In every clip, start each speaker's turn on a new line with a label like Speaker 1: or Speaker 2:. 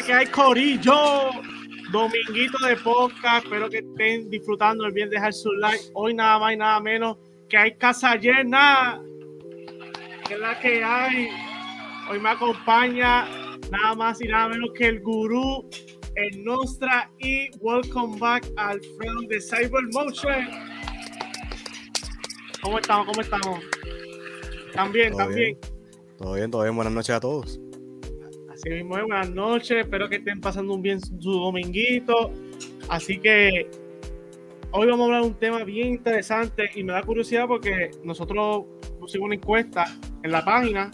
Speaker 1: la que hay Corillo. Dominguito de podcast, espero que estén disfrutando el bien dejar su like. Hoy nada más y nada menos que hay casa llena, que es la que hay. Hoy me acompaña nada más y nada menos que el gurú, el Nostra y welcome back Alfredo de Cyber Motion. ¿Cómo estamos? ¿Cómo estamos? También, también.
Speaker 2: Todo bien, todo bien. Buenas noches a todos.
Speaker 1: Así buenas noches. Espero que estén pasando un bien su dominguito. Así que hoy vamos a hablar de un tema bien interesante y me da curiosidad porque nosotros pusimos una encuesta en la página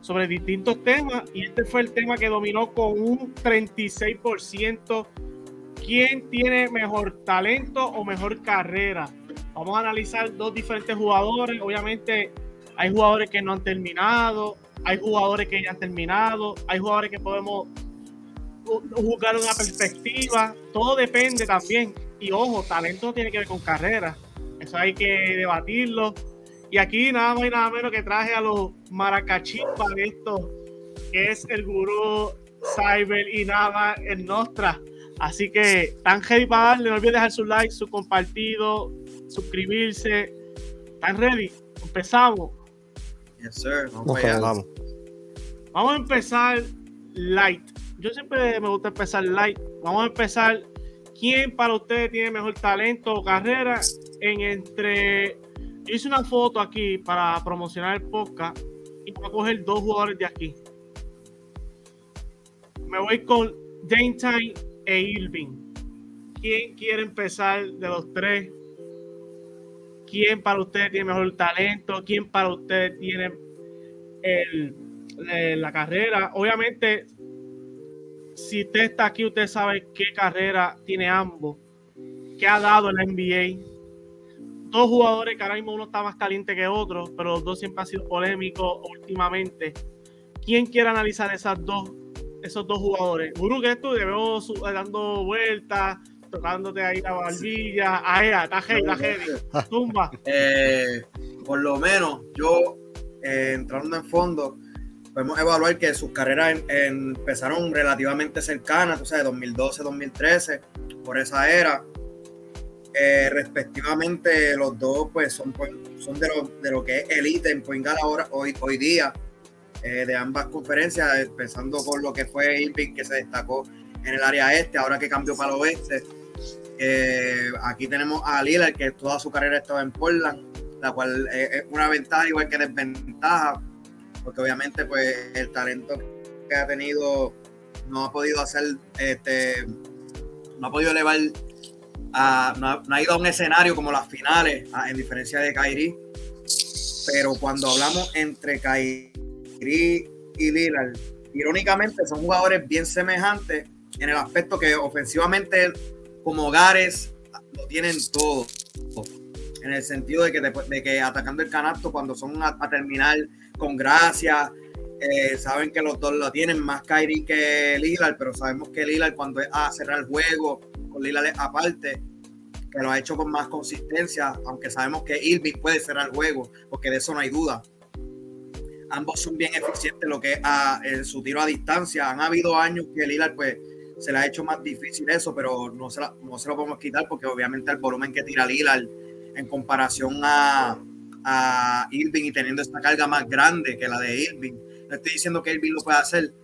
Speaker 1: sobre distintos temas y este fue el tema que dominó con un 36%. ¿Quién tiene mejor talento o mejor carrera? Vamos a analizar dos diferentes jugadores. Obviamente hay jugadores que no han terminado, hay jugadores que ya han terminado, hay jugadores que podemos jugar una perspectiva, todo depende también. Y ojo, talento tiene que ver con carrera, eso hay que debatirlo. Y aquí nada más y nada menos que traje a los maracachipas de esto, que es el gurú Cyber y nada en Nostra. Así que tan heavy para darle, no olviden dejar su like, su compartido, suscribirse. ¿Están ready? Empezamos.
Speaker 3: Yes, sir.
Speaker 2: Vamos,
Speaker 1: Vamos a empezar light. Yo siempre me gusta empezar light. Vamos a empezar. ¿Quién para ustedes tiene mejor talento o carrera en entre... Hice una foto aquí para promocionar el podcast y voy a coger dos jugadores de aquí. Me voy con Daytime e Irving. ¿Quién quiere empezar de los tres? Quién para usted tiene mejor talento, quién para usted tiene la carrera. Obviamente, si usted está aquí, usted sabe qué carrera tiene ambos, qué ha dado en la NBA. Dos jugadores que ahora mismo uno está más caliente que otro, pero los dos siempre han sido polémicos últimamente. ¿Quién quiere analizar esos dos jugadores? Guru, que tú dando vueltas tocándote ahí la barbilla. Ahí, está heavy, está heavy. Tumba.
Speaker 3: Eh, por lo menos, yo eh, entrando en fondo, podemos evaluar que sus carreras empezaron relativamente cercanas, o sea, 2012, 2013, por esa era. Eh, respectivamente, los dos pues son, son de, lo, de lo que es elite en Point ahora, hoy, hoy día, de ambas conferencias, empezando con lo que fue Irving, que se destacó en el área este, ahora que cambió para el oeste. Eh, aquí tenemos a Lillard, que toda su carrera estaba en Portland, la cual es una ventaja igual que desventaja, porque obviamente pues el talento que ha tenido no ha podido hacer, este, no ha podido elevar, a, no, ha, ido a un escenario como las finales, en diferencia de Kyrie. Pero cuando hablamos entre Kyrie y Lillard, irónicamente son jugadores bien semejantes en el aspecto que ofensivamente como hogares lo tienen todo. En el sentido de que, de, que atacando el canasto cuando son a, terminar con gracia, eh, saben que los dos lo tienen más Kyrie que Lillard, pero sabemos que Lillard cuando es a cerrar el juego, con Lillard aparte, que lo ha hecho con más consistencia, aunque sabemos que Irving puede cerrar el juego, porque de eso no hay duda. Ambos son bien eficientes lo que es a, en su tiro a distancia. Han habido años que Lillard pues se le ha hecho más difícil eso, pero no se, no se lo podemos quitar porque obviamente el volumen que tira Lillard en comparación a, a Irving y teniendo esta carga más grande que la de Irving. No estoy diciendo que Irving lo pueda hacer,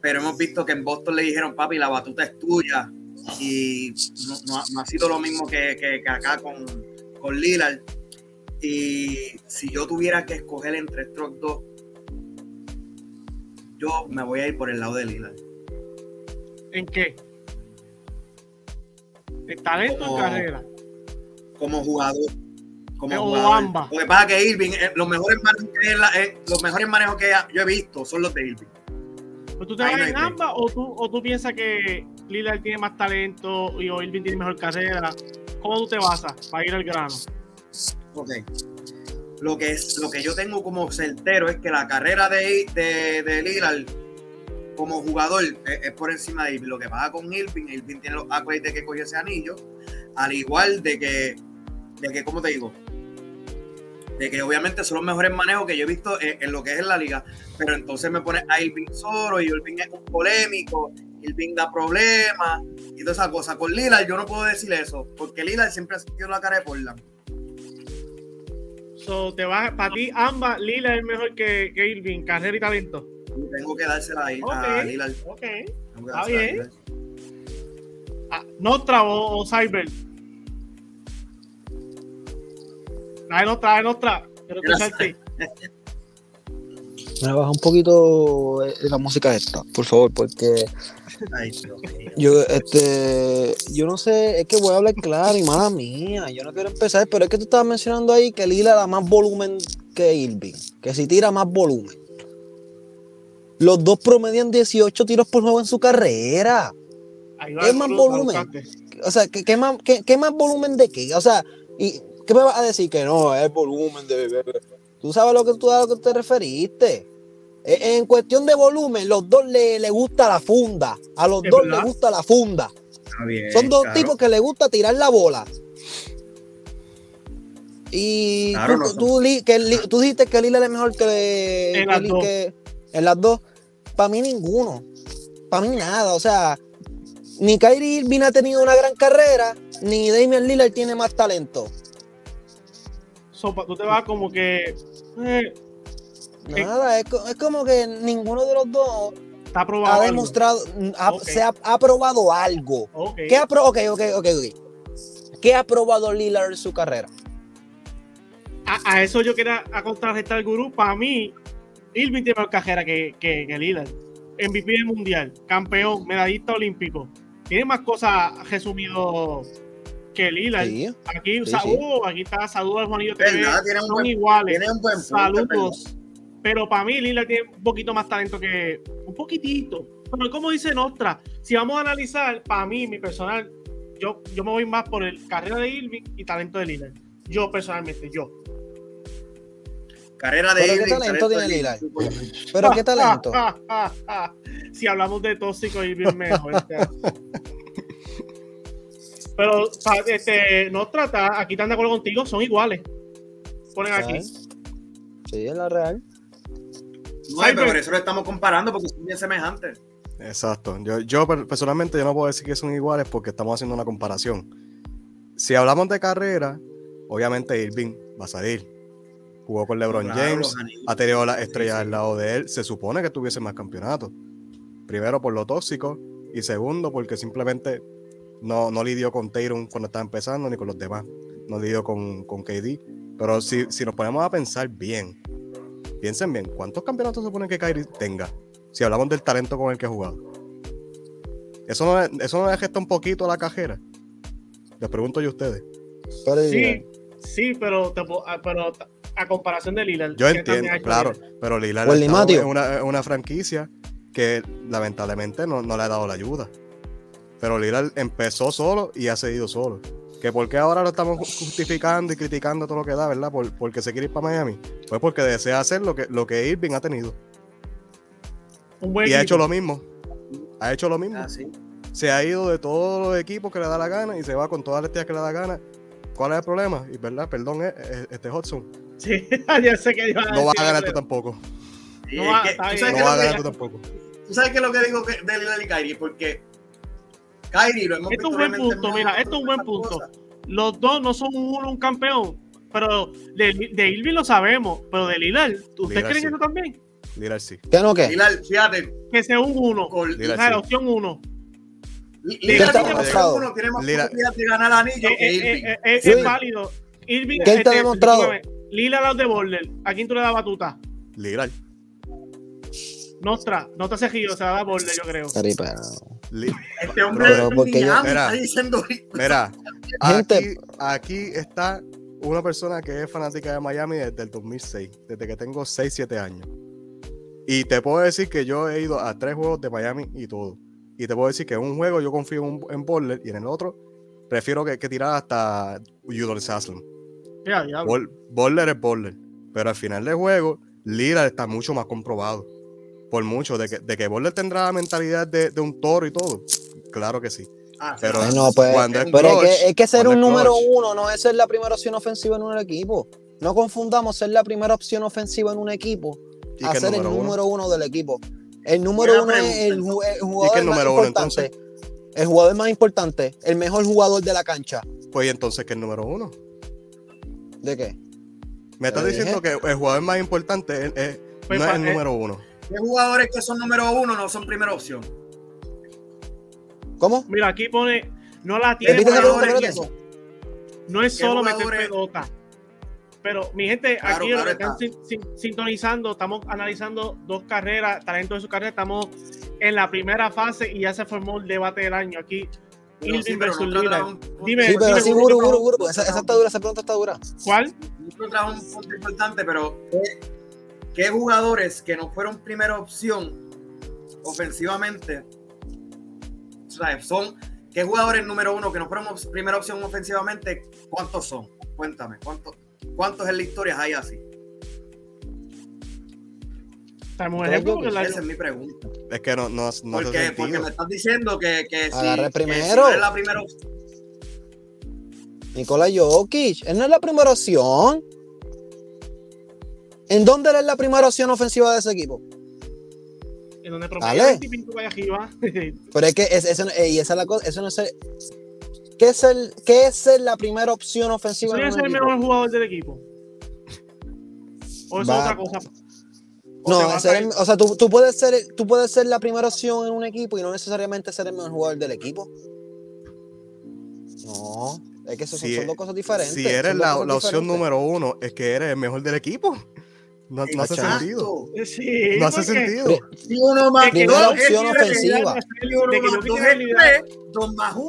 Speaker 3: pero hemos visto que en Boston le dijeron, papi, la batuta es tuya y no, ha sido lo mismo que, que, acá con, con Lillard. Y si yo tuviera que escoger entre estos dos, yo me voy a ir por el lado de Lillard.
Speaker 1: ¿En qué? ¿En talento o carrera?
Speaker 3: Como jugador. Como
Speaker 1: o
Speaker 3: jugador.
Speaker 1: ambas.
Speaker 3: Lo que pasa es que Irving, eh, los mejores manejos que, eh, los mejores manejos que yo he visto son los de Irving.
Speaker 1: ¿Pero tú te vas en ambas o tú, o tú piensas que Lillard tiene más talento y Irving tiene mejor carrera? ¿Cómo tú te basas para ir al grano?
Speaker 3: Ok. Lo que, es, lo que yo tengo como certero es que la carrera de, de, de Lillard como jugador es, por encima de Irving. Lo que pasa con Irving, Irving tiene los accolades de que cogió ese anillo, al igual de que, de que, ¿cómo te digo? de que obviamente son los mejores manejos que yo he visto en, en lo que es en la liga, pero entonces me pones a Irving solo y Irving es un polémico, Irving da problemas y toda esa cosa. Con Lillard yo no puedo decir eso, porque Lillard siempre ha sido la cara de Portland.
Speaker 1: So, te vas, para ti, ambas, Lila es mejor que, que Irving, carrera y talento.
Speaker 3: Tengo que dársela ahí
Speaker 1: Ok,
Speaker 3: a Lillard.
Speaker 1: ok. Está bien. Ah, Nostra o, o Cyber. Dale Nostra, dale Nostra. Quiero escucharte.
Speaker 4: Me baja un poquito eh, la música esta, por favor, porque
Speaker 3: Ay,
Speaker 4: yo, este, yo no sé, es que voy a hablar claro y mala mía, yo no quiero empezar, pero es que tú estabas mencionando ahí que Lila da más volumen que Irving, que si tira más volumen. Los dos promedian 18 tiros por juego en su carrera. Es más
Speaker 1: tú,
Speaker 4: volumen. O sea, ¿qué, qué más, qué, qué más volumen de qué? O sea, ¿y qué me vas a decir? Que no, es volumen de... Tú sabes lo que tú a lo que te referiste. E- En cuestión de volumen, los dos le, le gusta la funda. A los
Speaker 1: ¿Es
Speaker 4: dos
Speaker 1: verdad?
Speaker 4: les gusta la funda.
Speaker 3: Está bien,
Speaker 4: Son dos
Speaker 3: claro.
Speaker 4: tipos que les gusta tirar la bola. Y
Speaker 3: Claro,
Speaker 4: tú,
Speaker 3: no
Speaker 4: tú li- que li- tú dijiste que Lila es mejor que,
Speaker 1: En
Speaker 4: que
Speaker 1: las
Speaker 4: Li-
Speaker 1: dos.
Speaker 4: que- en las dos. Para mí ninguno. Para mí nada. O sea, ni Kyrie Irving ha tenido una gran carrera, ni Damian Lillard tiene más talento.
Speaker 1: So, pa- tú te vas como que eh,
Speaker 4: Nada, es, co- es como que ninguno de los dos ha
Speaker 1: algo.
Speaker 4: demostrado, ha- se ha, ha probado algo.
Speaker 1: Ok.
Speaker 4: ¿Qué ha, pro- ok, ok, ok, ok. ¿Qué ha probado Lillard en su carrera?
Speaker 1: A, a eso yo quería contrarrestar el gurú. Para mí, Irving tiene más cajera que, que, que Lillard. MVP del mundial, campeón, medallista olímpico. Tiene más cosas resumido que Lillard.
Speaker 4: Sí.
Speaker 1: Aquí,
Speaker 4: Sí,
Speaker 1: sa-
Speaker 4: sí.
Speaker 1: uh, aquí está Saludos al Juanillo TV.
Speaker 3: Verdad, tiene un
Speaker 1: Son
Speaker 3: buen-
Speaker 1: iguales.
Speaker 3: Tiene un buen punto,
Speaker 1: Saludos. Pero para mí, Lillard tiene un poquito más talento que. Un poquitito. Pero como dice Nostra, si vamos a analizar, para mí, mi personal, yo, yo me voy más por el carrera de Irving y talento de Lillard. Yo personalmente, yo.
Speaker 3: Carrera de
Speaker 4: Pero ¿qué talento tiene Lillard? Pero qué talento.
Speaker 1: si hablamos de tóxico, Irving es mejor. este. Pero este, Nostra, está- aquí están de acuerdo contigo, son iguales. Ponen aquí.
Speaker 4: Sí, es la real.
Speaker 3: No, pero por eso lo estamos comparando, porque son bien semejantes.
Speaker 2: Exacto. Yo, yo per- personalmente yo no puedo decir que son iguales porque estamos haciendo una comparación. Si hablamos de carrera, obviamente Irving va a salir. Jugó con LeBron
Speaker 3: Claro,
Speaker 2: James,
Speaker 3: anillos.
Speaker 2: ha tenido las estrellas
Speaker 3: Sí, sí.
Speaker 2: al lado de él. Se supone que tuviese más campeonatos. Primero por lo tóxico y segundo porque simplemente no, no lidió con Tatum cuando estaba empezando ni con los demás. No lidió con, con KD. Pero si, si nos ponemos a pensar bien, piensen bien, ¿cuántos campeonatos se supone que Kyrie tenga? Si hablamos del talento con el que ha jugado. ¿Eso no, es- eso no le gesta un poquito a la cajera? Les pregunto yo a ustedes.
Speaker 1: Sí, sí, pero, ah, pero a comparación de Lillard.
Speaker 2: Yo
Speaker 1: ¿qué también
Speaker 2: entiendo, claro, pero Lillard
Speaker 4: Limatio.
Speaker 2: en una, una franquicia que lamentablemente no, no le ha dado la ayuda. Pero Lillard empezó solo y ha seguido solo. Que por qué ahora lo estamos justificando y criticando todo lo que da, ¿verdad? Por, porque se quiere ir para Miami. Pues porque desea hacer lo que, lo que Irving ha tenido.
Speaker 1: Un buen
Speaker 2: Y ha hecho lo mismo. Ha hecho lo mismo.
Speaker 3: Ah, sí.
Speaker 2: Se ha ido de todos los equipos que le da la gana y se va con todas las tías que le da gana. ¿Cuál es el problema? Y verdad, perdón, eh, eh, este Hudson.
Speaker 1: Sí, ya sé que iba
Speaker 2: No vas a ganar tú tampoco.
Speaker 3: Sí,
Speaker 1: No
Speaker 3: es
Speaker 1: va-
Speaker 3: que-
Speaker 1: está
Speaker 3: ¿tú
Speaker 1: bien.
Speaker 3: sabes
Speaker 2: No
Speaker 3: qué
Speaker 2: vas a ganar tú tampoco.
Speaker 3: ¿Tú sabes qué es lo que digo que- de Lillard y Kyrie? Porque Kyrie lo hemos
Speaker 1: Esto es un buen punto, mira, esto es un buen punto.
Speaker 3: cosas.
Speaker 1: Los dos no son uno un campeón, pero de, de Irving lo sabemos, pero de Lillard, ¿ustedes
Speaker 2: Lillard
Speaker 1: creen
Speaker 2: sí.
Speaker 1: eso también?
Speaker 2: Lillard sí.
Speaker 4: ¿Qué no qué?
Speaker 3: Lillard, fíjate,
Speaker 1: Que sea un uno,
Speaker 3: con
Speaker 2: Lillard
Speaker 1: o sea, la opción uno.
Speaker 3: Lillard
Speaker 4: está
Speaker 3: tiene
Speaker 4: demostrado.
Speaker 3: uno, tiene más posibilidad de ganar anillo
Speaker 1: Eh,
Speaker 3: que
Speaker 1: eh,
Speaker 3: Irving.
Speaker 1: eh, eh,
Speaker 4: Sí.
Speaker 1: Es válido. Irving,
Speaker 4: ¿Qué te ha
Speaker 1: este,
Speaker 4: demostrado?
Speaker 1: discúlpame, Lillard a los de Border, ¿a quién tú le das batuta?
Speaker 2: Lillard.
Speaker 1: Nostra, no te hace giro, se la da Border, yo creo.
Speaker 3: Este hombre
Speaker 4: Pero porque yo-
Speaker 2: Mira.
Speaker 3: está diciendo
Speaker 2: Mira,
Speaker 4: Gente-
Speaker 2: aquí, aquí está una persona que es fanática de Miami desde el 2006, desde que tengo 6, 7 años. Y te puedo decir que yo he ido a tres juegos de Miami y todo. Y te puedo decir que en un juego yo confío en, en Butler y en el otro prefiero que, que tirar hasta.
Speaker 1: Ya, diablo.
Speaker 2: Bol- Butler es Butler. Pero al final del juego, Lillard está mucho más comprobado. Por mucho. De que, de que Butler tendrá la mentalidad de, de un toro y todo. Claro que sí.
Speaker 3: Ah,
Speaker 2: Pero
Speaker 4: no, pues,
Speaker 2: cuando es
Speaker 4: pero es
Speaker 2: clutch,
Speaker 4: que, es que ser
Speaker 2: cuando
Speaker 4: un
Speaker 2: es
Speaker 4: número
Speaker 2: clutch,
Speaker 4: uno no es ser la primera opción ofensiva en un equipo. No confundamos ser la primera opción ofensiva en un equipo
Speaker 2: ¿Y
Speaker 4: a ser el
Speaker 2: número uno?
Speaker 4: número uno del equipo. El número uno es el, jugador
Speaker 2: qué
Speaker 4: más
Speaker 2: número uno,
Speaker 4: importante. El jugador más importante, el mejor jugador de la cancha.
Speaker 2: Pues entonces que el número uno.
Speaker 4: ¿De qué?
Speaker 2: Me estás diciendo que el jugador más importante es, es-
Speaker 1: Pues
Speaker 2: no es el
Speaker 1: eh,
Speaker 2: número uno.
Speaker 3: ¿Qué jugadores que son número uno no son primera opción?
Speaker 4: ¿Cómo?
Speaker 1: Mira, aquí pone, no la tiene
Speaker 3: jugadores
Speaker 1: No es
Speaker 3: ¿Qué
Speaker 1: solo meter pelota. Pero mi gente,
Speaker 3: Claro,
Speaker 1: aquí
Speaker 3: claro
Speaker 1: lo que están
Speaker 3: está.
Speaker 1: sin- sin- sintonizando, estamos analizando dos carreras, talento de su carrera, estamos en la primera fase y ya se formó el debate del año aquí.
Speaker 3: Pero sí, no un-
Speaker 1: Dime,
Speaker 4: Sí, pero
Speaker 1: dime,
Speaker 4: sí,
Speaker 1: Guru,
Speaker 4: Guru. Esa, esa está dura, esa pregunta está dura.
Speaker 1: ¿Cuál?
Speaker 3: no trajo un punto importante, pero ¿qué, qué jugadores que no fueron primera opción ofensivamente? O sea, son ¿qué jugadores número uno que no fueron primera opción ofensivamente? ¿Cuántos son? Cuéntame, ¿cuántos, cuántos en la historia hay así?
Speaker 1: Porque la-
Speaker 3: Esa es mi pregunta.
Speaker 2: Es que no, no, no hace
Speaker 3: porque, porque
Speaker 2: sentido.
Speaker 3: me estás diciendo que, que si, que si
Speaker 4: primero.
Speaker 3: no eres la primera opción.
Speaker 4: Nikola Jokic, él no es la primera opción. ¿En dónde él es la primera opción ofensiva de ese equipo?
Speaker 1: en donde
Speaker 4: Dale.
Speaker 1: promedia 20 y pico para arriba.
Speaker 4: Pero es que es, eso, no- y esa es la cosa, eso no es el, ¿qué es el, qué es ser la primera opción ofensiva
Speaker 1: ¿Soy
Speaker 4: en
Speaker 1: es el mejor jugador del equipo? ¿O eso es
Speaker 4: Va.
Speaker 1: otra cosa? ¿O te
Speaker 4: No, ser el- o sea, tú, tú puedes ser, tú puedes ser la primera opción en un equipo y no necesariamente ser el mejor jugador del equipo. No, es que eso son,
Speaker 2: Si
Speaker 4: son
Speaker 2: e-
Speaker 4: dos cosas diferentes.
Speaker 2: Si eres la, la opción
Speaker 4: diferentes.
Speaker 2: número uno, es que eres el mejor del equipo. No, no hace sentido.
Speaker 1: Sí,
Speaker 2: No hace sentido.
Speaker 3: Si uno más dos
Speaker 4: opción ofensiva.
Speaker 3: y
Speaker 1: que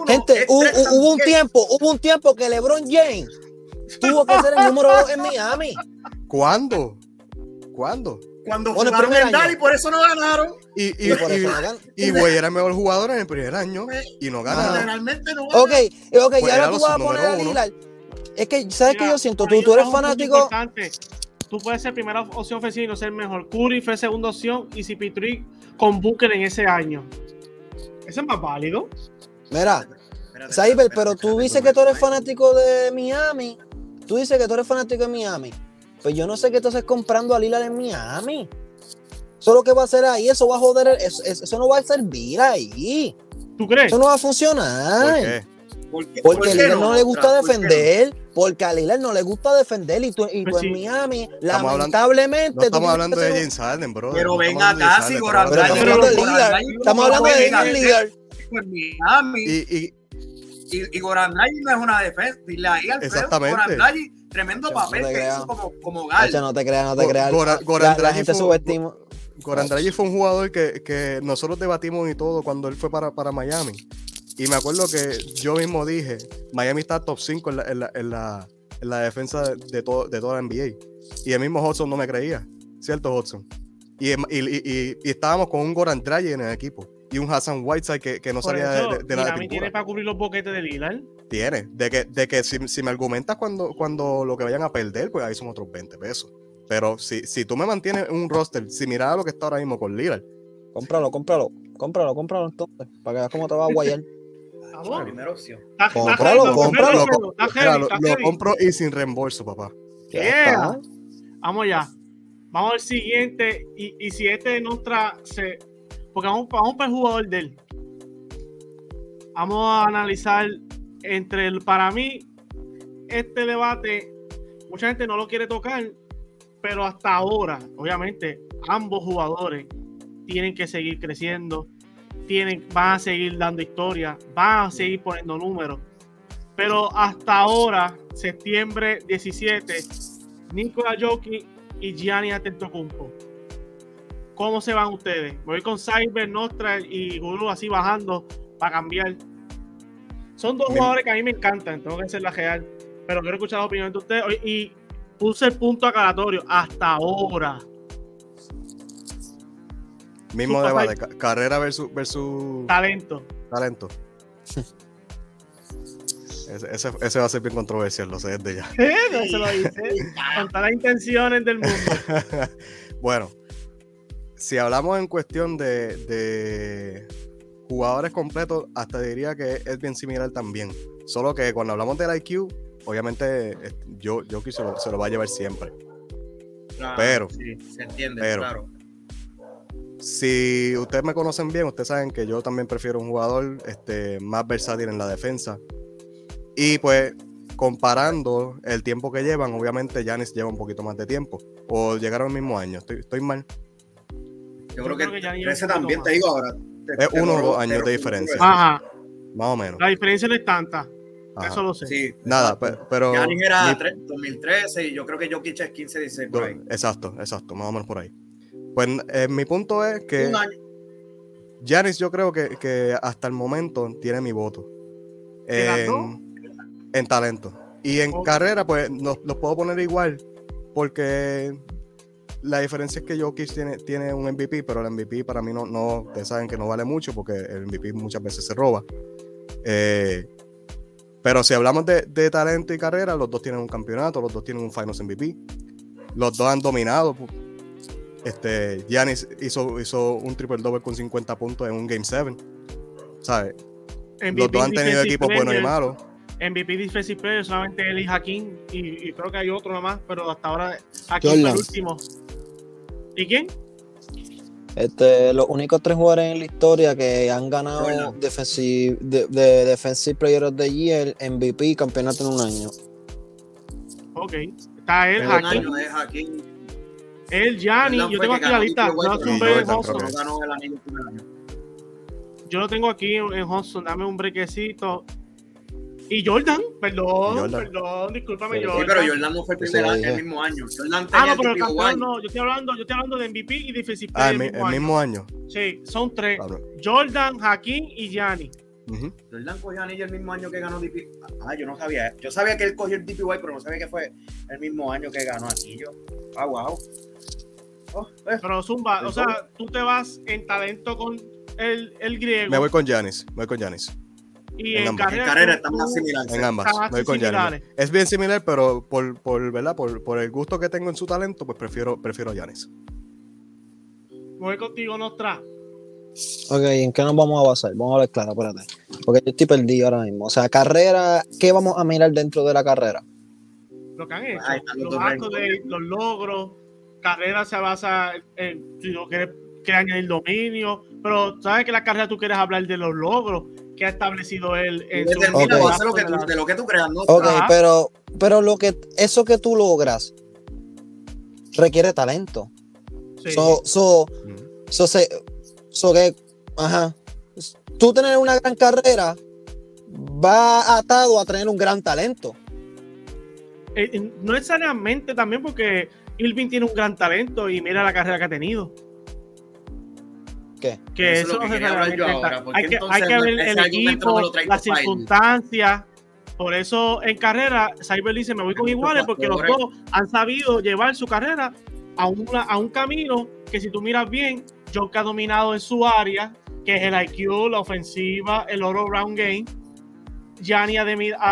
Speaker 4: Gente, hubo un tiempo, hubo un tiempo que LeBron James tuvo que ser el número dos en Miami.
Speaker 2: ¿Cuándo? ¿Cuándo?
Speaker 3: Cuando
Speaker 4: Bueno, el
Speaker 3: jugaron
Speaker 4: año.
Speaker 3: y por eso no ganaron.
Speaker 2: Y, y,
Speaker 4: Y por eso
Speaker 2: y-
Speaker 4: no ganan.
Speaker 2: y Güey era el mejor jugador en el primer año y no ganaron.
Speaker 3: Generalmente no ganan.
Speaker 4: Ok, ok, y
Speaker 2: Pues
Speaker 4: ahora
Speaker 2: era
Speaker 4: tú vas a poner a. Lillard. Es que, ¿sabes qué yo siento? Tú, tú eres fanático.
Speaker 1: Tú puedes ser primera opción ofensiva y no ser mejor. Curry fue segunda opción y si Pitri con Booker en ese año. Eso es más válido.
Speaker 4: Mira,
Speaker 3: espérate,
Speaker 4: pero tú dices que tú eres fanático de Miami. Tú dices que tú eres fanático de Miami. Pues yo no sé qué tú haces comprando a Lillard en Miami. Eso lo que va a hacer ahí, eso va a joder, eso, no va a servir ahí.
Speaker 1: ¿Tú crees?
Speaker 4: Eso no va a
Speaker 2: ¿Por
Speaker 4: funcionar.
Speaker 3: ¿Por qué-
Speaker 4: Porque
Speaker 3: por
Speaker 4: a Lillard
Speaker 3: no,
Speaker 4: no le gusta defender. Porque a Lillard no le gusta defender. Y tú, y tú
Speaker 1: Pues sí.
Speaker 4: en Miami,
Speaker 2: Estamos hablando-
Speaker 4: lamentablemente.
Speaker 2: No
Speaker 4: tú
Speaker 2: estamos hablando de James Harden, bro.
Speaker 3: Pero
Speaker 2: No
Speaker 3: ven acá,
Speaker 2: James
Speaker 3: si Goran
Speaker 4: Pero
Speaker 2: estamos hablando
Speaker 4: de
Speaker 3: Goran
Speaker 4: Lillard.
Speaker 2: Y, y
Speaker 3: Y, y Goran Dragic no es una defensa. Dile ahí al
Speaker 2: Exactamente.
Speaker 3: Goran Dragic, tremendo papel que hizo como, como Gal.
Speaker 4: No te creas, no te creas.
Speaker 2: Goran-
Speaker 4: La-
Speaker 2: Goran
Speaker 4: la, la gente
Speaker 2: fue-
Speaker 4: subestima.
Speaker 2: Goran Dragic fue un jugador que, que nosotros debatimos y todo cuando él fue para, para Miami. Y me acuerdo que yo mismo dije, Miami está top 5 en la, en la, en la, en la defensa de, de todo, de toda la NBA. Y el mismo Hudson no me creía, ¿cierto Hudson? Y, y, y- y- y estábamos con un Goran Dragic en el equipo. Y un Hassan Whiteside que, que no
Speaker 1: Por
Speaker 2: salía
Speaker 1: eso,
Speaker 2: de, de- de la
Speaker 1: Miami
Speaker 2: pintura.
Speaker 1: tiene para cubrir los boquetes de Lillard.
Speaker 2: Tiene. De que, de que si, si me argumentas cuando, cuando lo que vayan a perder, pues ahí son otros 20 pesos. Pero si, si tú me mantienes un roster similar a lo que está ahora mismo con Lillard,
Speaker 4: Cómpralo, cómpralo, cómpralo, cómpralo entonces. Para que veas cómo te va a guayar.
Speaker 1: Vamos.
Speaker 3: Primera opción.
Speaker 4: Cómpralo, cómpralo.
Speaker 2: lo, compro y sin reembolso, papá.
Speaker 1: Yeah. Vamos ya. Vamos al siguiente. Y, y si este de nuestra se. Porque vamos, vamos para el jugador de él. Vamos a analizar entre el. Para mí, este debate, mucha gente no lo quiere tocar. Pero hasta ahora, obviamente, ambos jugadores tienen que seguir creciendo. Tienen, van a seguir dando historia. Van a seguir poniendo números. Pero hasta ahora, septiembre 17, Nikola Jokic y Gianni Antetokounmpo. ¿Cómo se van ustedes? Voy con Cyber, Nostra y Guru así bajando para cambiar. Son dos jugadores que a mí me encantan, tengo que ser la real. Pero quiero escuchar la opinión de ustedes. Y puse el punto aclaratorio hasta ahora.
Speaker 2: Mismo debate, ca- carrera versus, versus
Speaker 1: Talento.
Speaker 2: talento. Ese, ese- ese va a ser bien controversial, lo sé desde ya.
Speaker 1: No se lo dice. Con todas las intenciones del mundo.
Speaker 2: bueno, si hablamos en cuestión de, de jugadores completos, hasta diría que es bien similar también. Solo que cuando hablamos del IQ, obviamente eh, yo, yo se lo, se lo va a llevar siempre.
Speaker 3: Claro,
Speaker 2: Pero-
Speaker 3: sí, se entiende,
Speaker 2: pero-
Speaker 3: claro.
Speaker 2: Si ustedes me conocen bien, ustedes saben que yo también prefiero un jugador este, más versátil en la defensa. Y pues, comparando el tiempo que llevan, obviamente Giannis lleva un poquito más de tiempo. O llegaron al mismo año, estoy, estoy mal.
Speaker 3: Yo creo que,
Speaker 1: ya lleva un
Speaker 3: 13
Speaker 1: poquito
Speaker 3: también,
Speaker 1: más.
Speaker 3: te digo ahora. te-
Speaker 2: Es
Speaker 3: te
Speaker 2: uno o dos años de diferencia.
Speaker 1: Ajá,
Speaker 2: Más o menos.
Speaker 1: la diferencia no es tanta,
Speaker 2: Ajá.
Speaker 1: eso lo sé.
Speaker 3: Sí,
Speaker 2: Nada,
Speaker 3: exacto.
Speaker 2: pero.
Speaker 3: Giannis era
Speaker 2: mi-
Speaker 3: tre- 2013 y yo creo que Jokic es 15, 16 por ahí.
Speaker 2: Exacto, exacto, más o menos por ahí. Pues eh, mi punto es que. Giannis yo creo que, que hasta el momento tiene mi voto.
Speaker 1: ¿En
Speaker 2: talento. Y en carrera, pues los los puedo poner igual. Porque la diferencia es que Jokic tiene, tiene un MVP, pero el MVP para mí no, no, ustedes saben que no vale mucho porque el MVP muchas veces se roba. Eh, pero si hablamos de, de talento y carrera, los dos tienen un campeonato, los dos tienen un Finals MVP. Los dos han dominado. Este, Giannis hizo, hizo un triple double con 50 puntos en un Game 7. ¿Sabes?
Speaker 1: MVP
Speaker 2: Los dos han tenido equipos buenos y malos.
Speaker 1: MVP Defensive Player, solamente él y Hakim, y, y creo que hay otro nomás, pero hasta ahora Hakim fue el último. ¿Y quién?
Speaker 4: Este, los únicos tres jugadores en la historia que han ganado defensive, de, de Defensive Player of the Year, MVP y campeonato en un año.
Speaker 1: Ok. Está él, Hakim. Él, Gianni,
Speaker 3: Jordan
Speaker 1: yo tengo aquí la lista. Yo lo tengo aquí en, en Hudson, dame un brequecito. Y Jordan, perdón,
Speaker 2: Jordan.
Speaker 1: perdón, discúlpame,
Speaker 4: Sí,
Speaker 3: Sí,
Speaker 1: Jordan.
Speaker 3: pero Jordan no fue el primer año, el mismo año. Jordan
Speaker 1: Ah,
Speaker 3: tenía
Speaker 1: no, pero el campeón no, yo estoy hablando, yo estoy hablando de MVP y Defensive
Speaker 2: Ah,
Speaker 1: Player
Speaker 2: el,
Speaker 1: el
Speaker 2: el
Speaker 1: mismo año.
Speaker 2: año.
Speaker 1: Sí, son tres. Jordan, Hakim y
Speaker 2: Ujú.
Speaker 3: Jordan cogió anillo el mismo año que ganó DP. Ah, yo no sabía. Yo sabía que él cogió el DPY, pero no sabía que fue el mismo año que ganó anillo. Ah, wow. Oh, eh.
Speaker 1: Pero Zumba, o sea, tú te vas en talento con el, el griego
Speaker 2: Me voy con Giannis. Me voy con Giannis.
Speaker 1: y
Speaker 2: en
Speaker 1: en,
Speaker 2: ambas.
Speaker 1: carrera,
Speaker 3: En carrera están más similares.
Speaker 2: En ambas. Me voy con Giannis. Es bien similar, pero por, por, ¿verdad? Por, por el gusto que tengo en su talento, pues prefiero, prefiero a Giannis.
Speaker 1: Me voy contigo, Nostra.
Speaker 4: Ok, ¿en qué nos vamos a basar? Vamos a hablar claro, espérate. Porque yo estoy perdido ahora mismo. O sea, carrera, ¿qué vamos a mirar dentro de la carrera?
Speaker 1: Lo que han hecho,
Speaker 3: los
Speaker 1: actos de los logros, carrera se basa en si no quieres, quieres añadir dominio, pero sabes que la carrera tú quieres hablar de los logros que ha establecido él en su
Speaker 3: Determina
Speaker 4: Ok.
Speaker 3: o hace lo que tú, de lo que tú creas, ¿no?
Speaker 4: Ok,
Speaker 1: Ajá.
Speaker 4: pero, pero lo que, eso que tú logras requiere talento.
Speaker 1: Sí.
Speaker 4: So, so,
Speaker 2: Ujú.
Speaker 4: so, se- so que, ajá. Tú tener una gran carrera va atado a tener un gran talento.
Speaker 1: Eh, eh, no necesariamente también porque Irving tiene un gran talento y mira la carrera que ha tenido.
Speaker 4: ¿Qué?
Speaker 1: Que
Speaker 3: Eso es
Speaker 1: eso,
Speaker 3: lo que
Speaker 1: no
Speaker 3: quería hablar yo
Speaker 1: necesariamente
Speaker 3: ahora,
Speaker 1: está-
Speaker 3: porque
Speaker 1: hay que,
Speaker 3: entonces
Speaker 1: hay que ver el
Speaker 3: no
Speaker 1: equipo,
Speaker 3: lo
Speaker 1: las circunstancias. Por eso en carrera, Cyber dice: Me voy con iguales porque los dos han sabido llevar su carrera a, una, a un camino que, si tú miras bien, Joke ha dominado en su área, que es el IQ, la ofensiva, el all round game. Gianni ha,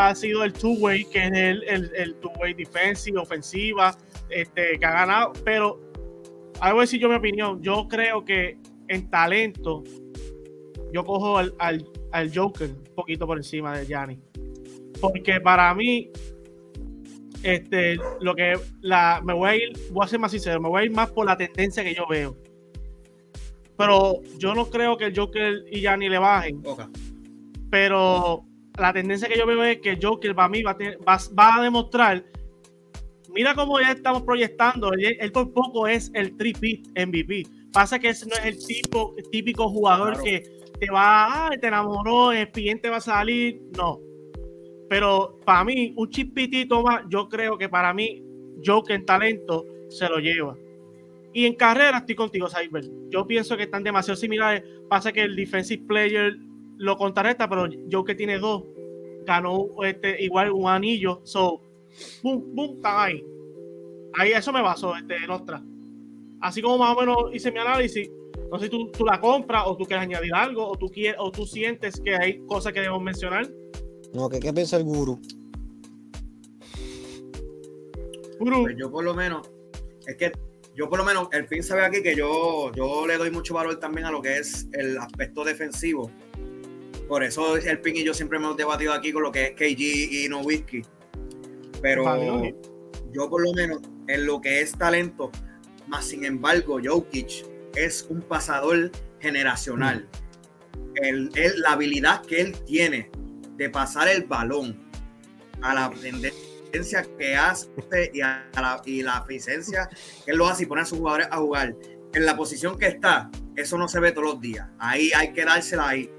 Speaker 1: ha sido el two-way, que es el, two-way defensive, ofensiva, este, que ha ganado. Pero, ahora voy a decir yo mi opinión. Yo creo que en talento, yo cojo al, Joker un poquito por encima de Gianni. Porque para mí, este, lo que me voy a ir, voy a ser más sincero, me voy a ir más por la tendencia que yo veo. Pero yo no creo que el Joker y Gianni le bajen pero la tendencia que yo veo es que Joker para mí va a, tener- va, va a demostrar. Mira cómo ya estamos proyectando. Él, él por poco es el tripit MVP. Pasa que ese no es el tipo típico jugador
Speaker 3: Claro.
Speaker 1: que te va, ay, te enamoró, el cliente va a salir. No. Pero para mí, un chispitito más, yo creo que para mí, Joker en talento se lo lleva. Y en carrera estoy contigo, Cyber. Yo pienso que están demasiado similares. Pasa que el defensive player lo contrarresta, pero Joker tiene dos. Ganó este, igual un anillo. So, boom, boom, están ahí. Ahí eso me baso, este, Nostra. Así como más o menos hice mi análisis. No sé si tú, tú la compras o tú quieres añadir algo o tú, quieres, o tú sientes que hay cosas que debemos mencionar.
Speaker 4: No, ¿qué, qué piensa el gurú?
Speaker 1: Guru,
Speaker 3: Pues yo por lo menos, es que yo por lo menos, el pin sabe aquí que yo, yo le doy mucho valor también a lo que es el aspecto defensivo. Por eso el pin y yo siempre hemos debatido aquí con lo que es KG y no whisky. pero yo por lo menos en lo que es talento, más sin embargo, Jokic es un pasador generacional. El- el- la habilidad que él tiene de pasar el balón a la tendencia que hace y, a la, y la eficiencia que él lo hace y pone a sus jugadores a jugar en la posición que está, eso no se ve todos los días. Ahí hay que dársela ahí.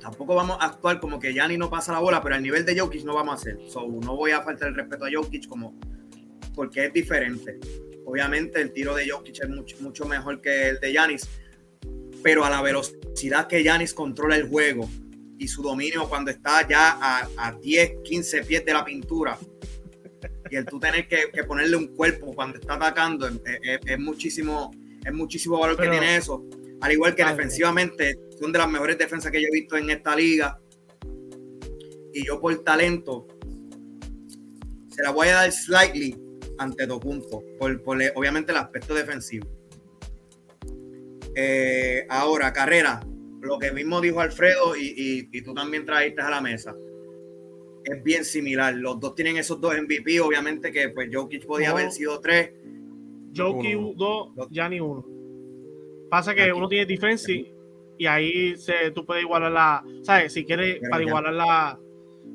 Speaker 3: Tampoco vamos a actuar como que Yanni no pasa la bola, pero al nivel de Jokic no vamos a hacer. So, no voy a faltar el respeto a Jokic como porque es diferente. Obviamente el tiro de Jokic es mucho, mucho mejor que el de Yanis, pero a la velocidad que Yanis controla el juego y su dominio cuando está ya a, a 10, 15 pies de la pintura y el tú tener que, que ponerle un cuerpo cuando está atacando es, es- es muchísimo es muchísimo valor
Speaker 1: Pero-
Speaker 3: que tiene eso. Al igual que
Speaker 1: Ah,
Speaker 3: defensivamente, son de las mejores defensas que yo he visto en esta liga. Y yo por talento se la voy a dar slightly ante Tocumpo, por, por obviamente el aspecto defensivo. Eh, ahora, carrera, lo que mismo dijo Alfredo y, y- y tú también trajiste a la mesa. Es bien similar. Los dos tienen esos dos MVP. Obviamente que pues Jokic podía
Speaker 1: No.
Speaker 3: haber sido tres.
Speaker 1: Jokic
Speaker 2: Uno.
Speaker 1: 2, Gianni 1. Pasa que
Speaker 3: Aquí.
Speaker 1: uno tiene defensive y ahí se, tú puedes igualar la. ¿Sabes? Si quieres,
Speaker 3: Pero
Speaker 1: para
Speaker 3: ya.
Speaker 1: igualar la.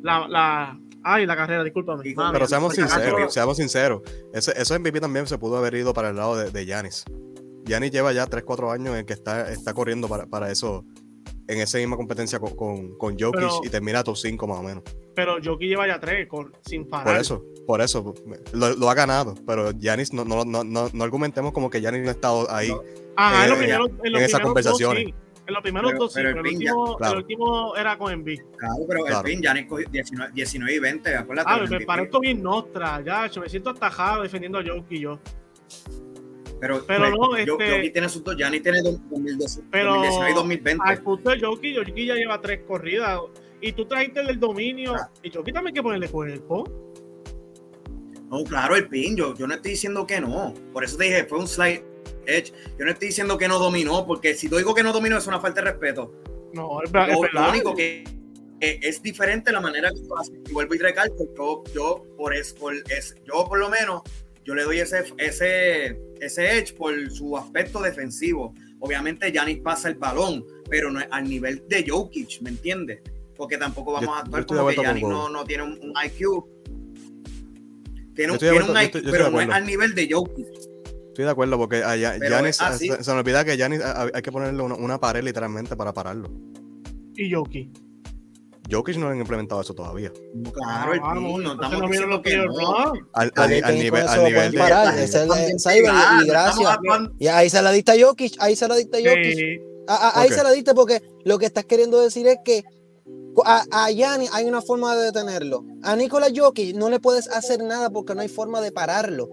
Speaker 1: La, la. Ay, la carrera, discúlpame. Mami.
Speaker 2: Pero seamos sinceros, seamos sinceros. Ese, ese MVP también se pudo haber ido para el lado de, de Giannis. Giannis lleva ya 3-4 años en que está, está corriendo para, para eso, en esa misma competencia con, con, con Jokic
Speaker 1: Pero-
Speaker 2: y termina top 5 más o menos.
Speaker 1: Pero Jokic lleva ya 3 con, sin parar.
Speaker 2: Por eso, por eso, lo, lo ha ganado. Pero Giannis, no, no, no, no, no argumentemos como que Giannis no ha estado ahí.
Speaker 3: No.
Speaker 1: Ajá, en los
Speaker 2: en-
Speaker 1: en
Speaker 2: en esas conversaciones.
Speaker 1: Dos, sí. En los primeros
Speaker 3: Pero-
Speaker 1: dos sí,
Speaker 3: pero el
Speaker 1: pero el
Speaker 3: pin ya-
Speaker 1: último,
Speaker 2: claro.
Speaker 1: el último era con Embiid.
Speaker 3: Claro, pero
Speaker 2: Claro.
Speaker 3: el pin Giannis cogió 19, 19 y 20. Acuérdate.
Speaker 1: Ah, me parezco bien nostra, ya, yo me siento atajado defendiendo a Jokic yo.
Speaker 3: Pero,
Speaker 1: Pero
Speaker 3: pues,
Speaker 1: no,
Speaker 3: Yo-
Speaker 1: este-
Speaker 3: Jokic tiene sus dos. Giannis tiene dos- 2012,
Speaker 1: Pero
Speaker 3: 2019 y 2020.
Speaker 1: al punto de Jokic ya lleva tres corridas. Y tú trajiste el del dominio.
Speaker 3: Ah.
Speaker 1: Y Jokic también hay que ponerle cuerpo.
Speaker 3: No, claro, el pin, yo, yo no estoy diciendo que no. Por eso te dije, fue un slide edge. Yo no estoy diciendo que no dominó, porque si tú digo que no dominó es una falta de respeto.
Speaker 1: No, es, ver- es
Speaker 3: Lo, lo
Speaker 1: verdad.
Speaker 3: único que, es diferente la manera que tú haces. Y vuelvo y recalco, yo, yo por, es, por es- yo por lo menos, yo le doy ese, ese, ese edge por su aspecto defensivo. Obviamente Giannis pasa el balón, pero no es al nivel de Jokic, ¿me entiendes? Porque tampoco vamos
Speaker 2: Yo-
Speaker 3: a actuar como que Giannis no, no tiene un, un IQ. Tiene un, tiene un IQ,
Speaker 2: estoy-
Speaker 3: pero no es al nivel de Jokic.
Speaker 2: Estoy de acuerdo porque a Ya-
Speaker 3: Pero
Speaker 2: Giannis,
Speaker 3: es así.
Speaker 2: se, se me olvida que Giannis a- hay que ponerle una, una pared literalmente para pararlo.
Speaker 1: Y Jokic.
Speaker 2: Jokic no han implementado eso todavía.
Speaker 3: Claro, el no estamos
Speaker 1: no lo que.
Speaker 2: Al, al-
Speaker 4: es
Speaker 2: al
Speaker 4: ni
Speaker 2: nivel, al de.
Speaker 4: parar.
Speaker 3: Están
Speaker 4: Ese es el-
Speaker 3: bien
Speaker 4: Cyber, y gracias. Y ahí se la diste a Jokic, ahí se la diste a Jokic.
Speaker 1: Sí.
Speaker 4: A- a- ahí se la diste porque lo que estás queriendo decir es que a, a Gianni hay una forma de detenerlo. A Nikola Jokic no le puedes hacer nada porque no hay forma de pararlo.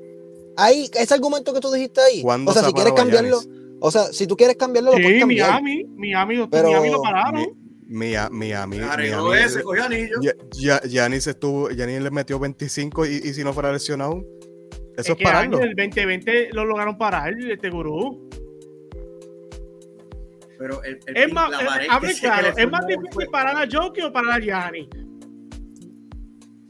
Speaker 4: Ahí, ese argumento que tú dijiste ahí.
Speaker 2: ¿Cuándo
Speaker 4: O sea,
Speaker 2: se
Speaker 4: si quieres cambiarlo, o sea, si tú quieres cambiarlo, lo puedes
Speaker 1: Sí,
Speaker 4: cambiar.
Speaker 1: Miami, Miami,
Speaker 4: Pero-
Speaker 1: Miami lo pararon.
Speaker 2: Mi- Mia- Miami.
Speaker 3: Arregló
Speaker 2: Miami-
Speaker 3: ese, cogió anillo.
Speaker 2: Ya- ya- Giannis estuvo, Giannis le metió 25 y, y si no fuera lesionado, eso
Speaker 1: Es
Speaker 2: es, pararlo.
Speaker 1: el 2020 lo lograron parar, este gurú.
Speaker 3: Pero el, el
Speaker 1: Es más,
Speaker 3: la
Speaker 1: eh, claro, es más difícil
Speaker 3: fue-
Speaker 1: parar a Jokic o parar a Gianni.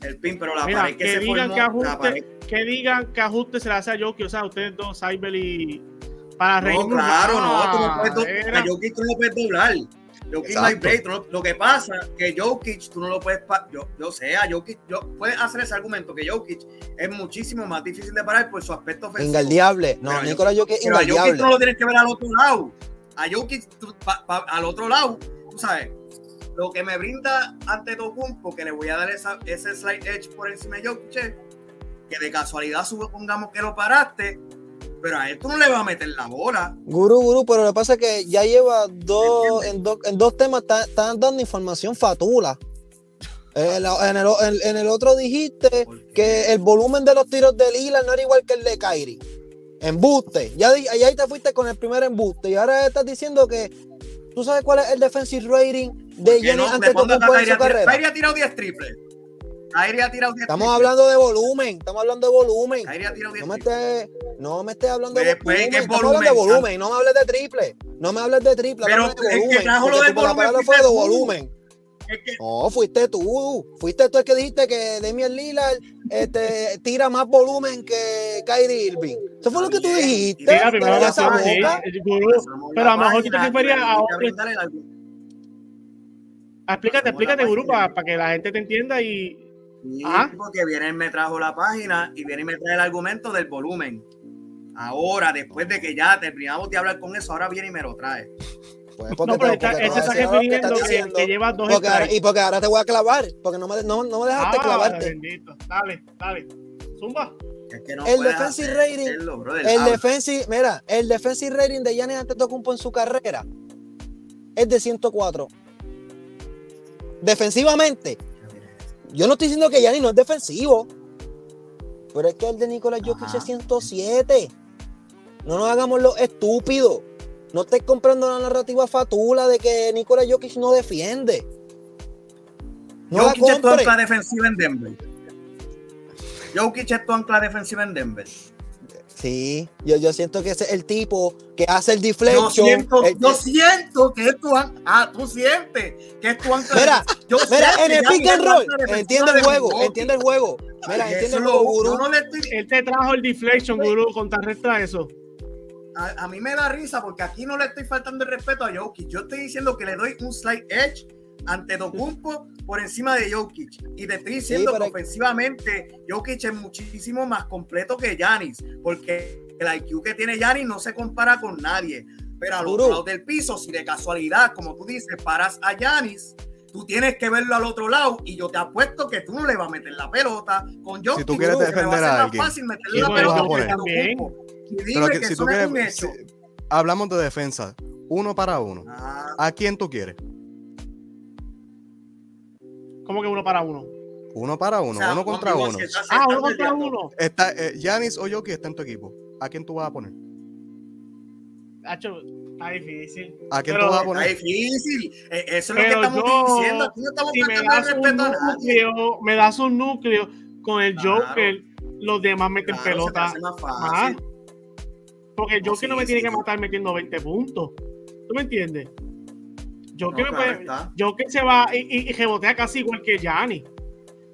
Speaker 3: El pin, pero la
Speaker 1: Mira,
Speaker 3: pared que,
Speaker 1: que
Speaker 3: se
Speaker 1: digan
Speaker 3: formó,
Speaker 1: que ajuste,
Speaker 3: pared-
Speaker 1: que digan que ajuste se le hace a Jokic, o sea, ustedes dos, Cyber y para
Speaker 3: No,
Speaker 1: reírnos.
Speaker 3: claro, no,
Speaker 1: Ah,
Speaker 3: tú no puedes do-
Speaker 1: era-
Speaker 3: a tú no puedes doblar. Break, lo que pasa que Jokic tú no lo puedes yo, yo sé, a Jokic, yo puedes hacer ese argumento que Jokic es muchísimo más difícil de parar por su aspecto ofensivo.
Speaker 4: Ingaldiable. No, Nikola Jokic es
Speaker 3: Pero a Jokic tú no lo tienes que ver al otro lado. A Jokic, tú- pa- pa- al otro lado, tú sabes, lo que me brinda ante Tocumpo, que le voy a dar esa, ese slide edge por encima de Jokic, es que de casualidad supongamos que lo paraste, pero a él tú no le vas a meter la bola.
Speaker 4: Gurú, gurú, pero lo que pasa es que ya lleva dos, en, dos- en dos temas, está- están dando información fatula. En, la- en el, en- en el otro dijiste que el volumen de los tiros de Lila no era igual que el de Kyrie. Embuste. Ya, ahí te fuiste con el primer embuste. Y ahora estás diciendo que tú sabes cuál es el defensive rating de Giannis
Speaker 3: no,
Speaker 4: ante
Speaker 3: le pongas a
Speaker 4: Antetokounmpo en
Speaker 3: Kyrie
Speaker 4: su carrera.
Speaker 3: Kyrie ha tirado 10 triples. Kyrie ha tirado 10
Speaker 4: Estamos hablando de volumen. Estamos hablando de volumen.
Speaker 3: Ha tirado 10
Speaker 4: No me estés, no me estés hablando de
Speaker 3: Pues, pues,
Speaker 4: volumen.
Speaker 3: ¿qué
Speaker 4: Estamos hablando de
Speaker 3: volumen?
Speaker 4: volumen. No me hables de triple. No me hables de triple.
Speaker 3: Pero
Speaker 4: de
Speaker 3: el que
Speaker 4: volumen.
Speaker 3: trajo lo del
Speaker 4: la
Speaker 3: volumen
Speaker 4: fue de volumen.
Speaker 3: Es que-
Speaker 4: No, fuiste tú. Fuiste tú el que dijiste que Damian Lillard este, tira más volumen que Kyrie Irving. Eso fue lo que tú dijiste.
Speaker 1: Mira, primero
Speaker 4: Cállate
Speaker 1: la
Speaker 4: esa
Speaker 1: zona, sí,
Speaker 4: boca.
Speaker 1: el gurú.
Speaker 3: Pasamos
Speaker 1: Pero a lo mejor tú te referías a otro. Explícate, explícate, gurú, para que la gente te entienda y.
Speaker 3: Porque viene y me trajo la página y viene y me trae el argumento del volumen. Ahora, después de que ya terminamos de hablar con eso, ahora viene y me lo trae.
Speaker 4: Pues porque
Speaker 1: No, pero
Speaker 4: te- porque te
Speaker 1: está
Speaker 4: que
Speaker 1: que,
Speaker 4: diciendo.
Speaker 1: que lleva dos
Speaker 4: Porque ahora- y porque ahora te voy a clavar, porque no me, no, no me dejaste
Speaker 1: Ah,
Speaker 4: clavarte.
Speaker 1: bendito. Dale, dale. Zumba.
Speaker 3: Es que no
Speaker 4: El defensive rating-
Speaker 3: hacerlo, brother.
Speaker 4: El
Speaker 3: Habla.
Speaker 4: defensive, mira, el defensive rating de Giannis Antetokounmpo en su carrera es de 104. Defensivamente, yo no estoy diciendo que Giannis no es defensivo, pero es que el de Nicolás Jokic es 107. No nos hagamos los estúpidos. No estés comprando la narrativa fatula de que Nicolás Jokic no defiende. No
Speaker 3: Jokic es tu ancla defensiva en Denver. Jokic es tu ancla defensiva en Denver.
Speaker 4: Sí, yo, yo siento que ese es el tipo que hace el
Speaker 3: Yo
Speaker 4: deflection.
Speaker 3: siento,
Speaker 4: el-
Speaker 3: yo siento que es tu ancla. Ah, tú sientes que es tu ancla.
Speaker 4: Mira,
Speaker 3: yo
Speaker 4: Mira, en el pick and roll, entiende el juego, entiende el juego. Mira, entiende el
Speaker 3: lo-
Speaker 4: juego,
Speaker 3: yo
Speaker 4: gurú.
Speaker 3: no le estoy-
Speaker 1: Él te trajo el deflection, gurú, contrarresta eso.
Speaker 3: a, a mí me da risa porque aquí no le estoy faltando el respeto a Jokic. Yo estoy diciendo que le doy un slight edge ante Documpo por encima de Jokic. Y te estoy diciendo que ofensivamente Jokic es muchísimo más completo que Yanis. Porque el IQ que tiene Yanis no se compara con nadie. Pero al
Speaker 4: Gurú.
Speaker 3: otro lado del piso, si de casualidad, como tú dices, paras a Yanis, tú tienes que verlo al otro lado. Y yo te apuesto que tú no le vas a meter la pelota con Jokic.
Speaker 2: tú quieres
Speaker 3: va
Speaker 2: defender
Speaker 3: ser
Speaker 2: a
Speaker 3: más
Speaker 2: alguien,
Speaker 3: fácil meterle
Speaker 1: ¿quién
Speaker 3: la pelota
Speaker 1: a
Speaker 3: que
Speaker 2: Pero si tú quieres, si- hablamos de defensa, uno para uno.
Speaker 3: Ah,
Speaker 2: ¿A quién tú quieres?
Speaker 1: ¿Cómo que uno para uno?
Speaker 2: Uno para uno,
Speaker 3: o sea,
Speaker 2: uno contra uno.
Speaker 1: Ah, uno contra uno.
Speaker 2: Está eh, Giannis o Jokic está en tu equipo. ¿A quién tú vas a poner?
Speaker 1: Hacho, está difícil.
Speaker 2: ¿A quién
Speaker 1: Pero
Speaker 2: tú vas a
Speaker 3: Está
Speaker 2: poner?
Speaker 3: difícil. Eh, Eso es lo que estamos
Speaker 1: yo,
Speaker 3: diciendo. Aquí no estamos
Speaker 1: Si me das un
Speaker 3: respeto a nadie.
Speaker 1: núcleo, me das un núcleo con el
Speaker 3: Claro.
Speaker 1: Joker, los demás meten
Speaker 3: Claro, se te
Speaker 1: pelota.
Speaker 3: hace más
Speaker 1: más.
Speaker 3: fácil.
Speaker 1: Porque el
Speaker 3: No,
Speaker 1: Joker no
Speaker 3: sí,
Speaker 1: me tiene
Speaker 3: sí,
Speaker 1: que matar metiendo 20 puntos. ¿Tú me entiendes? Joker,
Speaker 3: No, claro
Speaker 1: puede-
Speaker 3: está.
Speaker 1: Joker se va y, y, y rebotea casi igual que Gianni.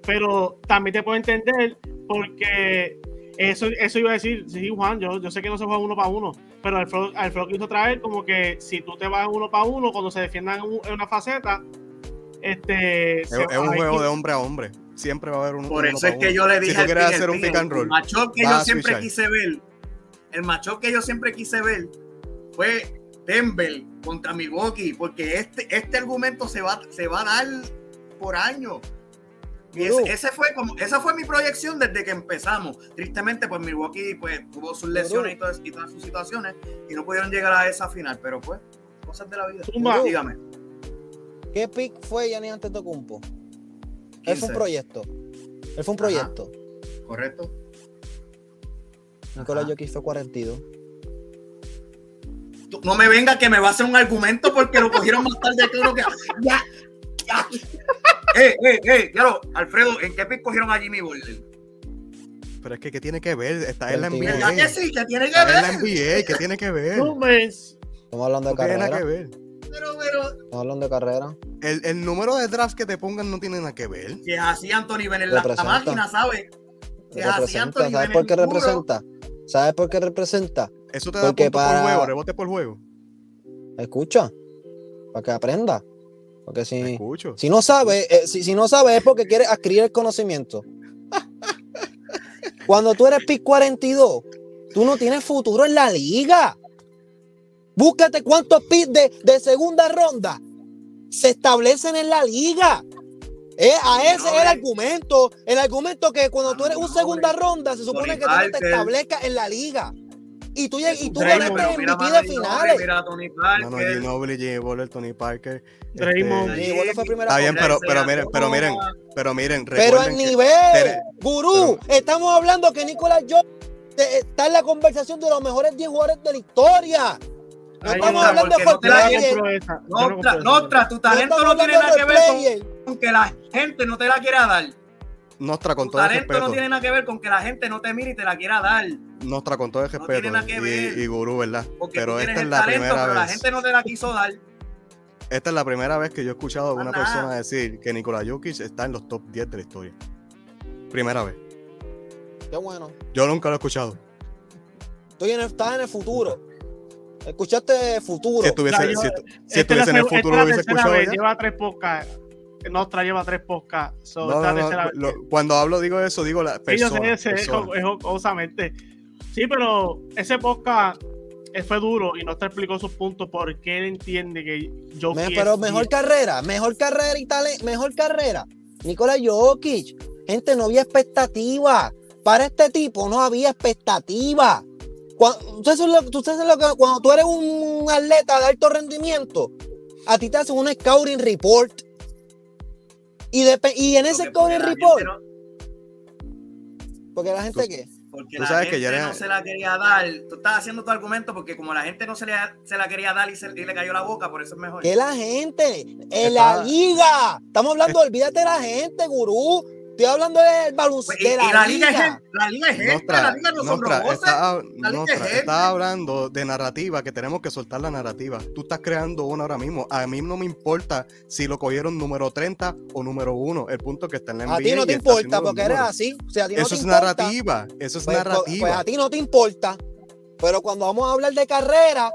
Speaker 1: Pero también te puedo entender porque eso, eso iba a decir, sí, Juan, yo, yo sé que no se juega uno para uno, pero Alfredo, Alfredo quiso traer como que si tú te vas uno para uno, cuando se defiendan en, un- en una faceta, este...
Speaker 2: Es, un juego de hombre a hombre. Siempre va a haber un
Speaker 3: Por
Speaker 2: uno
Speaker 3: eso
Speaker 2: para
Speaker 3: es que
Speaker 2: uno.
Speaker 3: yo le
Speaker 2: Si
Speaker 3: dije
Speaker 2: tú
Speaker 3: al
Speaker 2: quieres
Speaker 3: Pin,
Speaker 2: hacer
Speaker 3: el
Speaker 2: un
Speaker 3: Pin,
Speaker 2: pick and
Speaker 3: el
Speaker 2: roll,
Speaker 3: matchup que yo siempre quise ver, el matchup que yo siempre quise ver fue Denver contra Milwaukee, porque este, este argumento se va, se va a dar por años. Y ese, ese fue como, esa fue mi proyección desde que empezamos. Tristemente, pues Milwaukee pues, tuvo sus lesiones y todas, y todas sus situaciones y no pudieron llegar a esa final, pero pues, cosas de la vida.
Speaker 1: Zumba.
Speaker 3: Dígame.
Speaker 4: ¿Qué pick fue Giannis Antetokounmpo? Él fue
Speaker 3: 15.
Speaker 4: un proyecto. Él fue un
Speaker 3: Ajá.
Speaker 4: proyecto.
Speaker 3: Correcto.
Speaker 4: Nicolás
Speaker 3: Ajá.
Speaker 4: Jokic fue 42.
Speaker 3: No me venga que me va a hacer un argumento porque lo cogieron más tarde que lo que. Ya, ya. Eh, eh, eh, claro, Alfredo, ¿en qué pick cogieron a Jimmy Butler?
Speaker 2: Pero es que, ¿qué tiene que ver? Está en la
Speaker 4: Veintidós.
Speaker 3: ¿Verdad
Speaker 2: NBA.
Speaker 3: que sí? que tiene que
Speaker 2: Está en la
Speaker 3: ver?
Speaker 2: NBA. ¿Qué tiene que ver?
Speaker 4: Estamos hablando de
Speaker 2: No tiene nada que
Speaker 4: carrera.
Speaker 2: ver.
Speaker 3: Pero, pero,
Speaker 4: Estamos hablando de carrera.
Speaker 2: El, el número de draft que te pongan no tiene nada que ver.
Speaker 3: si es así, Anthony Bennett, la, la
Speaker 4: Representa.
Speaker 3: máquina, ¿sabes? Si es así,
Speaker 4: Representa.
Speaker 3: Anthony
Speaker 4: ¿Sabes por qué
Speaker 3: duro.
Speaker 4: ¿Sabes por qué representa?
Speaker 2: Eso te da
Speaker 4: Porque
Speaker 2: punto
Speaker 4: para-
Speaker 2: por juego, rebote por juego.
Speaker 4: Escucha. Para que aprenda. Porque si, si no sabe, eh, si, si no sabe es porque quiere adquirir el conocimiento. Cuando tú eres pick 42, tú no tienes futuro en la liga. Búscate cuántos picks de, de segunda ronda se establecen en la liga. Eh, a ese es el
Speaker 3: Noble.
Speaker 4: argumento. El argumento que cuando tú eres un segunda ronda, se supone
Speaker 3: Tony
Speaker 4: que tú no te
Speaker 3: Parker.
Speaker 4: establezcas en la liga. Y tú, y tú
Speaker 1: Draymond.
Speaker 4: ganaste
Speaker 3: Pero mira,
Speaker 4: MVP de finales.
Speaker 3: Mira a Tony
Speaker 2: No, no,
Speaker 3: Parker.
Speaker 2: Ginobili, Jimmy Butler, Tony Parker. este,
Speaker 1: Draymond.
Speaker 4: Sí, igual fue primera
Speaker 2: Está bien,
Speaker 4: ronda.
Speaker 2: pero, pero miren, pero miren, pero miren,
Speaker 4: Pero el
Speaker 2: que-
Speaker 4: nivel,
Speaker 2: Tere-
Speaker 4: gurú, estamos hablando que Nicolás Jokic eh, está en la conversación de los mejores 10 jugadores de la historia. No estamos hablando de
Speaker 3: no
Speaker 1: no no
Speaker 3: tu
Speaker 4: no
Speaker 3: talento no tiene nada que ver con. Con que la gente no te la quiera dar.
Speaker 2: Nostra, con
Speaker 3: Tu
Speaker 2: todo el
Speaker 3: talento no
Speaker 2: respeto.
Speaker 3: tiene nada que ver con que la gente no te mire y te la quiera dar.
Speaker 2: Nostra, con todo el
Speaker 3: No
Speaker 2: respeto.
Speaker 3: tiene nada que ver.
Speaker 2: y, y Gurú, ¿verdad?
Speaker 3: Porque
Speaker 2: pero
Speaker 3: tú
Speaker 2: esta es la
Speaker 3: talento,
Speaker 2: primera
Speaker 3: pero la
Speaker 2: vez.
Speaker 3: gente no te la quiso dar.
Speaker 2: esta es la primera vez que yo he escuchado a una
Speaker 3: nada.
Speaker 2: persona decir que Nikola Jokic está en los top 10 de la historia. Primera vez.
Speaker 4: Qué bueno.
Speaker 2: Yo nunca lo he escuchado.
Speaker 4: Estoy en el, estás en el futuro. Escuchaste futuro.
Speaker 2: Si estuviese,
Speaker 1: yo-
Speaker 2: si, estuviese en el futuro lo hubiese escuchado
Speaker 1: vez,
Speaker 2: ya.
Speaker 1: Lleva tres podcasts. Nostra lleva tres podcasts. So,
Speaker 2: No, no, no, lo- cuando hablo digo eso, digo la
Speaker 1: Sí, yo
Speaker 2: persona.
Speaker 1: sé, sé,
Speaker 2: persona.
Speaker 1: jo- es jocosamente. Sí, pero ese podcast eh, fue duro y Nostra explicó sus puntos porque él entiende que yo
Speaker 4: Me- pero mejor carrera, mejor carrera y tal, mejor carrera. Nikola Jokic. Gente, no había expectativa. Para este tipo no había expectativa. Cuando, ustedes son lo- ustedes saben lo que- cuando tú eres un atleta de alto rendimiento, a ti te hacen un scouting report. Y, en ese
Speaker 3: la
Speaker 4: report,
Speaker 3: no-
Speaker 4: porque la gente que
Speaker 3: Porque
Speaker 2: Tú
Speaker 3: la
Speaker 2: sabes que
Speaker 3: gente no se la quería dar. Tú estás haciendo tu argumento porque como la gente no se, le, se la quería dar y, se- y le cayó la boca, por eso es mejor.
Speaker 4: que la gente en la liga. Estamos hablando, olvídate de la gente, gurú. Estoy hablando del baloncesto.
Speaker 3: Pues, y,
Speaker 4: de
Speaker 3: y
Speaker 4: la,
Speaker 3: la liga es la liga es gente,
Speaker 2: Nostra,
Speaker 3: la liga no son
Speaker 2: Nostra,
Speaker 3: robots.
Speaker 2: está,
Speaker 3: liga es
Speaker 2: Nostra,
Speaker 3: gente.
Speaker 2: estás hablando de narrativa, que tenemos que soltar la narrativa. Tú estás creando una ahora mismo. A mí no me importa si lo cogieron número 30 o número 1. El punto que está en la NBA.
Speaker 4: A ti no te importa porque eres así. O sea, a ti no
Speaker 2: Eso
Speaker 4: te
Speaker 2: es
Speaker 4: importa.
Speaker 2: narrativa. Eso es
Speaker 4: Pues, pues-
Speaker 2: narrativa.
Speaker 4: pues a ti no te importa. Pero cuando vamos a hablar de carrera,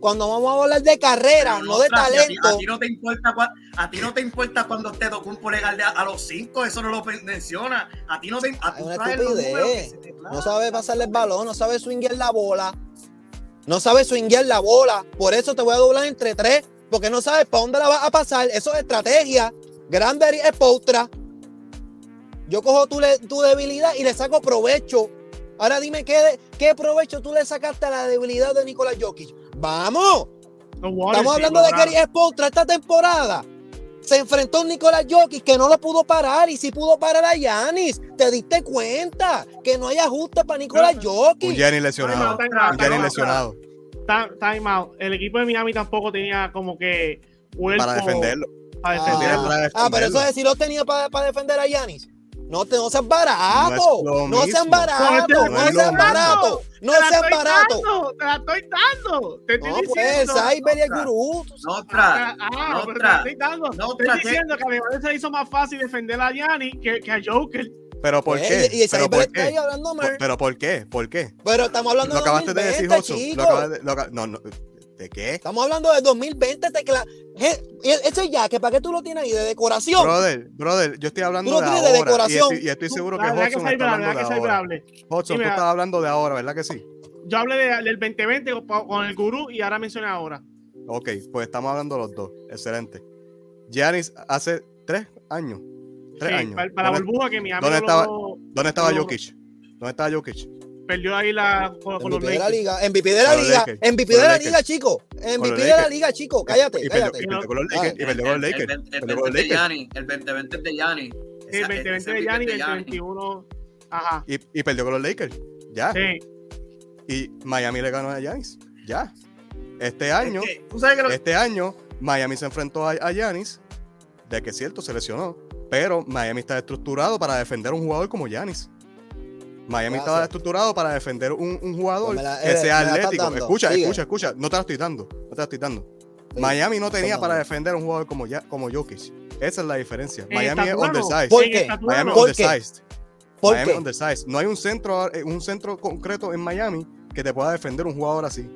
Speaker 4: cuando vamos a hablar de carrera, no de
Speaker 3: a ti-
Speaker 4: talento.
Speaker 3: A ti, no te importa cua- a ti no te importa cuando tocó un legal de a, a los 5, eso no lo menciona. A ti no te a traes los te
Speaker 4: No sabe pasarle el balón, no sabe swinguear la bola. No sabe swinguear la bola. Por eso te voy a doblar entre tres. Porque no sabes para dónde la vas a pasar. Eso es estrategia. Granberry es postra. Yo cojo tu, debilidad y le saco provecho. Ahora dime qué provecho tú le sacaste a la debilidad de Nicolás Jokic. ¡Vamos! Estamos
Speaker 1: sí
Speaker 4: hablando de
Speaker 1: lograron.
Speaker 4: Kerry Spoelstra esta temporada. Se enfrentó a Nicolás Jokic que no lo pudo parar y sí pudo parar a Yanis. ¿Te diste cuenta que no hay ajuste para Nicolás Jokic?
Speaker 2: Gianni lesionado.
Speaker 1: Out.
Speaker 2: lesionado.
Speaker 1: Time out. El equipo de Miami tampoco tenía como que
Speaker 2: Para defenderlo.
Speaker 1: para
Speaker 4: Ah,
Speaker 1: defenderlo.
Speaker 2: para
Speaker 4: Ah, pero eso
Speaker 2: defenderlo.
Speaker 4: es si lo tenía para defender a Yanis. No, te, no seas barato.
Speaker 2: No
Speaker 4: No,
Speaker 2: lo
Speaker 4: sean baratos.
Speaker 1: No
Speaker 4: No,
Speaker 2: lo
Speaker 4: sean baratos. No
Speaker 1: Te la
Speaker 4: sean
Speaker 1: estoy
Speaker 4: baratos.
Speaker 1: dando, Te la estoy dando. Te estoy
Speaker 4: No, pues,
Speaker 1: diciendo.
Speaker 4: Cyber y el gurú.
Speaker 3: Nostra,
Speaker 1: Ah, ah, pero te la estoy dando. Estoy diciendo que a Leonel se hizo más fácil defender a Gianni que, que a Joker.
Speaker 2: Pero ¿por qué?
Speaker 4: Y, y
Speaker 2: ¿Pero
Speaker 4: Cyber
Speaker 2: por
Speaker 4: está ahí
Speaker 2: qué?
Speaker 4: hablando
Speaker 2: ¿Pero por qué? ¿Por qué?
Speaker 4: Pero estamos hablando
Speaker 2: Lo
Speaker 4: de
Speaker 2: acabaste de decir,
Speaker 4: 2020,
Speaker 2: Hudson.
Speaker 4: chico.
Speaker 2: Lo acabas de- lo acab- No, no. ¿De qué?
Speaker 4: Estamos hablando de 2020. Te cla- Je- Ese ya, que ¿para qué tú lo tienes ahí? De decoración.
Speaker 2: Brother, brother, yo estoy hablando
Speaker 4: Tú lo
Speaker 2: de
Speaker 4: tienes de
Speaker 2: ahora. y
Speaker 4: decoración.
Speaker 2: estoy, y estoy seguro que Hudson
Speaker 1: Cyber
Speaker 2: está
Speaker 1: hable,
Speaker 2: hablando de
Speaker 1: que
Speaker 2: ahora. Hudson, tú estás hablando de ahora, ¿verdad que sí?
Speaker 1: Yo hablé de- del 2020 con, el gurú y ahora mencioné ahora.
Speaker 2: Ok, pues estamos hablando los dos. Excelente. Giannis hace tres años. Tres
Speaker 1: Sí,
Speaker 2: años.
Speaker 1: para, para la
Speaker 2: ¿Dónde,
Speaker 1: burbuja que Miami
Speaker 2: dónde
Speaker 1: no
Speaker 2: estaba-
Speaker 1: lo-
Speaker 2: dónde estaba Jokic? ¿Dónde estaba Jokic?
Speaker 1: Perdió ahí la, con, con los
Speaker 4: de la
Speaker 1: Lakers.
Speaker 4: liga, MVP de la liga,
Speaker 2: Lakers.
Speaker 4: MVP de la liga, chico. MVP de la liga, chico. Cállate,
Speaker 2: Y perdió,
Speaker 4: cállate.
Speaker 2: y perdió con los Lakers. Y perdió con los Lakers.
Speaker 3: El, el,
Speaker 2: Perdió
Speaker 3: el
Speaker 2: con los
Speaker 3: 20 de. Gianni, el 2020 es de Ese-
Speaker 1: el 2020
Speaker 3: ese
Speaker 1: de Gianni y
Speaker 3: MVP
Speaker 1: el
Speaker 3: es de
Speaker 1: 21. Ajá.
Speaker 2: Y, y perdió con los Lakers. Ya.
Speaker 1: Sí.
Speaker 2: Y Miami le ganó a Giannis. Ya. Este año,
Speaker 3: Es que, tú sabes que lo-
Speaker 2: este año, Miami se enfrentó a, a Giannis. De que es cierto, se lesionó. Pero Miami está estructurado para defender a un jugador como Giannis. Miami
Speaker 4: Gracias.
Speaker 2: estaba estructurado para defender un, un jugador
Speaker 4: Pues la-
Speaker 2: que
Speaker 4: eh,
Speaker 2: sea atlético. Escucha,
Speaker 4: Sigue.
Speaker 2: escucha, escucha. No te la estoy dando. No te la estoy dando.
Speaker 4: Sí.
Speaker 2: Miami no tenía para defender a un jugador como, ya, como Jokic. Esa es la diferencia.
Speaker 1: En
Speaker 2: Miami es undersized.
Speaker 4: ¿Por qué?
Speaker 2: Miami
Speaker 4: ¿Por
Speaker 2: undersized.
Speaker 4: ¿Por
Speaker 2: Miami es
Speaker 4: qué?
Speaker 2: undersized. No hay un centro, eh, un centro concreto en Miami que te pueda defender un jugador así.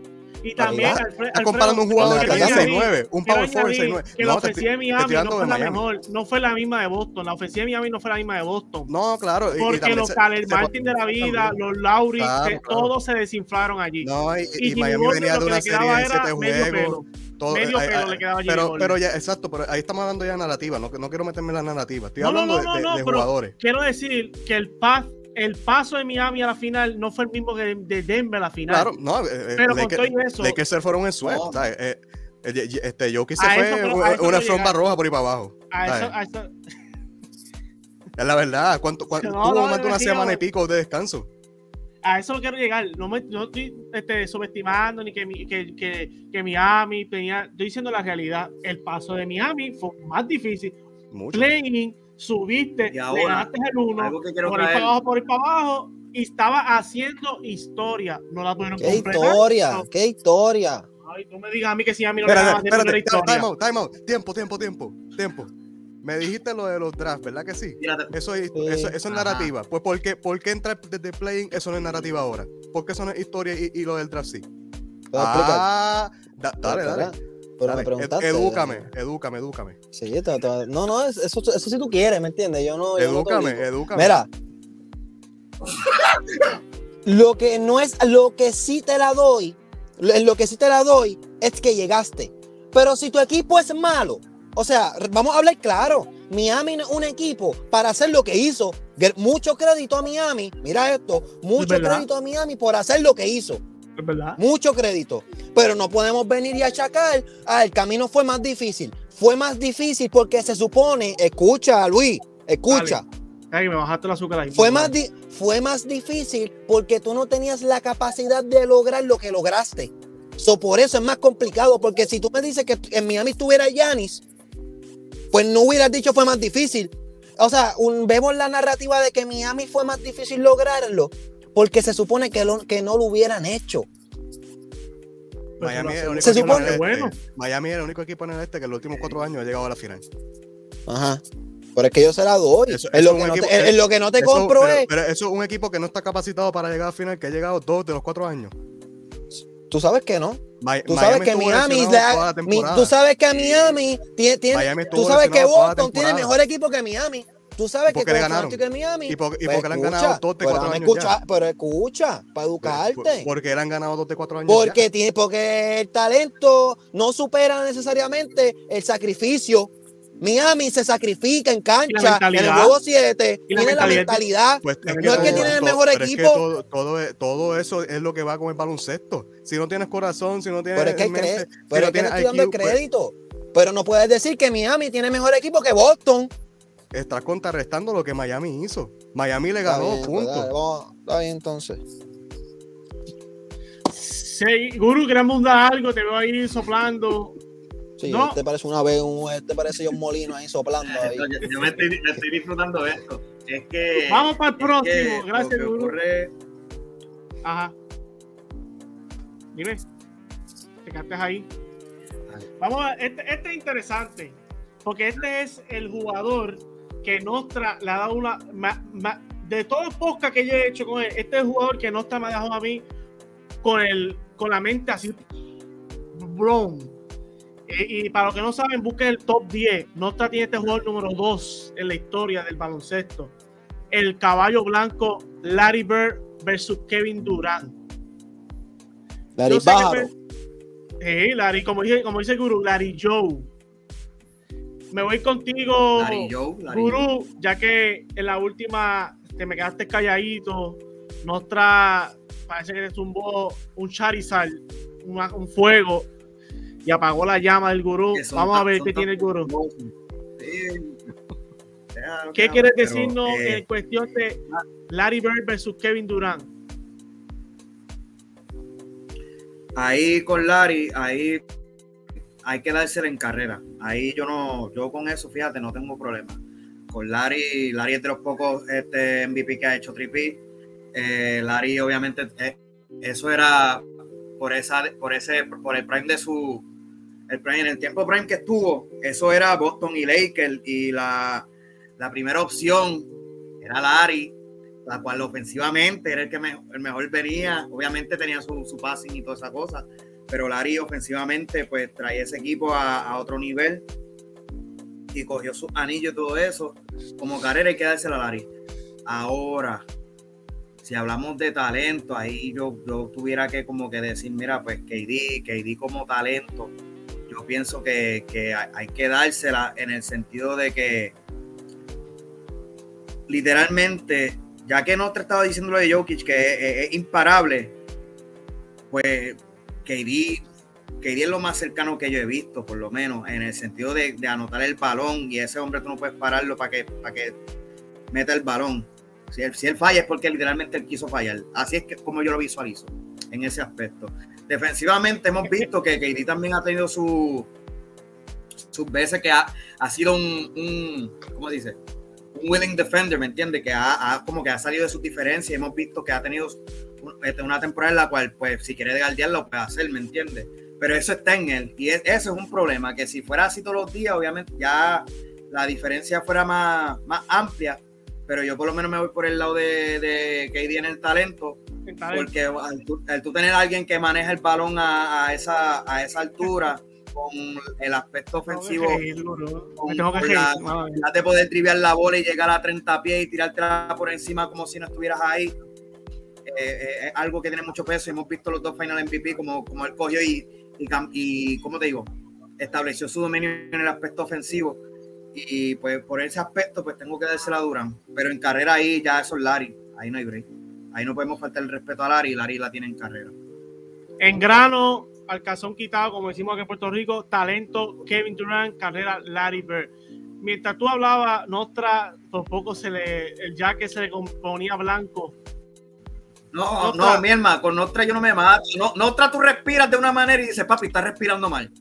Speaker 1: Y también,
Speaker 4: Mira,
Speaker 1: Alfred-
Speaker 2: Estás comparando un jugador que
Speaker 4: añadir-
Speaker 2: 6'9, un power forward
Speaker 1: añadir
Speaker 2: 6'9.
Speaker 1: Que la
Speaker 2: No,
Speaker 1: ofensiva de Miami no fue la
Speaker 2: Miami.
Speaker 1: mejor. No fue la misma de Boston. La ofensiva de Miami no fue la misma de Boston.
Speaker 2: No, claro. y-
Speaker 1: Porque los Caleb Martin de la vida, los Lauri,
Speaker 2: Claro,
Speaker 1: todos se desinflaron allí.
Speaker 2: No, y, y Miami
Speaker 1: Butler
Speaker 2: venía de una serie de
Speaker 1: era
Speaker 2: 7
Speaker 1: medio
Speaker 2: juegos. todo-
Speaker 1: Medio
Speaker 2: ay,
Speaker 1: pelo
Speaker 2: ay,
Speaker 1: le quedaba a Jimmy
Speaker 2: pero, pero ya, exacto, pero ahí estamos hablando ya de narrativa, no, no quiero meterme en la narrativa, estoy
Speaker 1: No, no,
Speaker 2: hablando
Speaker 1: no,
Speaker 2: de,
Speaker 1: no,
Speaker 2: de- jugadores.
Speaker 1: Quiero decir que el, pas, el paso de Miami a la final no fue el mismo que de Denver a la final.
Speaker 2: Claro, no, eh, eh,
Speaker 1: pero con todo eso,
Speaker 2: Lakers se fueron en
Speaker 3: No.
Speaker 2: ¿sabes? Eh, eh, este, Jokic se
Speaker 1: A
Speaker 2: fue
Speaker 1: eso
Speaker 2: una, una roja por ahí para abajo.
Speaker 1: a eso, a eso-
Speaker 2: Es la verdad, ¿cuánto, cuánto-
Speaker 1: No,
Speaker 2: tuvo
Speaker 1: no,
Speaker 2: más de una semana y pico de descanso?
Speaker 1: a eso quiero llegar. No, me, no estoy este, subestimando ni que, que, que, que Miami tenía. Estoy diciendo la realidad. El paso de Miami fue más difícil.
Speaker 2: Mucho.
Speaker 1: Playing, subiste,
Speaker 3: Y
Speaker 1: le
Speaker 3: ahora,
Speaker 1: ganaste el uno, por ahí
Speaker 3: traer.
Speaker 1: para abajo, por ahí para abajo, y estaba haciendo historia. No la pudieron
Speaker 4: Qué
Speaker 1: completar.
Speaker 4: historia,
Speaker 1: No,
Speaker 4: qué historia.
Speaker 1: Ay, tú me digas a mí que si a mí no
Speaker 2: Espérate,
Speaker 1: me
Speaker 2: espérate,
Speaker 1: historia.
Speaker 2: time out, time out. Tiempo, tiempo, tiempo, tiempo. Me dijiste lo de los drafts, ¿verdad que sí? Eso es,
Speaker 4: Sí.
Speaker 2: eso, eso es narrativa. Pues ¿por qué, ¿por qué entrar desde playing? Eso no es narrativa ahora. ¿Por qué eso no es historia y, y lo del draft sí? Ah, da- dale, dale.
Speaker 4: Pero
Speaker 2: dale.
Speaker 4: me
Speaker 2: Ed- edúcame, edúcame, edúcame.
Speaker 4: Sí, no, no, es- eso, eso sí tú quieres, ¿me entiendes? Yo no. yo
Speaker 2: Edúcame,
Speaker 4: obligo.
Speaker 2: edúcame.
Speaker 4: Mira. Lo que no es, lo que sí te la doy, lo que sí te la doy es que llegaste. Pero si tu equipo es malo, o sea, vamos a hablar claro. Miami es un equipo para hacer lo que hizo. Mucho crédito a Miami. Mira esto. Mucho
Speaker 1: verdad.
Speaker 4: crédito a Miami por hacer lo que hizo.
Speaker 1: Verdad.
Speaker 4: Mucho crédito. Pero no podemos venir y achacar. Ah, el camino fue más difícil. Fue más difícil porque se supone, escucha, Luis, escucha.
Speaker 1: Ay, me bajaste el azúcar ahí.
Speaker 4: Fue más, fue más difícil porque tú no tenías la capacidad de lograr lo que lograste. So, por eso es más complicado, porque si tú me dices que en Miami estuviera Yanis, pues no hubieras dicho fue más difícil. O sea, un- vemos la narrativa de que Miami fue más difícil lograrlo, porque se supone que, lo- que no lo hubieran hecho.
Speaker 2: Miami es el único
Speaker 4: Se
Speaker 2: equipo
Speaker 4: supone-
Speaker 2: en el este.
Speaker 1: Bueno.
Speaker 2: Miami es el único equipo en el este que en los últimos cuatro años ha llegado a la final.
Speaker 4: Ajá. Pero es que yo se la doy.
Speaker 2: Eso-
Speaker 4: en,
Speaker 2: eso
Speaker 4: lo
Speaker 2: es
Speaker 4: que
Speaker 2: un
Speaker 4: no
Speaker 2: equipo-
Speaker 4: te, en- en lo que no te
Speaker 2: Eso-
Speaker 4: compro
Speaker 2: pero,
Speaker 4: es.
Speaker 2: pero eso es un equipo que no está capacitado para llegar a la final, que ha llegado dos de los cuatro años.
Speaker 4: Tú sabes que no.
Speaker 2: Mi-
Speaker 4: Tú sabes que Miami, la- mi- tú sabes que a Miami tiene, tiene-
Speaker 2: Miami
Speaker 4: tú sabes que Boston tiene mejor equipo que Miami. Tú sabes
Speaker 2: ¿Y por
Speaker 4: que
Speaker 2: le
Speaker 4: con
Speaker 2: ganaron?
Speaker 4: que Miami.
Speaker 2: ¿Y por- y
Speaker 4: Pues
Speaker 2: por qué le han
Speaker 4: escucha,
Speaker 2: ganado dos de
Speaker 4: pero
Speaker 2: cuatro años
Speaker 4: escucha-
Speaker 2: ya?
Speaker 4: Pero escucha, para
Speaker 2: Por-
Speaker 4: educarte.
Speaker 2: Porque él han ganado dos de cuatro años.
Speaker 4: Porque
Speaker 2: ya.
Speaker 4: tiene, porque el talento no supera necesariamente el sacrificio. Miami se sacrifica en cancha en el juego 7.
Speaker 1: Y la
Speaker 4: tiene la
Speaker 1: mentalidad.
Speaker 2: Pues
Speaker 1: No es que tienen
Speaker 4: el mejor
Speaker 2: pero es que
Speaker 4: equipo.
Speaker 2: todo, todo, es- todo eso es lo que va con el baloncesto. Si no tienes corazón, si no tienes.
Speaker 4: Pero es que,
Speaker 2: mente,
Speaker 4: cre-
Speaker 2: si
Speaker 4: pero
Speaker 2: no
Speaker 4: es que le estoy dando el
Speaker 2: pues,
Speaker 4: crédito. Pero no puedes decir que Miami tiene mejor equipo que Boston.
Speaker 2: Estás contrarrestando lo que Miami hizo. Miami le
Speaker 4: Está
Speaker 2: ganó,
Speaker 4: bien,
Speaker 2: punto.
Speaker 4: está bien entonces.
Speaker 1: Sí, Guru, queremos dar algo, te veo ahí soplando.
Speaker 4: Sí,
Speaker 1: No.
Speaker 4: este parece una vez, un, este parece John Molino ahí soplando ahí.
Speaker 3: Yo, yo me, estoy, me estoy disfrutando de esto. Es que.
Speaker 1: Vamos para el próximo.
Speaker 3: lo
Speaker 1: Gracias,
Speaker 3: que
Speaker 1: Guru.
Speaker 3: ocurre-
Speaker 1: Ajá. Dime. Te ahí. Vamos a, este, este es interesante. Porque este es el jugador que Nostra le ha dado una. ma- ma- de todos los podcasts que yo he hecho con él, este es el jugador que Nostra me ha dejado a mí con, el, con la mente así. Blown. Y, y para los que no saben, busquen el top 10. Nostra tiene este jugador número 2 en la historia del baloncesto. El caballo blanco Larry Bird versus Kevin Durant.
Speaker 4: Larry Bájaro.
Speaker 1: Sí, Larry, como dice, como dice Guru, Larry Joe. Me voy contigo,
Speaker 3: Larry Joe, Larry
Speaker 1: Guru,
Speaker 3: Joe.
Speaker 1: ya que en la última te me quedaste calladito. Nostra parece que te zumbó un Charizard, una- un fuego, y apagó la llama del Gurú. Vamos a ver qué tiene el Gurú.
Speaker 3: Sí.
Speaker 1: ¿Qué quieres
Speaker 3: pero,
Speaker 1: decirnos
Speaker 3: eh,
Speaker 1: en cuestión de Larry Bird versus Kevin Durant?
Speaker 3: ahí con Larry, ahí hay que dársela en carrera. Ahí yo no, yo con eso, fíjate, no tengo problema. Con Larry, Larry es de los pocos este, MVP que ha hecho triple. Eh, Larry, obviamente, eh, eso era por esa, por ese, por el prime de su, el prime, en el tiempo prime que estuvo, eso era Boston y Lakers y la, la primera opción era Larry, la cual ofensivamente era el que me- el mejor venía, obviamente tenía su, su passing y toda esa cosa, pero Larry ofensivamente pues traía ese equipo a, otro nivel y cogió su anillo y todo eso, como carrera hay que dársela a Larry. Ahora, si hablamos de talento, ahí yo, yo tuviera que como que decir, mira, pues KD, KD como talento, yo pienso que, que hay, que dársela en el sentido de que literalmente, ya que no te estaba diciendo lo de Jokic, que es imparable, pues KD, KD es lo más cercano que yo he visto, por lo menos, en el sentido de, anotar el balón y ese hombre tú no puedes pararlo para que, para que meta el balón. Si él, si él falla es porque literalmente él quiso fallar. Así es que como yo lo visualizo en ese aspecto. Defensivamente hemos visto que KD también ha tenido su, sus veces que ha, ha sido un, un, ¿cómo dice? Un willing defender, ¿me entiendes? Que ha, ha- como que ha salido de sus diferencias. Hemos visto que ha tenido una temporada en la cual, pues, si quiere guardiar lo puede hacer, ¿me entiendes? pero eso está en él. Y eso es un problema, que si fuera así todos los días, obviamente ya la diferencia fuera más, más amplia, pero yo por lo menos me voy por el lado de, de KD en el talento, porque al tú, tener a alguien que maneja el balón a, esa, a esa altura, con el aspecto ofensivo, con, la, de poder triviar la bola y llegar a 30 pies y tirártela por encima como si no estuvieras ahí, eh, eh, es algo que tiene mucho peso. Hemos visto los dos final MVP como, como él cogió y, y, y, ¿cómo te digo? Estableció su dominio en el aspecto ofensivo. Y, pues por ese aspecto, pues tengo que dársela a Durán. Pero en carrera ahí ya eso es Larry. Ahí no hay break. Ahí no podemos faltar el respeto a Larry. Larry la tiene en carrera.
Speaker 1: En grano, al calzón quitado, como decimos aquí en Puerto Rico, talento Kevin Durant, carrera Larry Bird. Mientras tú hablabas, Nostra, por poco se le, el jaque se le componía blanco
Speaker 3: no, no, mi hermano, con Nostra yo no me mato. No, Nostra tú respiras de una manera y dices, papi, estás respirando mal.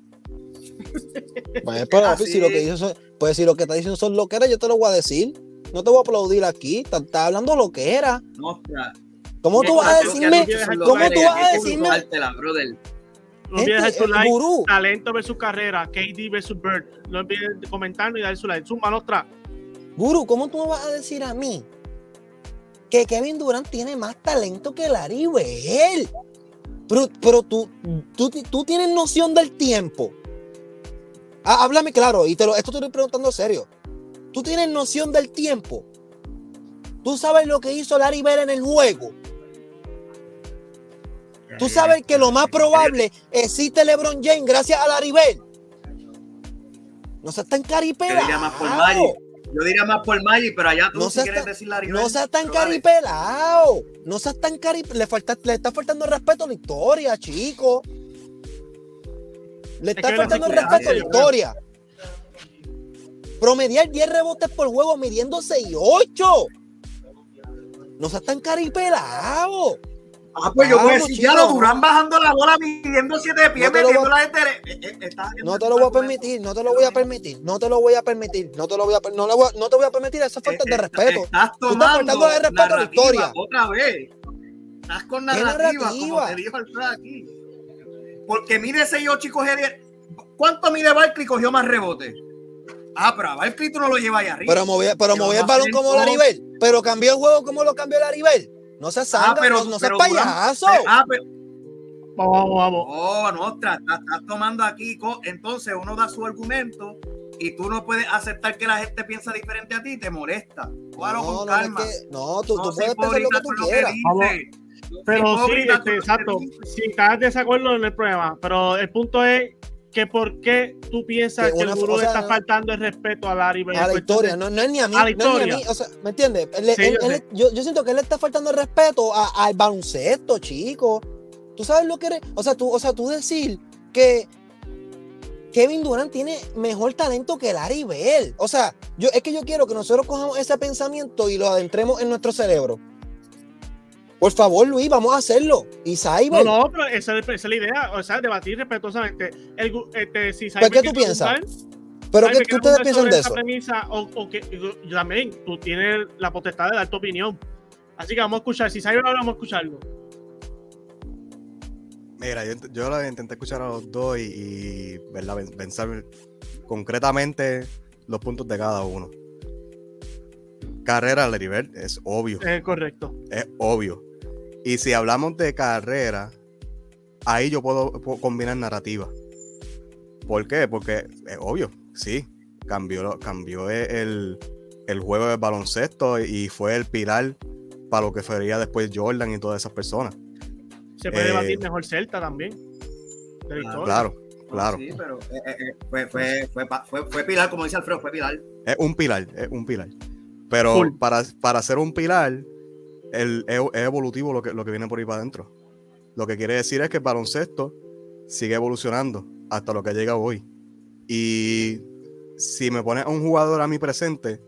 Speaker 4: Pues, pero, si lo que pues si lo que está diciendo son lo que era, yo te lo voy a decir. No te voy a aplaudir aquí. Estás hablando lo que era. Nostra. ¿Cómo tú vas a decirme? ¿Cómo tú vas a decirme?
Speaker 1: No olvides dejar tu like. Gurú. Talento versus carrera. KD versus Bird. No olvides comentarlo y dar su like. Zumba, Nostra.
Speaker 4: Guru, ¿cómo tú me vas a decir a mí que Kevin Durant tiene más talento que Larry Bell. Pero, pero tú, tú, tienes noción del tiempo. Ah, háblame claro, y te lo, esto te estoy preguntando serio. Tú tienes noción del tiempo. Tú sabes lo que hizo Larry Bell en el juego. Tú sabes que lo más probable existe LeBron James gracias a Larry Bell. No se está encaripelado.
Speaker 3: Yo diría más por Magic, pero allá tú no si quieres decir la
Speaker 4: No seas tan caripelado. No seas tan caripelado. Le, falta, le está faltando respeto a la historia, chico. Le está faltando respeto a la historia. Promediar 10 rebotes por juego midiendo 6 y 8. No seas tan caripelado.
Speaker 3: Ah, pues yo voy a decir, ya lo Durán bajando la bola, midiendo siete pies, no metiendo la gente.
Speaker 4: Eh, eh, no te lo voy a permitir, no te lo voy a permitir, no te lo voy a permitir, no te lo voy a no, lo voy a, no te voy a permitir esa falta de respeto.
Speaker 3: Estás tomando estás faltando de respeto a la historia. Otra vez. Estás con narrativa, como te dijo Alfred aquí. Porque mide 6-8 y coge 10. ¿Cuánto mide Barkley cogió más rebote? Ah, pero a Barkley tú no lo llevas ahí arriba.
Speaker 4: Pero movía, pero movía el balón como Laribel. Pero cambió el juego como lo cambió Laribel. No seas ah, pero, no, seas payaso.
Speaker 3: ah, pero, vamos, vamos. Oh, no, estás, estás tomando aquí. Entonces uno da su argumento y tú no puedes aceptar que la gente piensa diferente a ti, te molesta. no, con calma.
Speaker 4: no, tú, tú puedes pensar lo que tú quieras.
Speaker 1: pero sí, este, exacto. Si estás de desacuerdo en el problema, pero el punto es que por qué tú piensas que, el gurú le está faltando el respeto a Larry
Speaker 4: A la historia, no, no, es ni a mí. A la historia. o sea, ¿me entiendes? yo, yo, siento que él le está faltando el respeto al baloncesto, chico. Tú sabes lo que eres. O sea, tú, o sea, tú decir que Kevin Durant tiene mejor talento que Larry Bell. O sea, yo, es que yo quiero que nosotros cojamos ese pensamiento y lo adentremos en nuestro cerebro. Por favor, Luis, vamos a hacerlo. Y Cyber.
Speaker 1: No, no, pero esa, es la idea. O sea, debatir respetuosamente. El, este, si
Speaker 4: Cyber ¿Qué tú piensas? ¿Pero qué tú ustedes piensan de eso?
Speaker 1: Premisa, o, que, también tú tienes la potestad de dar tu opinión. Así que vamos a escuchar. Si Cyber ahora vamos a escucharlo.
Speaker 2: Mira, yo, yo intenté escuchar a los dos y, pensar concretamente los puntos de cada uno. Carrera Leribert es obvio.
Speaker 1: Es correcto.
Speaker 2: Es obvio. Y si hablamos de carrera, ahí yo puedo, combinar narrativa. ¿Por qué? Porque es obvio, sí, cambió, cambió el, juego de baloncesto y fue el pilar para lo que sería después Jordan y todas esas personas.
Speaker 1: Se puede debatir eh, mejor Celta también.
Speaker 2: claro, claro.
Speaker 3: Sí, pero eh, eh, fue, fue, fue, fue, pilar, como dice Alfredo, fue pilar.
Speaker 2: Es un pilar, es un pilar. Pero para, para ser un pilar, el, es, evolutivo lo que, lo que viene por ahí para adentro. Lo que quiere decir es que el baloncesto sigue evolucionando hasta lo que llega hoy. Y si me pones a un jugador a mi presente,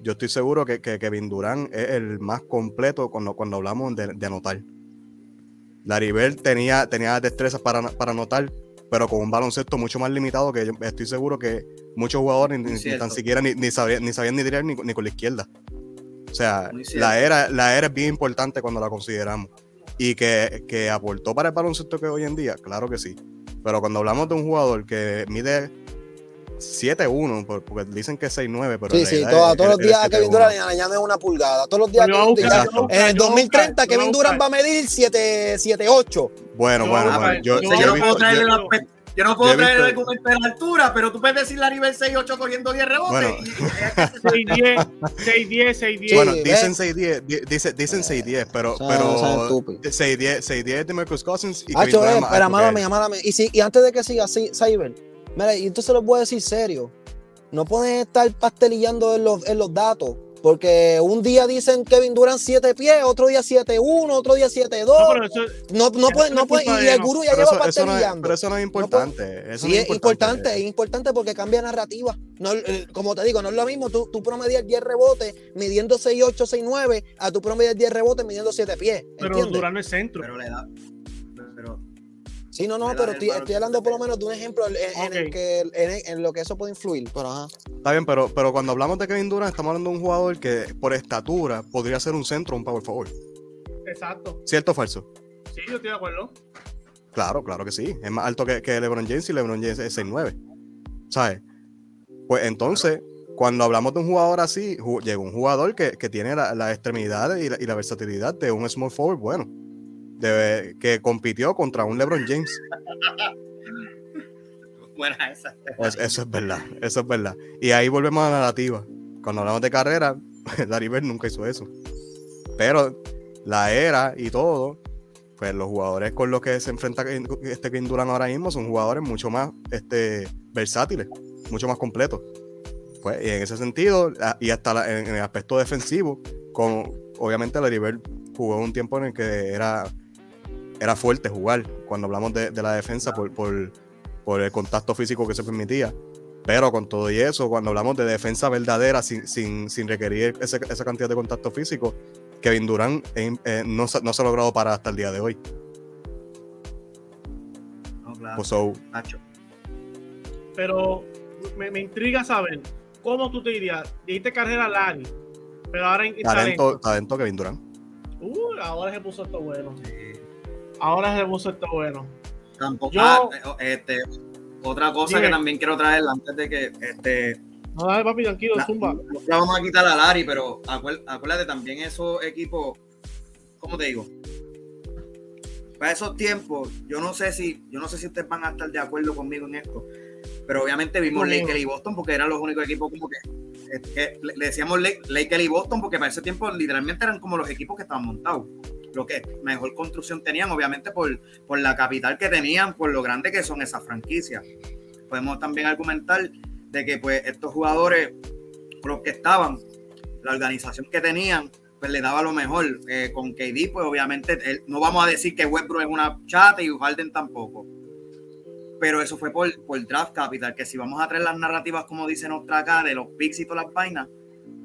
Speaker 2: yo estoy seguro que, que Kevin Durant es el más completo cuando, cuando hablamos de, de anotar. Laribel tenía, tenía destrezas para, para anotar, pero con un baloncesto mucho más limitado que yo estoy seguro que muchos jugadores ni, tan siquiera ni, ni, sabían, ni sabían ni tirar ni, con la izquierda. O sea, la era, la era es bien importante cuando la consideramos. Y que, que, aportó para el baloncesto que hoy en día, claro que sí. Pero cuando hablamos de un jugador que mide 7-1, por- porque dicen que es 6-9, pero
Speaker 4: Sí, sí, todos,
Speaker 2: es-
Speaker 4: todos los días a Kevin
Speaker 2: 7-1.
Speaker 4: Durant le añaden una pulgada. Todos los días. Kevin
Speaker 1: buscar,
Speaker 4: Durant- en el
Speaker 1: yo voy a
Speaker 4: 2030
Speaker 1: buscar, yo
Speaker 4: Kevin Durant va a medir 7, 7 8.
Speaker 2: Bueno,
Speaker 1: Yo-
Speaker 2: bueno, bueno. Yo,
Speaker 1: yo-
Speaker 2: yo
Speaker 3: yo no puedo traerle
Speaker 2: yo-
Speaker 3: la yo no puedo traer el argumento de la altura, pero tú puedes decir la nivel 6-8 cogiendo 10 rebotes.
Speaker 2: Bueno.
Speaker 3: y- y-
Speaker 1: 6-10, 6-10, 6-10.
Speaker 2: Bueno,
Speaker 4: Sí,
Speaker 2: dicen
Speaker 4: ¿ves?
Speaker 2: 6-10, di- dice- dicen 6-10, pero, pero
Speaker 4: son estúpidos.
Speaker 2: 6-10 6-10 de Marcus Cousins y
Speaker 4: eh,
Speaker 2: más
Speaker 4: espera, mala mía. Y, si, y antes de que siga así, Cyber, mira, y entonces les voy a decir serio. No pueden estar pastelillando en los, en los datos. Porque un día dicen Kevin Durant 7 pies, otro día 7-1, otro día 7-2.
Speaker 1: No, pero eso,
Speaker 4: No, no,
Speaker 1: eso
Speaker 4: pueden,
Speaker 1: no culpa
Speaker 4: y el gurú ya
Speaker 2: Pero
Speaker 4: lleva
Speaker 2: eso, eso no es, pero eso no es importante. eso
Speaker 4: Sí,
Speaker 2: no
Speaker 4: es importante, es importante porque cambia narrativa. No, eh, como te digo, no es lo mismo tú, tú promedias 10 rebotes midiendo 6'8, 6'9 a tú promedias 10 rebotes midiendo 7 pies.
Speaker 1: pero
Speaker 4: ¿entiendes?
Speaker 1: Durán no es centro.
Speaker 3: Pero le da.
Speaker 4: Sí, no, no, pero estoy, hablando por lo menos de un ejemplo en, en el que en, en lo que eso puede influir. Pero ajá.
Speaker 2: Está bien, pero, pero cuando hablamos de Kevin Durant, estamos hablando de un jugador que por estatura podría ser un centro o un power forward.
Speaker 1: Exacto.
Speaker 2: ¿Cierto o falso?
Speaker 1: Sí, yo estoy de acuerdo.
Speaker 2: Claro, claro que sí. Es más alto que, que LeBron James y LeBron James es 6'9. ¿Sabes? Pues entonces, cuando hablamos de un jugador así, llega un jugador que, que tiene la- las extremidades y la, y la versatilidad de un small forward bueno. De- que compitió contra un LeBron James.
Speaker 3: buena esa.
Speaker 2: Es- eso es verdad, eso es verdad. Y ahí volvemos a la narrativa. Cuando hablamos de carrera, Larry Bird nunca hizo eso. Pero la era y todo, pues los jugadores con los que se enfrenta este Kevin Durant ahora mismo son jugadores mucho más este, versátiles, mucho más completos. Pues, y en ese sentido, y hasta la- en, en el aspecto defensivo, con, obviamente Larry Bird jugó un tiempo en el que era, era fuerte jugar, cuando hablamos de, de la defensa por, por, por el contacto físico que se permitía. Pero con todo y eso, cuando hablamos de defensa verdadera sin, sin, sin requerir ese- esa cantidad de contacto físico, Kevin Durant eh, eh, no, se- no se ha logrado para hasta el día de hoy.
Speaker 3: No, claro.
Speaker 2: Pues, so,
Speaker 3: Nacho.
Speaker 1: Pero me, me intriga saber cómo tú te dirías. Diste carrera Larry, pero ahora en en
Speaker 2: talento, talento Kevin Durant.
Speaker 1: Uh, ahora se puso esto bueno.
Speaker 3: Sí.
Speaker 1: Ahora se puso esto bueno.
Speaker 3: Tampoco.
Speaker 1: Yo-
Speaker 3: ah, eh, este, otra cosa
Speaker 1: Dime.
Speaker 3: que también quiero traer antes de que este,
Speaker 1: No, dale, papi, tranquilo,
Speaker 3: la,
Speaker 1: zumba.
Speaker 3: la vamos a quitar a Lari, pero acuérdate, también esos equipos, ¿cómo te digo? Para esos tiempos, yo no sé si, yo no sé si ustedes van a estar de acuerdo conmigo en esto, pero obviamente vimos
Speaker 1: Conmigo.
Speaker 3: Lakers y Boston porque eran los únicos equipos como que, es que le decíamos Lake- Lakers y Boston porque para ese tiempo literalmente eran como los equipos que estaban montados. Lo que mejor construcción tenían, obviamente por, por la capital que tenían, por lo grande que son esas franquicias. Podemos también argumentar de que pues estos jugadores, los que estaban, la organización que tenían, pues le daba lo mejor. Eh, con KD, pues obviamente, él- no vamos a decir que Westbrook es una chata y Harden tampoco. Pero eso fue por, por draft capital, que si vamos a traer las narrativas, como dice nuestra acá, de los picks y todas las vainas,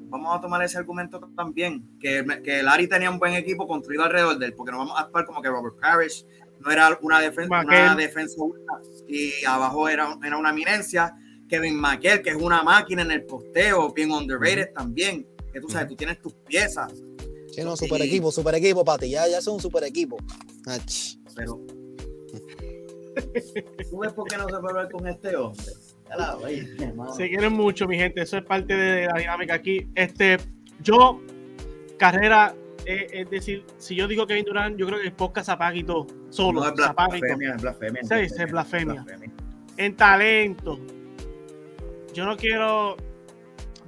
Speaker 3: vamos a tomar ese argumento también, que, que Larry tenía un buen equipo construido alrededor de él, porque no vamos a actuar como que Robert Parrish no era una, defen- una defensa y abajo era, era una eminencia. Kevin McHale, que es una máquina en el posteo, bien underrated también, que tú sabes, tú tienes tus piezas,
Speaker 4: Sí, no, super equipo, super equipo, Pati. Ya, ya es un super equipo. Ach.
Speaker 3: pero... ¿Tú ves por qué no se puede hablar con este hombre? La.
Speaker 1: Se quieren mucho, mi gente. Eso es parte de la dinámica aquí. Este, yo, carrera, eh, es decir, si yo digo Kevin Durant, yo creo que el podcast se apaga y todo. Solo,
Speaker 3: No, es
Speaker 1: todo.
Speaker 3: blasfemia, es blasfemia.
Speaker 1: Sí, es blasfemia. En talento, yo no quiero,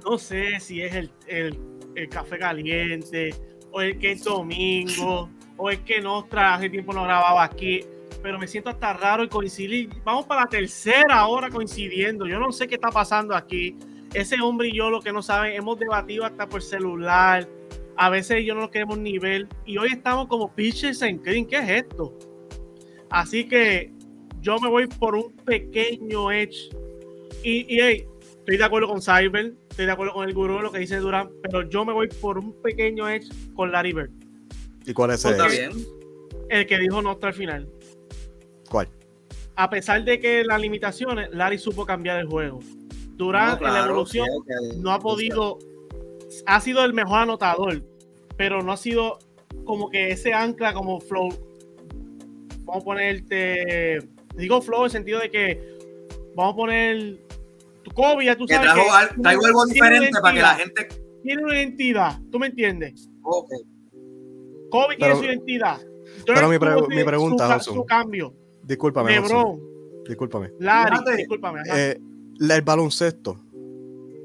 Speaker 1: no sé si es el, el, el café caliente, o el que es domingo, o el que Nostra hace tiempo no grababa aquí, pero me siento hasta raro y coincidir. Vamos para la tercera hora coincidiendo. Yo no sé qué está pasando aquí. Ese hombre y yo, lo que no saben, hemos debatido hasta por celular. A veces yo no lo queremos ni ver. Y hoy estamos como pitchers en green. ¿Qué es esto? Así que yo me voy por un pequeño edge. Y, y hey, estoy de acuerdo con Cyber, estoy de acuerdo con el gurú, lo que dice Durán, pero yo me voy por un pequeño edge con Larry Bird,
Speaker 2: ¿Y cuál es
Speaker 3: Pues
Speaker 2: ese?
Speaker 3: está bien.
Speaker 1: el que dijo Nostra al final. A pesar de que las limitaciones, Larry supo cambiar el juego.
Speaker 3: No,
Speaker 1: en la evolución no ha podido, ha sido el mejor anotador, pero no ha sido como que ese ancla como flow. Vamos a ponerte Digo flow en el sentido de que vamos a poner tu Kobe, ya tú
Speaker 3: Que
Speaker 1: sabes.
Speaker 3: trajo,
Speaker 1: que
Speaker 3: al- traigo algo
Speaker 1: tiene una
Speaker 3: diferente para que la
Speaker 1: identidad,
Speaker 3: gente.
Speaker 1: Tiene una identidad, ¿tú me entiendes?
Speaker 3: Ok.
Speaker 1: Kobe tiene su identidad.
Speaker 2: pero mi mi pregunta,
Speaker 1: su, su cambio.
Speaker 2: Discúlpame,
Speaker 1: LeBron,
Speaker 2: discúlpame.
Speaker 1: Larry, discúlpame.
Speaker 2: Eh, la- el baloncesto,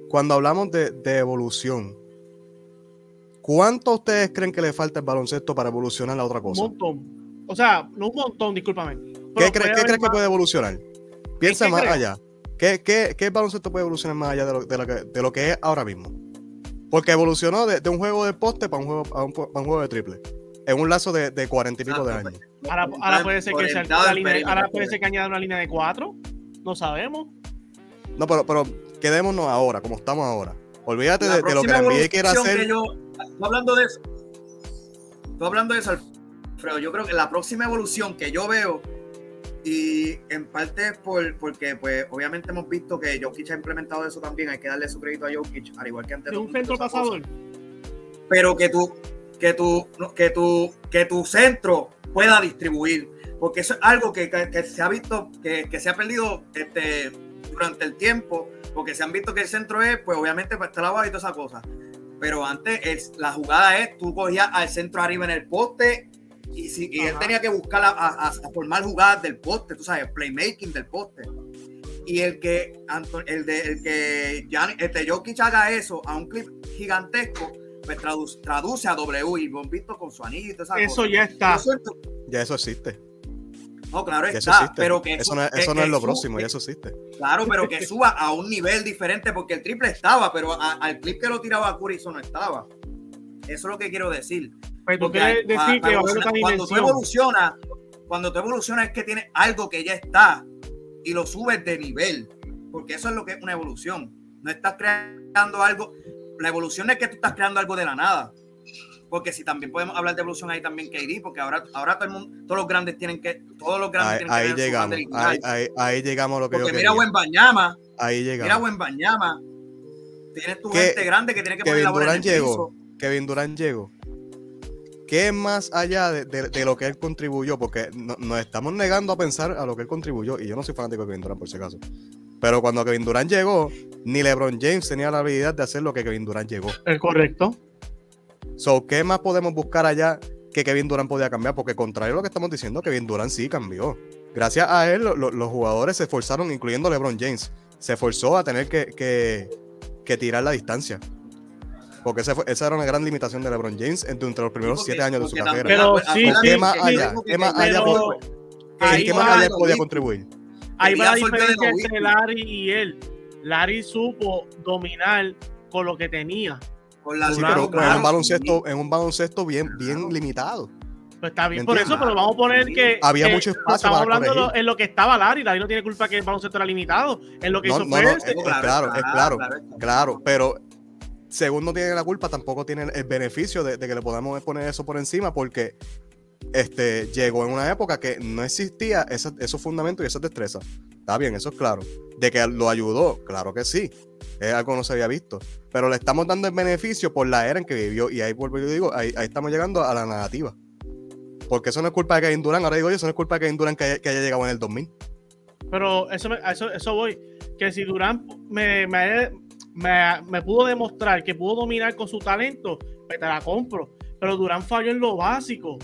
Speaker 2: cuando hablamos de, de evolución, ¿cuánto ustedes creen que le falta el baloncesto para evolucionar a otra
Speaker 1: un
Speaker 2: cosa?
Speaker 1: montón. O sea, no un montón, discúlpame.
Speaker 2: ¿Qué,
Speaker 1: Pero
Speaker 2: cre- qué crees que puede evolucionar? Piensa más allá. ¿Qué, qué, qué baloncesto puede evolucionar más allá de lo, de lo que, de lo que es ahora mismo? Porque evolucionó de, de un juego de poste para un juego, a un, para un juego de triple. En un lazo de, de 40 y pico de años.
Speaker 1: Ahora, ahora puede ser que línea, ahora puede
Speaker 3: pues.
Speaker 1: ser que añada una línea de cuatro. No sabemos.
Speaker 2: No, pero, pero quedémonos ahora, como estamos ahora. Olvídate de, de lo que la NBA quiere hacer.
Speaker 3: que yo- hablando de eso. Tú hablando de eso, Alfredo. Yo creo que la próxima evolución que yo veo, y en parte es por, porque, pues, obviamente hemos visto que Jokic ha implementado eso también. Hay que darle su crédito a Jokic, al igual que antes.
Speaker 1: De un centro pasador.
Speaker 3: Pero que tú, que no, que tú, que tu centro pueda distribuir. Porque eso es algo que, que- que se ha visto, que, que se ha perdido este, durante el tiempo, porque se han visto que el centro es, pues obviamente, para estar abajo y todas esas cosas. Pero antes es, la jugada es, tú cogías al centro arriba en el poste y, si, y él tenía que buscar a, a- a formar jugadas del poste, tú sabes, playmaking del poste. Y el que, el de, el que Gianni- este Jokic haga eso a un clip gigantesco, pues tradu- traduce a W y visto con su anillo y todas esas
Speaker 1: Eso
Speaker 3: cosas.
Speaker 1: ya está.
Speaker 2: Ya eso existe.
Speaker 3: no, claro
Speaker 2: Ya eso
Speaker 3: está,
Speaker 2: existe.
Speaker 3: pero que
Speaker 2: eso no es,
Speaker 3: que-
Speaker 2: eso no
Speaker 3: que
Speaker 2: es lo próximo,
Speaker 3: que-
Speaker 2: ya eso existe.
Speaker 3: Claro, pero que suba a un nivel diferente, porque el triple estaba, pero a- al clip que lo tiraba a Curry eso no estaba. Eso es lo que quiero decir.
Speaker 1: Pero
Speaker 3: Porque
Speaker 1: quieres
Speaker 3: a-
Speaker 1: decir
Speaker 3: a-
Speaker 1: que otra
Speaker 3: cuando tú evolucionas, cuando tú evolucionas es que tienes algo que ya está y lo subes de nivel, porque eso es lo que es una evolución. No estás creando algo, la evolución es que tú estás creando algo de la nada. Porque si también podemos hablar de evolución ahí también KD, porque ahora, ahora todo el mundo, todos los grandes tienen que, todos los grandes
Speaker 2: Ahí,
Speaker 3: tienen que
Speaker 2: ahí llegamos. Ahí, ahí- ahí llegamos a lo que
Speaker 3: Porque
Speaker 2: yo
Speaker 3: mira buen Bañama,
Speaker 2: Ahí
Speaker 3: mira
Speaker 2: llegamos.
Speaker 3: buen Bañama. Tienes tu
Speaker 2: Que-
Speaker 3: gente grande que tiene que poner
Speaker 2: Kevin
Speaker 3: la bola en el
Speaker 2: llegó.
Speaker 3: piso.
Speaker 2: Kevin Durant llegó. ¿Qué es más allá de, de- de lo que él contribuyó? Porque no- nos estamos negando a pensar a lo que él contribuyó. Y yo no soy fanático de Kevin Durant, por si acaso. Pero cuando Kevin Durant llegó, ni LeBron James tenía la habilidad de hacer lo que Kevin Durant llegó.
Speaker 1: Es correcto.
Speaker 2: So, ¿qué más podemos buscar allá que Kevin Durant podía cambiar? Porque contrario a lo que estamos diciendo, Kevin Durant sí cambió. Gracias a él, lo- lo- los jugadores se esforzaron, incluyendo LeBron James, se esforzó a tener que, que- que tirar la distancia. Porque ese fue- esa era una gran limitación de LeBron James entre, entre los primeros
Speaker 3: Porque-
Speaker 2: siete años de su carrera.
Speaker 1: Pero sí, sí,
Speaker 2: ¿Qué más allá? ¿Qué más allá?
Speaker 1: pero-
Speaker 2: pod-
Speaker 1: ahí
Speaker 2: ¿En qué
Speaker 1: va
Speaker 2: más allá él
Speaker 3: lo
Speaker 2: podía contribuir?
Speaker 1: Ahí va la diferencia entre Larry y él. Larry supo dominar con lo que tenía.
Speaker 3: Con la
Speaker 2: Sí, pero
Speaker 3: claro,
Speaker 2: en un baloncesto, en un baloncesto bien, bien
Speaker 3: Claro.
Speaker 2: limitado.
Speaker 1: Pues está bien
Speaker 2: ¿Me
Speaker 1: por eso, pero vamos a poner que.
Speaker 2: Había
Speaker 1: que
Speaker 2: mucho espacio
Speaker 1: Estamos
Speaker 2: para
Speaker 1: hablando
Speaker 2: corregir.
Speaker 1: en lo que estaba Larry. Larry no tiene culpa que el baloncesto era limitado. En lo que
Speaker 2: No,
Speaker 1: hizo
Speaker 2: no,
Speaker 1: fue
Speaker 2: no,
Speaker 1: este.
Speaker 2: es- claro, es claro. Claro, pero según no tiene la culpa, tampoco tiene el beneficio de, de que le podamos poner eso por encima, porque este, llegó en una época que no existía esos fundamentos y esas destrezas. Está bien, eso es claro. De que lo ayudó, claro que sí. Es algo que no se había visto. Pero le estamos dando el beneficio por la era en que vivió. Y ahí vuelvo y digo, ahí, estamos llegando a la negativa. Porque eso no es culpa de Kevin Durant. Ahora digo yo, eso no es culpa de Kevin Durant que haya, llegado en el 2000.
Speaker 1: Pero eso, me- eso, eso voy. Que si Durán me, me, me- pudo demostrar que pudo dominar con su talento, pues te la compro. Pero Durán falló en lo básico.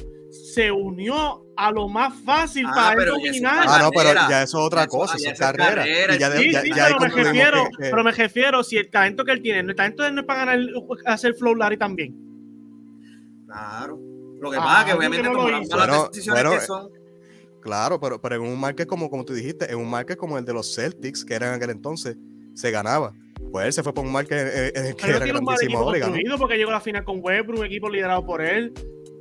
Speaker 1: Se unió a lo más fácil
Speaker 3: Ah,
Speaker 1: para él dominar.
Speaker 2: Ah, no, pero ya eso es otra
Speaker 3: Eso-
Speaker 2: cosa,
Speaker 3: ah,
Speaker 2: eso es carrera.
Speaker 3: carrera.
Speaker 2: Y ya, de-
Speaker 1: Sí,
Speaker 2: ya-
Speaker 1: sí,
Speaker 2: ya ahí
Speaker 1: pero me refiero,
Speaker 2: que- que-
Speaker 1: pero me refiero si el talento que él tiene, el talento de él no es para ganar, hacer flow Larry también.
Speaker 3: Claro. Lo que
Speaker 1: Ah,
Speaker 3: pasa es que
Speaker 1: ¿por qué
Speaker 3: obviamente
Speaker 1: no hizo?
Speaker 3: las
Speaker 2: Bueno,
Speaker 3: decisiones
Speaker 2: bueno,
Speaker 3: que son.
Speaker 2: Claro, pero, pero en un market como, como tú dijiste, en un market como el de los Celtics, que era en aquel entonces, se ganaba. Pues él se fue por un market en, en el que
Speaker 1: Pero
Speaker 2: era grandísimo
Speaker 1: equipo
Speaker 2: ahora
Speaker 1: porque llegó a la final con Westbrook, un equipo liderado por él.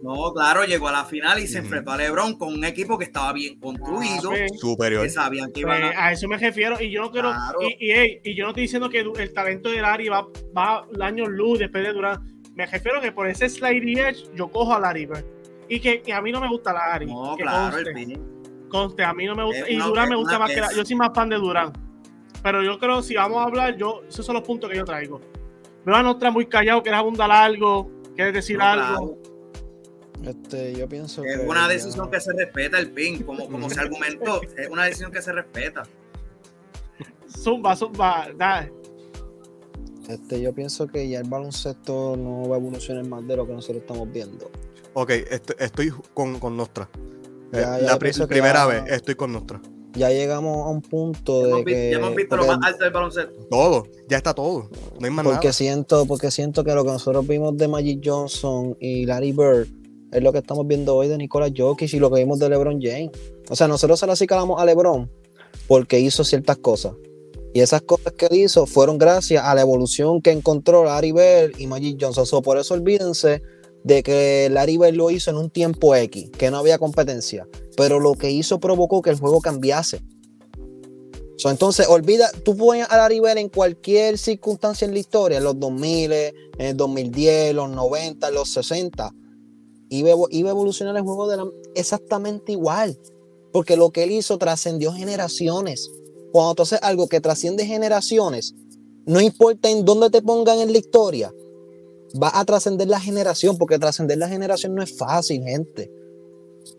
Speaker 3: No, claro, llegó a la final y se enfrentó a LeBron con un equipo que estaba bien construido,
Speaker 1: Ah,
Speaker 2: Superior.
Speaker 3: que sabían que iban a.
Speaker 1: a eso me refiero y yo no quiero
Speaker 3: Claro.
Speaker 1: y, y, ey, y yo no estoy diciendo que el talento de Larry va, va años luz después de Durant. Me refiero que por ese slidey edge yo cojo a Larry Bird. y que, que a mí no me gusta Larry.
Speaker 3: No,
Speaker 1: que
Speaker 3: claro,
Speaker 1: conste.
Speaker 3: el.
Speaker 1: Conste, a mí no me gusta.
Speaker 3: Es
Speaker 1: y
Speaker 3: una-
Speaker 1: Durán me gusta más que la. Yo soy más fan de Durán. Pero yo creo, si vamos a hablar, yo, esos son los puntos que yo traigo. Durán no está muy callado, quieres abundar algo, quieres decir
Speaker 3: No,
Speaker 1: algo.
Speaker 3: claro.
Speaker 4: Este, yo pienso
Speaker 3: Es
Speaker 4: que
Speaker 3: una
Speaker 4: ya-
Speaker 3: decisión que se respeta el PIN, como, como se argumentó, es una decisión que se respeta.
Speaker 1: Zumba, zumba. da.
Speaker 4: Este, yo pienso que ya el baloncesto no va a evolucionar más de lo que nosotros estamos viendo.
Speaker 2: Ok, est- estoy con, con Nostra. Eh,
Speaker 4: Ya, ya
Speaker 2: la pri- primera
Speaker 4: ya-
Speaker 2: vez estoy con Nostra.
Speaker 4: Ya llegamos a un punto
Speaker 3: Ya
Speaker 4: de
Speaker 3: hemos,
Speaker 4: que
Speaker 3: ya hemos visto lo más alto del baloncesto.
Speaker 2: Todo, ya está todo. No hay más
Speaker 4: porque
Speaker 2: nada.
Speaker 4: siento, porque siento que lo que nosotros vimos de Magic Johnson y Larry Bird es lo que estamos viendo hoy de Nicolas Jokic y lo que vimos de LeBron James. O sea, nosotros se la acicalamos a LeBron porque hizo ciertas cosas. Y esas cosas que hizo fueron gracias a la evolución que encontró Larry Bird y Magic Johnson. So, por eso olvídense de que Larry Bird lo hizo en un tiempo X, que no había competencia. Pero lo que hizo provocó que el juego cambiase. So, entonces, olvida, tú pones a Larry Bird en cualquier circunstancia en la historia, en los 2000, en el 2010, los 90, los 60, iba, a evo- iba a evolucionar el juego de la- exactamente igual. Porque lo que él hizo trascendió generaciones. Cuando tú haces algo que trasciende generaciones, no importa en dónde te pongan en la historia, va a trascender la generación, porque trascender la generación no es fácil, gente.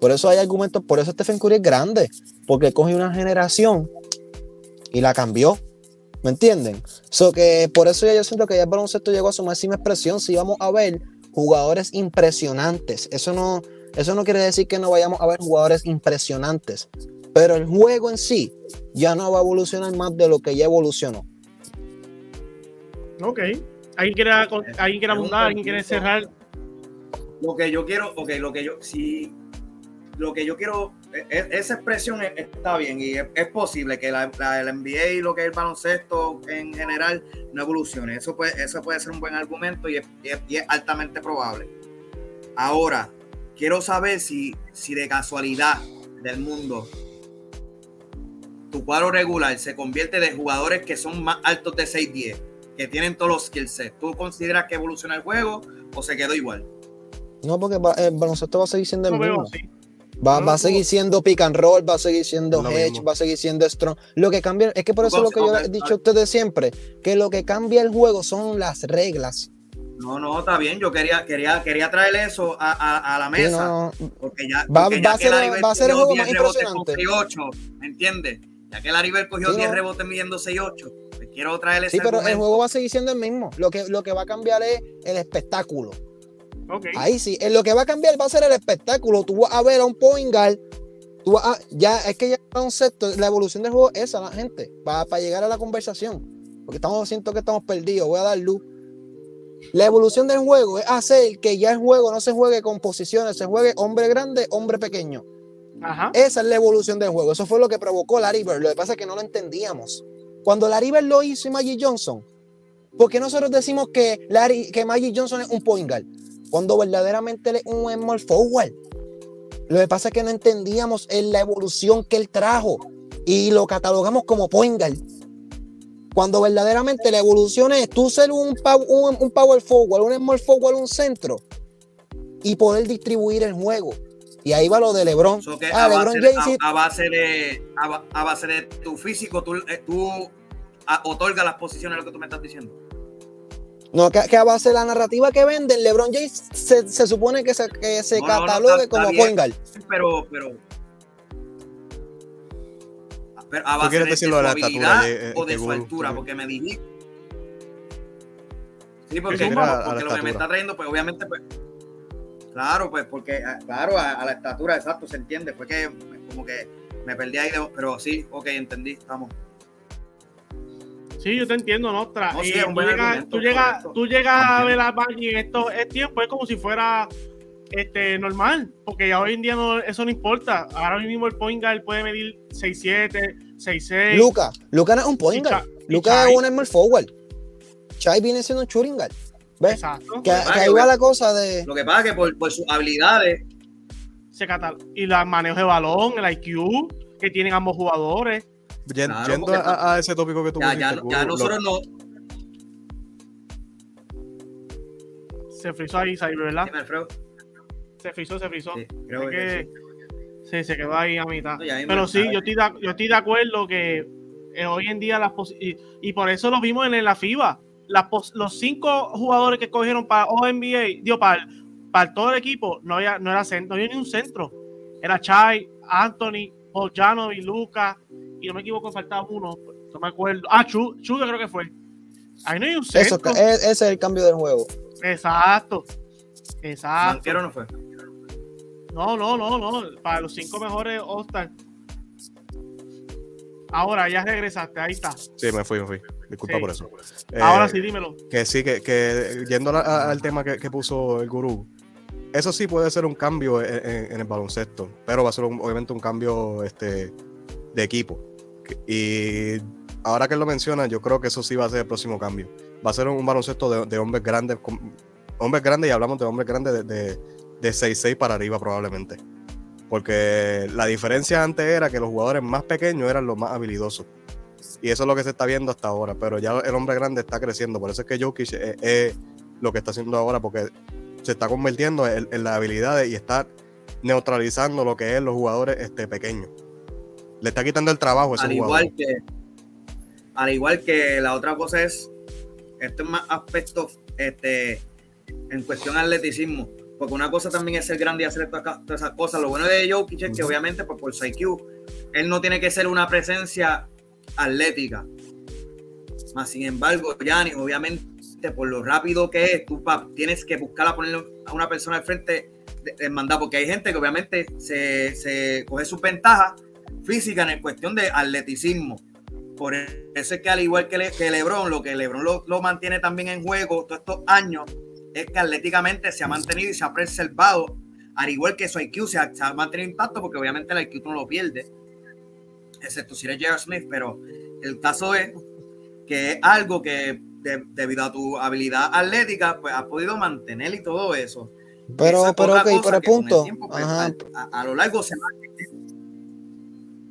Speaker 4: Por eso hay argumentos, por eso Stephen Curry es grande, porque coge una generación y la cambió. ¿Me entienden? So que por eso ya yo siento que ya el baloncesto llegó a su máxima expresión. Si vamos a ver jugadores impresionantes, eso no, eso no quiere decir que no vayamos a ver jugadores impresionantes, pero el juego en sí ya no va a evolucionar más de lo que ya evolucionó.
Speaker 1: Ok. ¿Alguien quiere, alguien quiere abundar? ¿Alguien quiere cerrar?
Speaker 3: Lo que yo quiero, ok, lo que yo, si, lo que yo quiero, esa expresión es- está bien y es, posible que la, la- el NBA y lo que es el baloncesto en general no evolucione. Eso puede, eso puede ser un buen argumento y es, y es- y es altamente probable. Ahora, quiero saber si, si de casualidad del mundo tu cuadro regular se convierte de jugadores que son más altos de 6'10, que tienen todos los skill sets. ¿Tú consideras que evoluciona el juego o se quedó igual?
Speaker 4: No, porque el baloncesto va a seguir siendo el mismo.
Speaker 1: así.
Speaker 4: Va,
Speaker 1: No,
Speaker 4: va a
Speaker 1: no.
Speaker 4: seguir siendo pick and roll, va a seguir siendo hedge,
Speaker 2: mismo.
Speaker 4: va a seguir siendo strong. Lo que cambia, es que por eso es lo que yo he dicho a ustedes siempre, que lo que cambia el juego son las reglas.
Speaker 3: No, no, está bien. Yo quería, quería, quería traer eso a, a- a la mesa.
Speaker 4: no,
Speaker 3: Porque ya,
Speaker 4: Va-
Speaker 3: porque
Speaker 4: va
Speaker 3: ya
Speaker 4: a
Speaker 3: que
Speaker 4: ser- va a ser el juego
Speaker 3: 10
Speaker 4: más impresionante.
Speaker 3: 6'8", ¿me entiendes? Ya que Bird cogió
Speaker 4: Sí,
Speaker 3: 10
Speaker 4: no.
Speaker 3: rebotes midiendo 6'8", pues quiero traer ese
Speaker 4: sí, pero el
Speaker 3: argumento.
Speaker 4: juego va a seguir siendo el mismo. Lo que, lo que va a cambiar es el espectáculo.
Speaker 1: Ok.
Speaker 4: Ahí sí, en lo que va a cambiar va a ser el espectáculo. Tú vas a ver a un point guard, tú vas a- ya es que ya el concepto, la evolución del juego es esa, la gente, para llegar a la conversación. Porque estamos, siento que estamos perdidos, voy a dar luz. La evolución del juego es hacer que ya el juego no se juegue con posiciones, se juegue hombre grande, hombre pequeño.
Speaker 1: Ajá.
Speaker 4: Esa es la evolución del juego. Eso fue lo que provocó Larry Bird. Lo que pasa es que no lo entendíamos. Cuando Larry Bird lo hizo y Magic Johnson, ¿por qué nosotros decimos que, Larry, que Magic Johnson es un point guard? Cuando verdaderamente él es un small forward. Lo que pasa es que no entendíamos en la evolución que él trajo y lo catalogamos como point guard. Cuando verdaderamente la evolución es tú ser un, pow- un, un power forward, un small forward, un centro y poder distribuir el juego. Y ahí va lo de LeBron.
Speaker 3: So
Speaker 4: Ah,
Speaker 3: a,
Speaker 4: LeBron
Speaker 3: base, de-
Speaker 4: James sí-
Speaker 3: a- a base de a, ba- a base de tu físico, tú, eh, tú a- otorgas las posiciones, lo que tú me estás diciendo.
Speaker 4: No, que, que a base de la narrativa que venden, LeBron James se, se supone que se, que se
Speaker 3: No, no, no,
Speaker 4: catalogue
Speaker 3: está-
Speaker 4: como
Speaker 3: está bien.
Speaker 4: point guard.
Speaker 3: Pero, pero. pero a
Speaker 2: ¿Tú
Speaker 3: base
Speaker 2: quieres
Speaker 3: de,
Speaker 2: decir
Speaker 3: de
Speaker 2: la estatura,
Speaker 3: habilidad
Speaker 2: eh,
Speaker 3: o de su altura,
Speaker 2: que-
Speaker 3: porque me dijiste. Sí, porque,
Speaker 2: a
Speaker 3: lo que me está trayendo, pues obviamente, pues. Claro, pues porque, ah, claro, a, a la estatura, exacto, se entiende. Fue que como que me perdí ahí, de- pero sí, ok, entendí, estamos.
Speaker 1: Sí, yo te entiendo, ¿no? Tra-
Speaker 3: No, sí,
Speaker 1: tú, llegas, tú, llegas,
Speaker 3: correcto.
Speaker 1: tú llegas a ver a Magic en estos es tiempo, es como si fuera este, normal, porque ya hoy en día no, eso no importa. Ahora mismo el point guard puede medir 6'7, 6'6.
Speaker 4: Luca, Luca no es un point guard. Luca es un small forward. Chai viene siendo un shooting guard. ¿Ves?
Speaker 1: Exacto.
Speaker 4: Que, que
Speaker 3: que
Speaker 4: ahí va la cosa de.
Speaker 3: Lo que pasa es que por, por sus habilidades,
Speaker 1: Se cata- y los manejos de balón, el IQ que tienen ambos jugadores.
Speaker 2: Yen-
Speaker 3: Claro,
Speaker 2: yendo a, a ese tópico que tú
Speaker 3: ya,
Speaker 2: pusiste,
Speaker 3: ya nosotros no.
Speaker 1: Se frizó ahí, Cyber, ¿verdad? Se frizó, se frizó.
Speaker 3: Sí, creo que
Speaker 1: que-
Speaker 3: sí.
Speaker 1: Sí, se quedó ahí a mitad.
Speaker 3: No,
Speaker 1: Pero sí, yo estoy, de, yo estoy de acuerdo que eh, hoy en día las y, y por eso lo vimos en, la FIBA. Las pos- los cinco jugadores que cogieron para ONBA, dio para para todo el equipo no había, no era centro, no había ni un centro. Era Chai, Anthony, Bojano y Lucas, y no me equivoco, faltaba uno, no me acuerdo. Ah, Chu, Chu creo que fue. Ahí no hay un
Speaker 4: Eso,
Speaker 1: centro.
Speaker 4: e- ese es el cambio del juego.
Speaker 1: Exacto. Exacto.
Speaker 3: Banquero no fue.
Speaker 1: No, no, no, no. Para los cinco mejores All-Star. Ahora ya regresaste, ahí está.
Speaker 2: Sí, me fui, me fui. Disculpa
Speaker 1: Sí.
Speaker 2: por eso.
Speaker 1: Ahora
Speaker 2: Eh,
Speaker 1: sí, dímelo.
Speaker 2: Que sí, que, que yendo a- a- al tema que, que puso el gurú, eso sí puede ser un cambio en, en- en el baloncesto, pero va a ser un- obviamente un cambio este, de equipo. Y ahora que lo menciona, yo creo que eso sí va a ser el próximo cambio. Va a ser un, baloncesto de, hombres grandes, hombres grandes y hablamos de hombres grandes de, de, de 6'6 para arriba probablemente. Porque la diferencia antes era que los jugadores más pequeños eran los más habilidosos. Y eso es lo que se está viendo hasta ahora. Pero ya el hombre grande está creciendo. Por eso es que Jokic es, es lo que está haciendo ahora. Porque se está convirtiendo en, en las habilidades y está neutralizando lo que es los jugadores este, pequeños. Le está quitando el trabajo a esos
Speaker 3: al
Speaker 2: jugadores.
Speaker 3: igual que al igual que la otra cosa es este es más aspecto este en cuestión de atleticismo porque una cosa también es ser grande y hacer todas, esas cosas. Lo bueno de Jokic es que obviamente pues, por su IQ él no tiene que ser una presencia atlética. Más sin embargo Giannis obviamente por lo rápido que es tú pa- tienes que buscar a ponerle a una persona al frente de mandar porque hay gente que obviamente se, se coge sus ventajas física en cuestión de atleticismo. Por eso es que al igual que, Le- que Lebron, lo que Lebron lo, lo mantiene también en juego todos estos años es que atléticamente se ha mantenido y se ha preservado, al igual que su IQ se ha, se ha mantenido intacto, porque obviamente el IQ tú no lo pierde, excepto si eres J.R. Smith, pero el caso es que es algo que de- debido a tu habilidad atlética, pues has podido mantener y todo eso.
Speaker 4: Pero,
Speaker 3: Esa
Speaker 4: pero, ok, pero
Speaker 3: con el
Speaker 4: punto.
Speaker 3: tiempo, pues,
Speaker 4: Ajá.
Speaker 3: a, a lo largo se va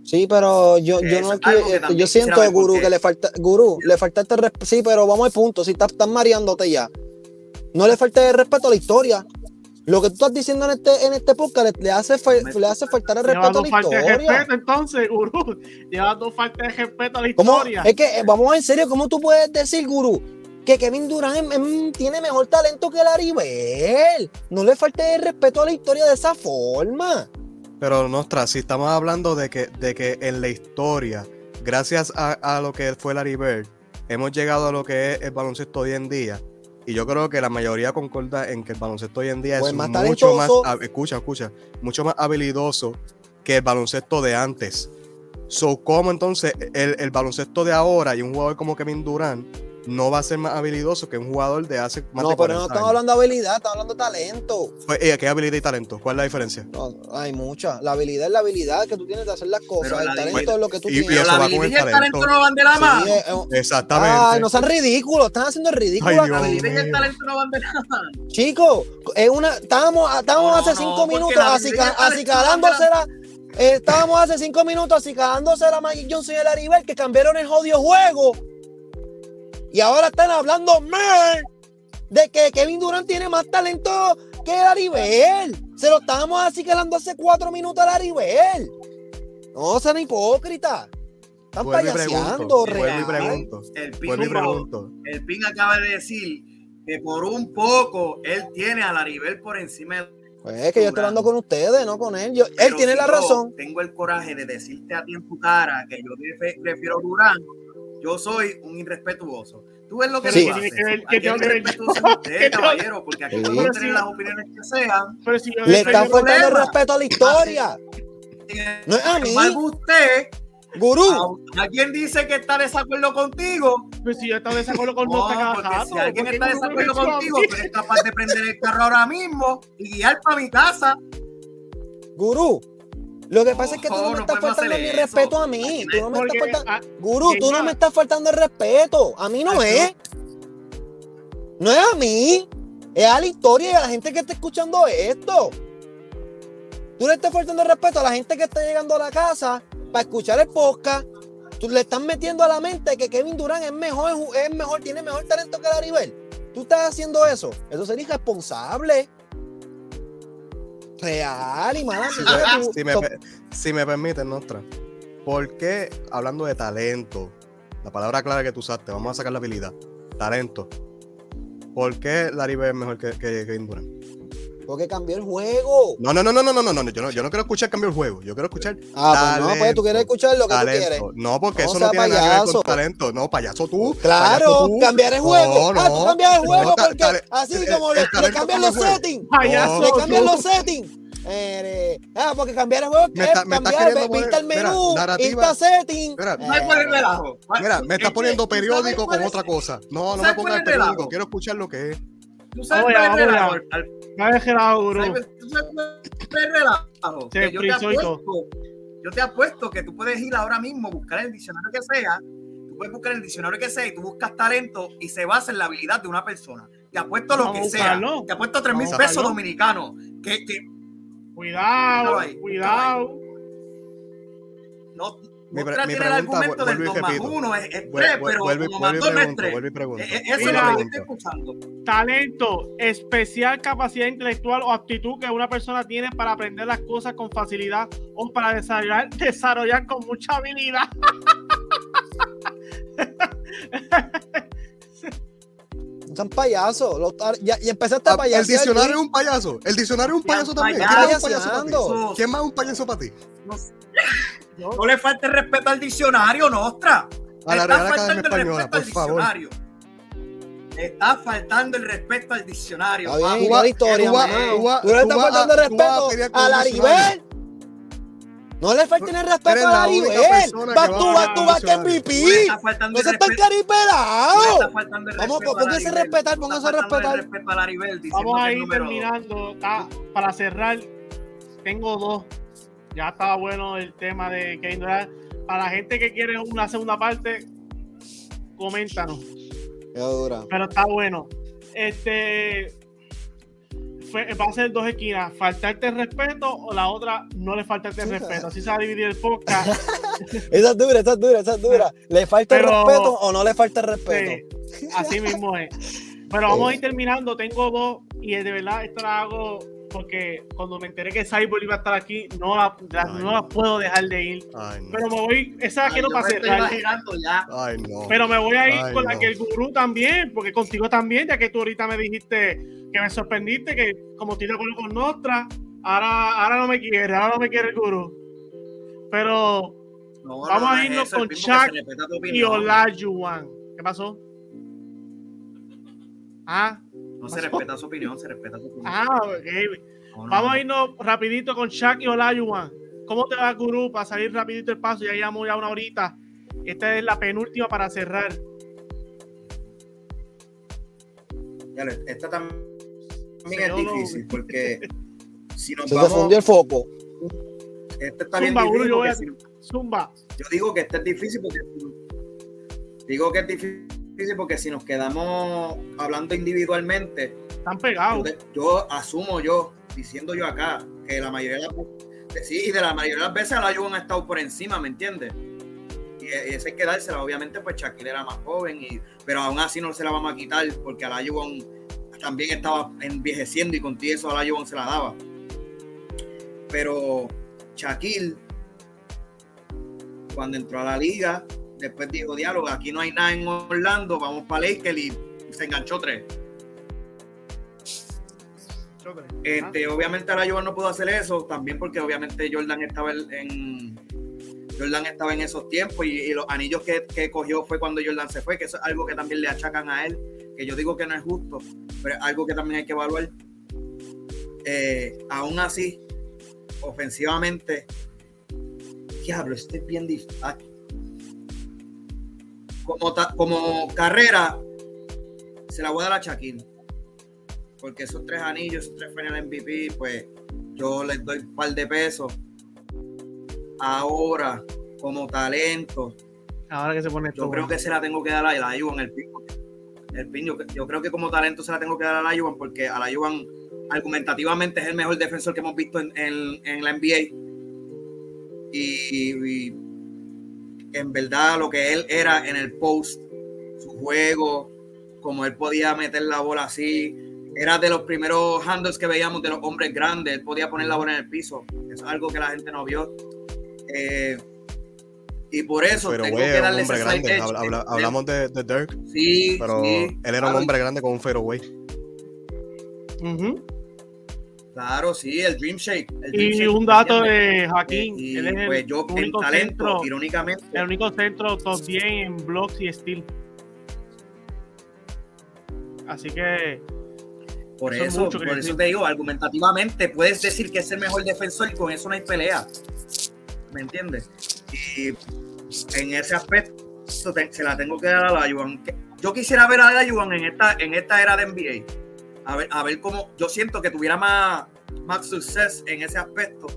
Speaker 4: Sí, pero yo, yo no quiero-
Speaker 3: también
Speaker 4: yo siento, Gurú, que le falta, Gurú, le falta este respeto. Sí, pero vamos al punto. Si estás, estás mareándote ya, no le falta el respeto a la historia. Lo que tú estás diciendo en este, en este podcast le, le hace, le hace faltar el respeto a la
Speaker 1: faltas de
Speaker 4: historia.
Speaker 1: respeto, entonces, gurú. Lleva dos faltas de respeto a la
Speaker 4: ¿Cómo?
Speaker 1: historia.
Speaker 4: Es que, eh, vamos en serio, ¿cómo tú puedes decir, Gurú, que Kevin Durant tiene mejor talento que Larry Bell? No le falte el respeto a la historia de esa forma.
Speaker 2: Pero Nostra, si estamos hablando de que, de que en la historia, gracias a, a lo que fue Larry Bird, hemos llegado a lo que es el baloncesto hoy en día. Y yo creo que la mayoría concorda en que el baloncesto hoy en día
Speaker 4: Pues
Speaker 2: es
Speaker 4: más
Speaker 2: mucho más, escucha, escucha, mucho más habilidoso que el baloncesto de antes. So, ¿cómo entonces el, el baloncesto de ahora y un jugador como Kevin Durant no va a ser más habilidoso que un jugador de hace más
Speaker 4: No,
Speaker 2: de
Speaker 4: pero
Speaker 2: 40
Speaker 4: no estamos
Speaker 2: años?
Speaker 4: hablando de habilidad, estamos hablando de talento.
Speaker 2: Pues, eh, ¿Qué habilidad y talento? ¿Cuál es la diferencia?
Speaker 4: No, hay mucha. La habilidad es la habilidad que tú tienes de hacer las cosas.
Speaker 3: Pero
Speaker 4: El
Speaker 3: la
Speaker 4: talento es lo que tú
Speaker 2: y- y
Speaker 4: tienes.
Speaker 3: Pero
Speaker 2: eso
Speaker 3: la
Speaker 2: va con
Speaker 3: habilidad
Speaker 2: el
Speaker 3: y el talento
Speaker 2: talento.
Speaker 3: no van de la mano.
Speaker 4: Sí, es- es-
Speaker 2: Exactamente.
Speaker 4: Ay, no sean ridículos, están haciendo el ridículo.
Speaker 2: Ay,
Speaker 3: La habilidad y el talento no van de la mano.
Speaker 4: Chicos, es una, estábamos, estábamos
Speaker 3: No,
Speaker 4: hace
Speaker 3: no,
Speaker 4: cinco minutos
Speaker 3: la
Speaker 4: así,
Speaker 3: y
Speaker 4: acicalándosela. eh, estábamos hace cinco minutos acicalándosela a Magic Johnson y el Aribel que cambiaron el jodido juego. Y ahora están hablando de que Kevin Durant tiene más talento que el Aribel. Se lo estábamos acicalando hace cuatro minutos al Aribel. No sean hipócritas. Están
Speaker 2: Vuelvo
Speaker 4: payaseando, real.
Speaker 2: pregunto,
Speaker 3: El Pin,
Speaker 2: pregunto.
Speaker 3: el Pin acaba de decir que por un poco él tiene a Laribel por encima de
Speaker 4: Pues es que yo estoy hablando con ustedes, no con él. Yo- él tiene
Speaker 3: si
Speaker 4: la razón.
Speaker 3: Tengo el coraje de decirte a ti en tu cara que yo prefiero Durán. Yo soy un irrespetuoso. Tú ves lo que
Speaker 4: Sí.
Speaker 3: haces.
Speaker 1: Que- que-
Speaker 3: Aquí
Speaker 1: que-
Speaker 3: es usted, caballero, porque aquí
Speaker 4: Sí.
Speaker 3: podemos tener las opiniones que sean.
Speaker 1: Pero si yo
Speaker 4: Le está faltando respeto a la historia. No es a mí.
Speaker 3: usted,
Speaker 4: Gurú,
Speaker 3: a- alguien dice que está de desacuerdo contigo.
Speaker 1: Pues si yo estaba de desacuerdo con
Speaker 3: No,
Speaker 1: cada
Speaker 3: si alguien
Speaker 1: ¿por qué
Speaker 3: está de desacuerdo contigo, tú eres capaz de prender el carro ahora mismo y guiar para mi casa.
Speaker 4: gurú. Lo que pasa es que tú no me estás faltando mi respeto a mí. Tú no me estás faltando.
Speaker 1: ah,
Speaker 4: Gurú, tú no me estás faltando el respeto. A mí no es. No es a mí. Es a la historia y a la gente que está escuchando esto. Tú le estás faltando el respeto a la gente que está llegando a la casa para escuchar el podcast. Tú le estás metiendo a la mente que Kevin Durant es mejor, es mejor, tiene mejor talento que Larry Tú estás haciendo eso. Eso sería irresponsable. Real y mala tú-
Speaker 2: Si me,
Speaker 4: so-
Speaker 2: pe- si me permiten, Nostra, ¿por qué hablando de talento, la palabra clara que tú usaste, vamos a sacar la habilidad, talento, ¿por qué Larry es mejor que, que Durant?
Speaker 4: Porque cambió el juego.
Speaker 2: No, no, no, no, no, no, no, no. Yo no, yo no quiero escuchar cambio el juego. Yo quiero escuchar
Speaker 4: Ah, pues no, pues tú quieres escuchar lo que
Speaker 2: talento.
Speaker 4: tú quieres.
Speaker 2: No, porque
Speaker 4: No
Speaker 2: eso no tiene nada que ver
Speaker 4: payaso.
Speaker 2: con talento. No, payaso tú.
Speaker 4: Claro,
Speaker 2: payaso tú.
Speaker 4: cambiar el juego.
Speaker 2: No,
Speaker 4: ah, tú
Speaker 2: no.
Speaker 4: cambias el juego
Speaker 2: No, ta-
Speaker 4: porque
Speaker 2: tale-
Speaker 4: así
Speaker 2: el-
Speaker 4: como
Speaker 2: el
Speaker 4: le, le
Speaker 2: talento
Speaker 4: cambian
Speaker 2: cambia
Speaker 4: los
Speaker 2: el
Speaker 4: settings.
Speaker 1: Payaso,
Speaker 4: Le cambian los settings. Eh, ah, porque cambiar el juego
Speaker 2: Me
Speaker 4: es
Speaker 2: está- me estás
Speaker 4: cambiar, el
Speaker 2: poner- mira,
Speaker 4: menú,
Speaker 2: narrativa.
Speaker 4: insta setting.
Speaker 2: Mira,
Speaker 3: ¿Sabes cuál es el
Speaker 4: Eh,
Speaker 3: relajo?
Speaker 2: Mira, me
Speaker 3: Es
Speaker 2: estás poniendo
Speaker 3: ¿tú sabes
Speaker 2: periódico con otra cosa. No, no
Speaker 3: ¿Sabes
Speaker 2: me pongas el
Speaker 3: el
Speaker 2: periódico. Quiero escuchar lo que es.
Speaker 3: ¿Tú sabes cuál es relajo? ¿Sabes tú sabes cuál es el relajo?
Speaker 1: Se
Speaker 3: Que yo te apuesto, yo te apuesto que tú puedes ir ahora mismo, buscar el diccionario que sea, tú puedes buscar el diccionario que sea y tú buscas talento y se basa en la habilidad de una persona. Te apuesto lo
Speaker 1: Vamos
Speaker 3: que sea. Te apuesto 3 mil pesos dominicanos. Que, que
Speaker 1: Cuidado,
Speaker 3: ahí,
Speaker 1: cuidado.
Speaker 3: no,
Speaker 2: Mi, pre- mi
Speaker 3: el
Speaker 2: pregunta,
Speaker 3: argumento del
Speaker 2: vuelvo y
Speaker 3: 2 más
Speaker 2: repito.
Speaker 3: 1 es, es 3,
Speaker 2: Vuel- vuel-
Speaker 3: pero como no es
Speaker 2: pregunto,
Speaker 3: 3.
Speaker 2: vuelvo y pregunto.
Speaker 3: Eso es lo que yo estoy escuchando.
Speaker 1: Talento, especial capacidad intelectual o aptitud que una persona tiene para aprender las cosas con facilidad o para desarrollar, desarrollar con mucha habilidad.
Speaker 4: Son payasos. Los tar- ya, y empezaste a
Speaker 2: Ah, El
Speaker 4: payasear.
Speaker 2: diccionario es un payaso. El diccionario es un payaso también. ¿Quién más es un payaso para ti?
Speaker 4: Payaseando.
Speaker 2: ¿Quién más es un payaso para ti?
Speaker 3: No, no le falte respeto al diccionario, Nostra.
Speaker 2: A la
Speaker 3: Está
Speaker 2: Real Academia
Speaker 3: faltando el
Speaker 2: Española,
Speaker 3: respeto
Speaker 2: por
Speaker 3: al
Speaker 2: favor.
Speaker 3: diccionario. Está faltando el respeto al diccionario.
Speaker 4: Está bien.
Speaker 2: Tú vas-
Speaker 4: la historia,
Speaker 2: tú vas-
Speaker 4: mano.
Speaker 2: tú vas-
Speaker 4: Tú le
Speaker 2: tú
Speaker 4: estás
Speaker 2: vas a-
Speaker 4: faltando el
Speaker 2: tú vas a
Speaker 4: respeto a
Speaker 2: un
Speaker 4: Laribel. No le falten el
Speaker 2: Tú
Speaker 4: respeto a Laribel.
Speaker 2: persona que
Speaker 4: Back
Speaker 2: va
Speaker 4: to
Speaker 2: a
Speaker 4: back to back
Speaker 2: diccionario.
Speaker 3: Tú
Speaker 4: MVP.
Speaker 3: estás faltando
Speaker 4: No
Speaker 3: el
Speaker 4: se están.
Speaker 3: Tú
Speaker 4: caripelados.
Speaker 3: el
Speaker 4: Vamos, pónganse
Speaker 3: a
Speaker 4: a respetar,
Speaker 3: Tú
Speaker 4: pónganse a respetar.
Speaker 3: el a
Speaker 1: Vamos
Speaker 3: que
Speaker 1: a
Speaker 3: el
Speaker 1: ir terminando. Para cerrar, tengo dos. Ya estaba bueno el tema de Kevin Durant. Para la gente que quiere una segunda parte, coméntanos.
Speaker 4: Dura.
Speaker 1: Pero está bueno. Este fue- va a ser dos esquinas, faltarte el respeto o la otra no le faltarte el respeto. Así se va a dividir el podcast.
Speaker 4: Esa es dura, esa es dura, esa es dura. ¿Le falta el respeto o no le falta el respeto?
Speaker 1: Sí, así mismo es. Pero vamos a ir terminando. Tengo dos y de verdad esta la hago porque cuando me enteré que Cyborg iba a estar aquí, no la, la-
Speaker 2: Ay,
Speaker 1: no la puedo dejar de ir.
Speaker 2: Ay, no.
Speaker 1: Pero me voy, esa quiero cerrar.
Speaker 2: Ay, no.
Speaker 1: Pero me voy a ir
Speaker 2: Ay,
Speaker 1: con la que el gurú también, porque contigo también, ya que tú ahorita me dijiste que me sorprendiste, que como estoy de acuerdo con Nostra, ahora, ahora no me quiere, ahora no me quiere el gurú. Pero
Speaker 3: No,
Speaker 1: Vamos
Speaker 3: no,
Speaker 1: a irnos
Speaker 3: eso,
Speaker 1: con
Speaker 3: tu
Speaker 1: y. Olajuwon. ¿Qué pasó? Ah,
Speaker 3: No se respeta su opinión, se respeta su opinión.
Speaker 1: ah, ok.
Speaker 3: No, no,
Speaker 1: Vamos
Speaker 3: no.
Speaker 1: a irnos rapidito con Shaq y Olajuwon. ¿Cómo te va, Gurú? Para salir rapidito el paso, ya llevamos ya una horita. Esta es la penúltima para cerrar.
Speaker 3: Esta también es difícil porque si nos
Speaker 4: Se te
Speaker 3: vamos.
Speaker 4: fundió el foco.
Speaker 3: Esta está bien
Speaker 1: Zumba, Gurú,
Speaker 3: difícil
Speaker 1: yo a-
Speaker 3: si-
Speaker 1: Zumba.
Speaker 3: Yo digo que este es difícil porque digo que es difícil porque si nos quedamos hablando individualmente,
Speaker 1: Están pegados.
Speaker 3: yo asumo yo, diciendo yo acá, que la mayoría de las veces, sí, y de la mayoría de las veces la Juven ha estado por encima, ¿me entiendes? Y, esa hay que dársela, obviamente, pues Shaquille era más joven, y, pero aún así no se la vamos a quitar porque a la Juven también estaba envejeciendo y con eso a la Juven se la daba. Pero Shaquille cuando entró a la liga, después dijo, diálogo, aquí no hay nada en Orlando, vamos para Lakers y se enganchó tres. Este, obviamente ahora Jordan no pudo hacer eso, también porque obviamente Jordan estaba en, Jordan estaba en esos tiempos y, y los anillos que, que cogió fue cuando Jordan se fue, que eso es algo que también le achacan a él, que yo digo que no es justo, pero es algo que también hay que evaluar. Eh, aún así, ofensivamente, diablo, este es bien difícil. Como, ta- como carrera, se la voy a dar a Shaquille. Porque esos tres anillos, esos tres final MVP, pues yo les doy un par de pesos. Ahora, como talento,
Speaker 1: Ahora que se pone
Speaker 3: yo creo que se la tengo que dar a la Juan, el pin. El pin, yo, yo creo que como talento se la tengo que dar a la Juan porque a la Juan argumentativamente es el mejor defensor que hemos visto en, en- en la NBA. Y, y en verdad lo que él era en el post, su juego, como él podía meter la bola así, era de los primeros handles que veíamos de los hombres grandes, él podía poner la bola en el piso. Eso es algo que la gente no vio. Eh, y por eso
Speaker 2: Pero,
Speaker 3: tengo que
Speaker 2: un
Speaker 3: darle
Speaker 2: hombre
Speaker 3: ese slight
Speaker 2: grande.
Speaker 3: edge.
Speaker 2: Habla- habla- hablamos de, de Dirk,
Speaker 3: Sí,
Speaker 2: pero
Speaker 3: sí,
Speaker 2: él era un hombre grande con un fadeaway.
Speaker 1: Ujú.
Speaker 3: Claro, sí, el Dream Shake. el Dream
Speaker 1: Y
Speaker 3: Shake,
Speaker 1: un dato de Joaquín,
Speaker 3: Y,
Speaker 1: él es
Speaker 3: pues
Speaker 1: el
Speaker 3: yo en
Speaker 1: único
Speaker 3: talento,
Speaker 1: centro,
Speaker 3: irónicamente,
Speaker 1: el único centro top 10 en blocks y steel. Así que
Speaker 3: por
Speaker 1: eso
Speaker 3: por
Speaker 1: decir.
Speaker 3: eso te digo, argumentativamente puedes decir que es el mejor defensor y con eso no hay pelea. ¿Me entiendes? Y en ese aspecto se la tengo que dar a la Yuan. Yo quisiera ver a la Yuan en esta, en esta era de NBA. A ver, a ver cómo. Yo siento que tuviera más, más suceso en ese aspecto.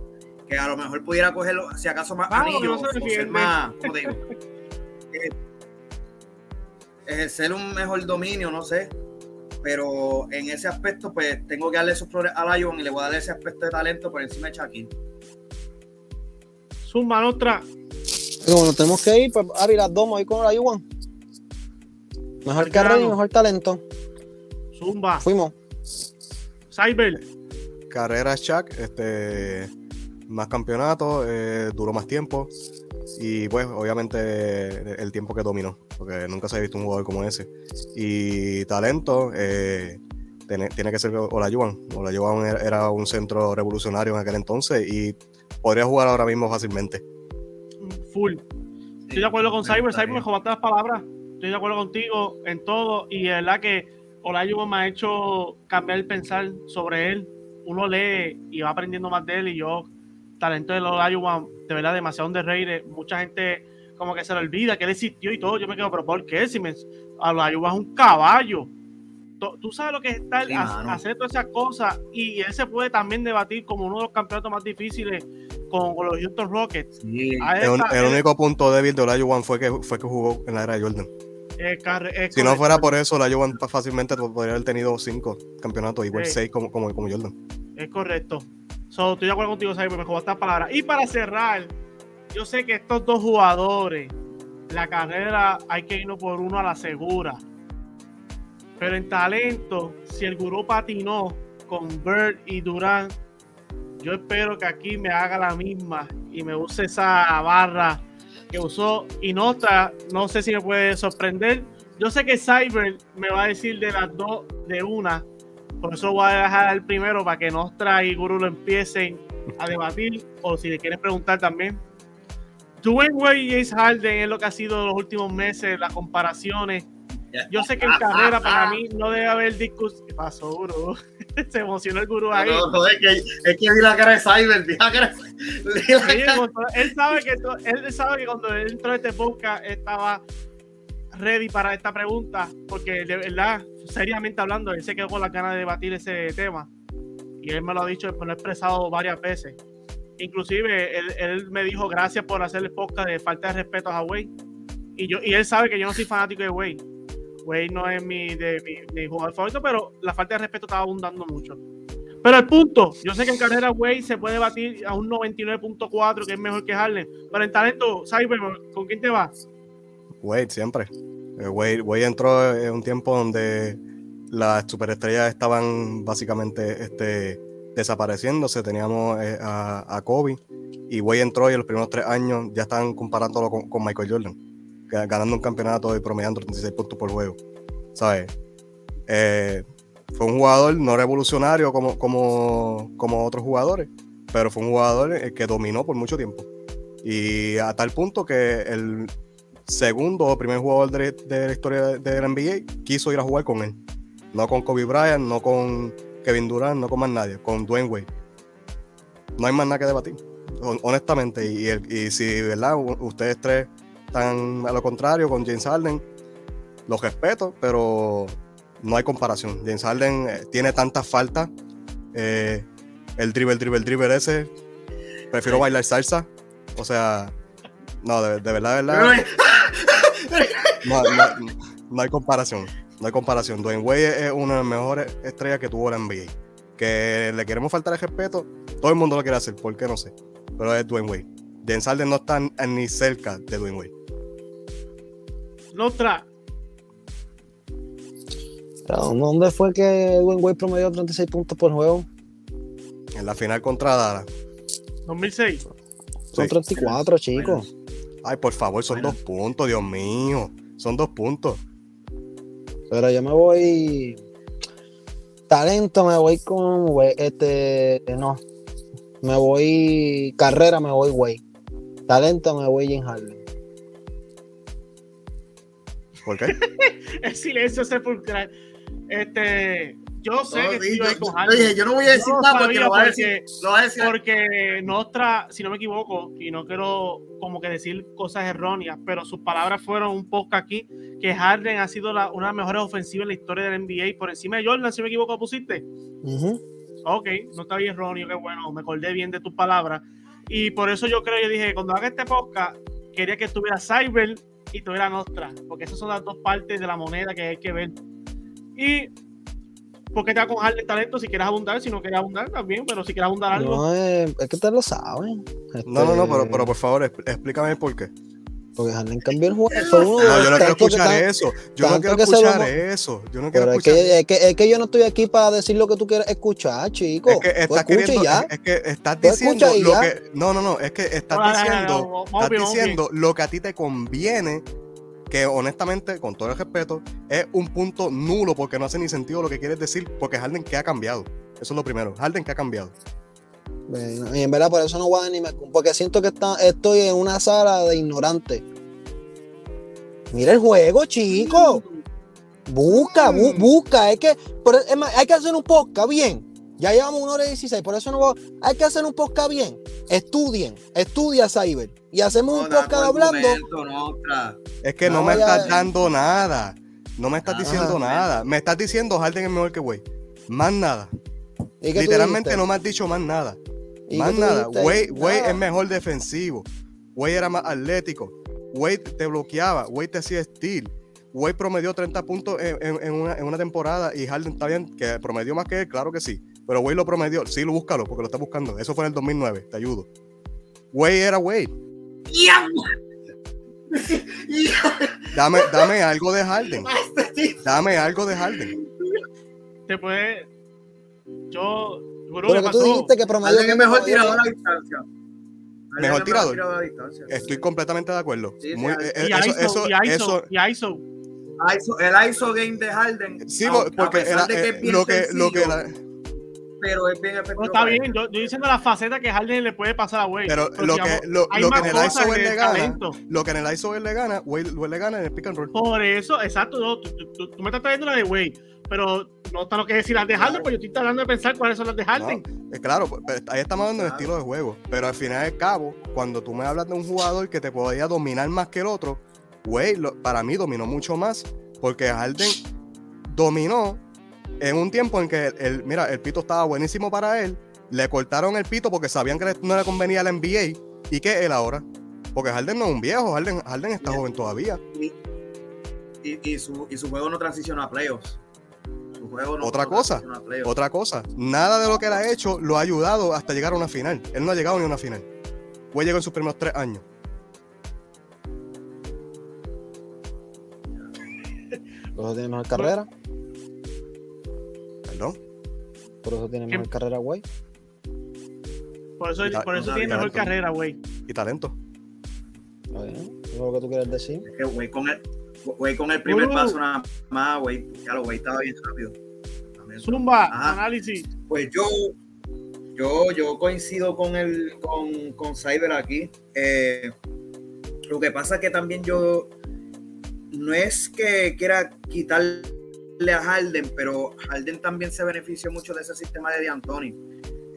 Speaker 3: Que a lo mejor pudiera coger, si acaso, más
Speaker 1: Vamos,
Speaker 3: anillos.
Speaker 1: no se
Speaker 3: o ser más. ¿cómo te digo? Eh, ejercer un mejor dominio, no sé. Pero en ese aspecto, pues tengo que darle esos flores a Lyon y le voy a dar ese aspecto de talento por encima de Shaquille.
Speaker 1: Zumba otra.
Speaker 4: Como nos tenemos que ir, pues Ari, las dos, ahí con la Yuan. Mejor carrera y mejor talento.
Speaker 1: Zumba.
Speaker 4: Fuimos.
Speaker 1: Cyber.
Speaker 2: Carrera Shaq, este, más campeonatos, eh, duró más tiempo y pues obviamente el tiempo que dominó, porque nunca se ha visto un jugador como ese. Y talento, eh, tiene, tiene que ser Olajuwon. Olajuwon era, era un centro revolucionario en aquel entonces y podría jugar ahora mismo fácilmente.
Speaker 1: Full. Estoy de acuerdo con Cyber. Cyber, me las palabras. Estoy de acuerdo contigo en todo. Y de verdad que Olajuwon me ha hecho cambiar el pensar sobre él. Uno lee y va aprendiendo más de él. Y yo, talento de Olajuwon, de verdad, demasiado underrated. Mucha gente como que se le olvida que él existió y todo. Yo me quedo, pero ¿por qué? Si me, Olajuwon es un caballo. Tú sabes lo que es estar,
Speaker 3: Sí,
Speaker 1: hacer todas esas cosas. Y él se puede también debatir como uno de los campeonatos más difíciles con, con los Houston Rockets.
Speaker 3: Sí.
Speaker 2: El, único punto débil de Olajuwon fue que, fue que jugó en la era de Jordan.
Speaker 1: Eh, carre- eh,
Speaker 2: Si no fuera por eso, Olajuwon fácilmente podría haber tenido cinco campeonatos, igual
Speaker 1: Sí.
Speaker 2: seis como, como, como Jordan.
Speaker 1: Es correcto. So, estoy de acuerdo contigo, Cyber, me estas palabras. Y para cerrar, yo sé que estos dos jugadores, la carrera hay que irnos por uno a la segura. Pero en talento, si el gurú patinó con Bird y Durán, yo espero que aquí me haga la misma y me use esa barra que usó Inota. No sé si me puede sorprender. Yo sé que Cyber me va a decir de las dos de una. Por eso voy a dejar al primero para que Nostra y Guru lo empiecen a debatir. O si le quieres preguntar también. Dwayne Wade y James Harden es lo que ha sido los últimos meses, las comparaciones. Yo sé que en carrera para mí no debe haber discusión. ¿Qué pasó, Guru? Se emocionó el Guru ahí.
Speaker 3: No, no, es que, es que vi la cara de Cyber, vi la cara de vi la
Speaker 1: Sí,
Speaker 3: cara-
Speaker 1: cuando- él sabe que to- él sabe que cuando él entró a este podcast estaba ready para esta pregunta porque de verdad seriamente hablando él se quedó con las ganas de debatir ese tema. Y él me lo ha dicho me lo ha expresado varias veces. Inclusive él, él me dijo gracias por hacer el podcast de falta de respeto a Wade y yo y él sabe que yo no soy fanático de Wade Wade no es mi, de, mi, mi jugador favorito pero la falta de respeto estaba abundando mucho pero el punto, yo sé que en carrera Wade se puede batir a un 99.4, que es mejor que Harden. Pero en talento, Cyber, ¿con quién te vas?
Speaker 2: Wade, siempre. Eh, Wade, Wade entró en un tiempo donde las superestrellas estaban básicamente este, desapareciéndose. Teníamos eh, a, Kobe y Wade entró y en los primeros tres años ya estaban comparándolo con, Michael Jordan, ganando un campeonato y promediando 36 puntos por juego. ¿Sabes? Eh, fue un jugador no revolucionario como, como, como otros jugadores, pero fue un jugador eh, que dominó por mucho tiempo. Y a tal punto que el segundo o primer jugador de, de la historia de NBA quiso ir a jugar con él. No con Kobe Bryant, no con Kevin Durant, no con más nadie, con Dwayne Wade. No hay más nada que debatir, hon- honestamente. Y, y si, ¿verdad? Ustedes tres están a lo contrario con James Harden, los respeto, pero no hay comparación. James Harden eh, tiene tantas faltas. eh, el dribble, el dribble, el dribble ese. Prefiero
Speaker 3: Sí.
Speaker 2: bailar salsa. O sea, no, de, de verdad, de verdad. No, no- no hay comparación. No hay comparación. Dwayne Wade es una de las mejores estrellas que tuvo la NBA. Que le queremos faltar el respeto. Todo el mundo lo quiere hacer. ¿Por qué? No sé. Pero es Dwayne Wade. James Harden no está ni cerca de Dwayne Wade.
Speaker 4: Pero, ¿Dónde fue que Dwayne Wade promedió 36 puntos por juego?
Speaker 2: En la final contra Dallas.
Speaker 1: 2006.
Speaker 4: Son
Speaker 2: Sí.
Speaker 4: 34, chicos.
Speaker 2: Ay, por favor, son
Speaker 3: Bueno.
Speaker 2: dos puntos, Dios mío. Son dos puntos.
Speaker 4: Pero yo me voy. talento me voy con este no. Me voy carrera me voy güey. Talento me voy Jim Harden.
Speaker 2: ¿Por qué?
Speaker 1: El silencio sepulcral. Este, yo sé
Speaker 3: No,
Speaker 1: que
Speaker 3: sí,
Speaker 1: a
Speaker 3: yo,
Speaker 1: con
Speaker 3: yo
Speaker 1: Harden.
Speaker 3: dije, yo no voy a decir
Speaker 1: lo
Speaker 3: nada porque lo va a
Speaker 1: porque-
Speaker 3: decir. Lo va a decir.
Speaker 1: Porque Nostra, si no me equivoco, y no quiero como que decir cosas erróneas, pero sus palabras fueron un poco aquí, que Harden ha sido la- una de las mejores ofensivas en la historia del NBA, por encima de Jordan, si me equivoco, pusiste.
Speaker 4: Ujú.
Speaker 1: Ok, no está bien erróneo, qué bueno, me acordé bien de tus palabras. Y por eso yo creo, yo dije, cuando haga este podcast, quería que estuviera Cyber y tuviera Nostra, porque esas son las dos partes de la moneda que hay que ver. Y porque te va con Harden talento si quieres abundar, si no quieres abundar también, pero si quieres abundar algo.
Speaker 4: No, eh, es que ustedes lo saben.
Speaker 2: No, no, no,
Speaker 4: Este,
Speaker 2: pero, pero por favor, expl- explícame por qué.
Speaker 4: Porque Harden cambió el juego. Fue uno de
Speaker 2: No,
Speaker 4: los
Speaker 2: yo no quiero
Speaker 4: que
Speaker 2: escuchar
Speaker 4: tan-
Speaker 2: eso. Yo no quiero escuchar eso. Yo no quiero
Speaker 4: Pero es
Speaker 2: escuchar
Speaker 4: que, es, que, es que yo no estoy aquí para decir lo que tú quieres escuchar, chico.
Speaker 2: Es que estás queriendo,
Speaker 4: ya.
Speaker 2: es, es que estás diciendo lo
Speaker 4: ya.
Speaker 2: que, no, no, no, es que estás
Speaker 1: No, no, no, no,
Speaker 2: diciendo, estás diciendo lo que a ti te conviene, que honestamente, con todo el respeto, es un punto nulo porque no hace ni sentido lo que quieres decir, porque Harden que ha cambiado. Eso es lo primero, Harden que ha cambiado.
Speaker 4: Bueno, y en verdad por eso no voy a ni me porque siento que está, estoy en una sala de ignorante. Mira el juego, chico. Busca, bu-
Speaker 2: Mm.
Speaker 4: busca. Es que por- es más, hay que hacer un podcast bien. Ya llevamos una hora y 16, por eso no voy a- Hay que hacer un podcast bien. Estudien, estudia Cyber. Y hacemos un
Speaker 3: No,
Speaker 4: podcast hablando.
Speaker 3: no.
Speaker 2: Es que no,
Speaker 4: No,
Speaker 2: me
Speaker 4: ya-
Speaker 2: estás dando nada. No me estás diciendo nada. Me estás diciendo Harden es mejor que Wade. Más nada.
Speaker 4: ¿Y qué tú
Speaker 2: Literalmente no me has dicho más nada.
Speaker 4: ¿Y
Speaker 2: Más nada. Wade, es mejor defensivo. Wade era más atlético. Wade te bloqueaba. Wade te hacía steal. Wade promedió 30 puntos en, en- en una, en una temporada y Harden está bien, que promedió más que él, claro que sí. Pero Wade lo promedió. Sí, lo búscalo porque lo está buscando. Eso fue en el 2009. Te ayudo. Wade era Wade. Dame, dame algo de Harden. Dame algo de Harden.
Speaker 1: Te puede. Yo. Gurú,
Speaker 4: Pero
Speaker 1: ¿qué
Speaker 4: que tú dijiste que promedio.
Speaker 3: Es mejor tirador a distancia. Harden
Speaker 2: Mejor
Speaker 3: es
Speaker 2: tirador.
Speaker 3: a distancia.
Speaker 2: Estoy completamente de acuerdo.
Speaker 3: Sí,
Speaker 2: Muy- eh,
Speaker 1: Y
Speaker 2: eso,
Speaker 1: ISO,
Speaker 2: eso,
Speaker 1: y ISO,
Speaker 2: eso-
Speaker 1: y ISO.
Speaker 3: ISO- el ISO game de Harden.
Speaker 2: sí,
Speaker 3: a-
Speaker 2: porque
Speaker 3: pesar
Speaker 2: era-
Speaker 3: de que
Speaker 2: eh,
Speaker 3: es bien
Speaker 2: lo que, lo que
Speaker 3: pero es bien efectivo.
Speaker 1: No, está bien, yo, yo diciendo la faceta que Harden le puede pasar a Wade.
Speaker 2: Pero lo que, lo, lo que en el ISO le gana, lo que en el ISO él le gana, Wade, Wade le gana en el pick and roll.
Speaker 1: Por eso, exacto, no, tú, tú- tú- tú me estás trayendo la de Wade, pero no está lo que decir las de Harden, pues yo estoy tratando de pensar cuáles son las de Harden.
Speaker 2: Eh, claro, pues, pues, ahí estamos hablando del
Speaker 3: Claro.
Speaker 2: estilo de juego. Pero al final del cabo, cuando tú me hablas de un jugador que te podía dominar más que el otro, lo- para mí dominó mucho más. Porque Harden dominó en un tiempo en que el, el- mira, el pito estaba buenísimo para él. Le cortaron el pito porque sabían que no le convenía a la NBA. ¿Y qué él ahora? Porque Harden no es un viejo, Harden, Harden está joven todavía.
Speaker 3: Y, y su, y su juego no transiciona a playoffs. Su juego no
Speaker 2: Otra cosa. Otra cosa, nada de lo que él ha hecho lo ha ayudado hasta llegar a una final. Él no ha llegado ni a una final. Wade llegó en sus primeros tres años.
Speaker 4: Por eso tiene mejor carrera.
Speaker 2: Perdón.
Speaker 4: Por eso tiene
Speaker 1: ¿Qué?
Speaker 4: mejor carrera, güey.
Speaker 1: Por eso, por
Speaker 3: no
Speaker 1: tiene mejor carrera, Wade.
Speaker 2: Y talento.
Speaker 4: Está bien. Eso es lo que tú quieres decir.
Speaker 3: Es que güey con el, güey con el primer
Speaker 1: Uh.
Speaker 3: paso nada más, güey. Ya lo güey estaba bien rápido. También.
Speaker 1: Zumba,
Speaker 3: Ajá.
Speaker 1: análisis.
Speaker 3: Pues yo, yo, yo coincido con el, con, con Cyber aquí. Eh, lo que pasa es que también yo no es que quiera quitarle a Harden, pero Harden también se benefició mucho de ese sistema de D'Antoni.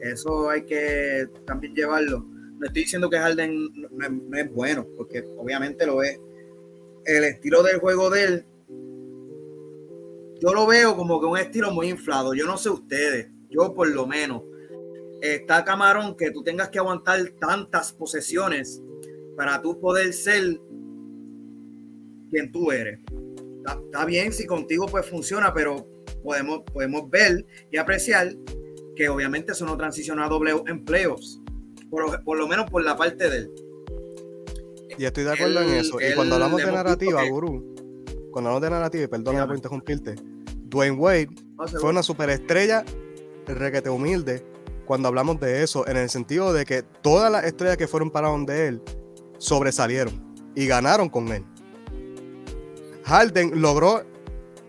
Speaker 3: Eso hay que también llevarlo. No estoy diciendo que Harden no, no es, no es bueno, porque obviamente lo es. El estilo del juego de él, yo lo veo como que un estilo muy inflado. Yo no sé ustedes, yo por lo menos. Está camarón que tú tengas que aguantar tantas posesiones para tú poder ser quien tú eres. Está, bien si contigo pues funciona, pero podemos, podemos ver y apreciar que obviamente eso no transiciona a doble. Por, por lo menos por la parte de él.
Speaker 2: Y estoy de acuerdo en eso. Y cuando hablamos de narrativa,
Speaker 3: que-
Speaker 2: gurú, cuando hablamos de narrativa, y perdona
Speaker 3: Dígame.
Speaker 2: por interrumpirte, Dwayne Wade
Speaker 3: No
Speaker 2: fue una superestrella requete humilde cuando hablamos de eso, en el sentido de que todas las estrellas que fueron para donde él sobresalieron y ganaron con él. Harden logró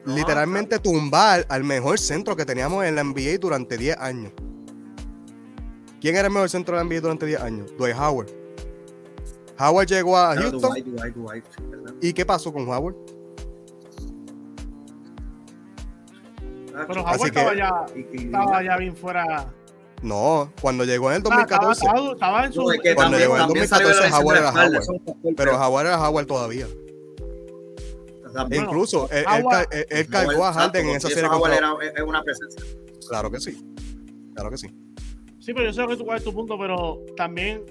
Speaker 3: No,
Speaker 2: literalmente tumbar al mejor centro que teníamos en la NBA durante 10 años. ¿Quién era el mejor centro de la NBA durante 10 años? Dwight Howard. Howard llegó a
Speaker 3: claro,
Speaker 2: Houston.
Speaker 3: Dwight, Dwight, Dwight, sí, ¿verdad?
Speaker 2: ¿Y qué pasó con Howard?
Speaker 1: Pero
Speaker 3: Ah,
Speaker 2: Así
Speaker 1: Howard
Speaker 2: que-
Speaker 1: estaba ya, estaba ya bien fuera.
Speaker 2: No, cuando llegó en el
Speaker 1: Ah, estaba,
Speaker 2: 2014.
Speaker 1: estaba- estaba en su.
Speaker 3: No, es que
Speaker 2: Cuando
Speaker 3: también,
Speaker 2: llegó en
Speaker 3: salió
Speaker 2: 2014
Speaker 3: la lesión de
Speaker 2: Howard era Howard. Pero Howard era Howard todavía.
Speaker 3: también-
Speaker 2: incluso él, él
Speaker 1: Howard-
Speaker 2: ca- él- él cargó a Harden en esa serie.
Speaker 3: Howard era- es una presencia.
Speaker 2: Claro que sí. Claro que sí.
Speaker 1: Sí, pero yo sé que tú cuál es tu punto, pero también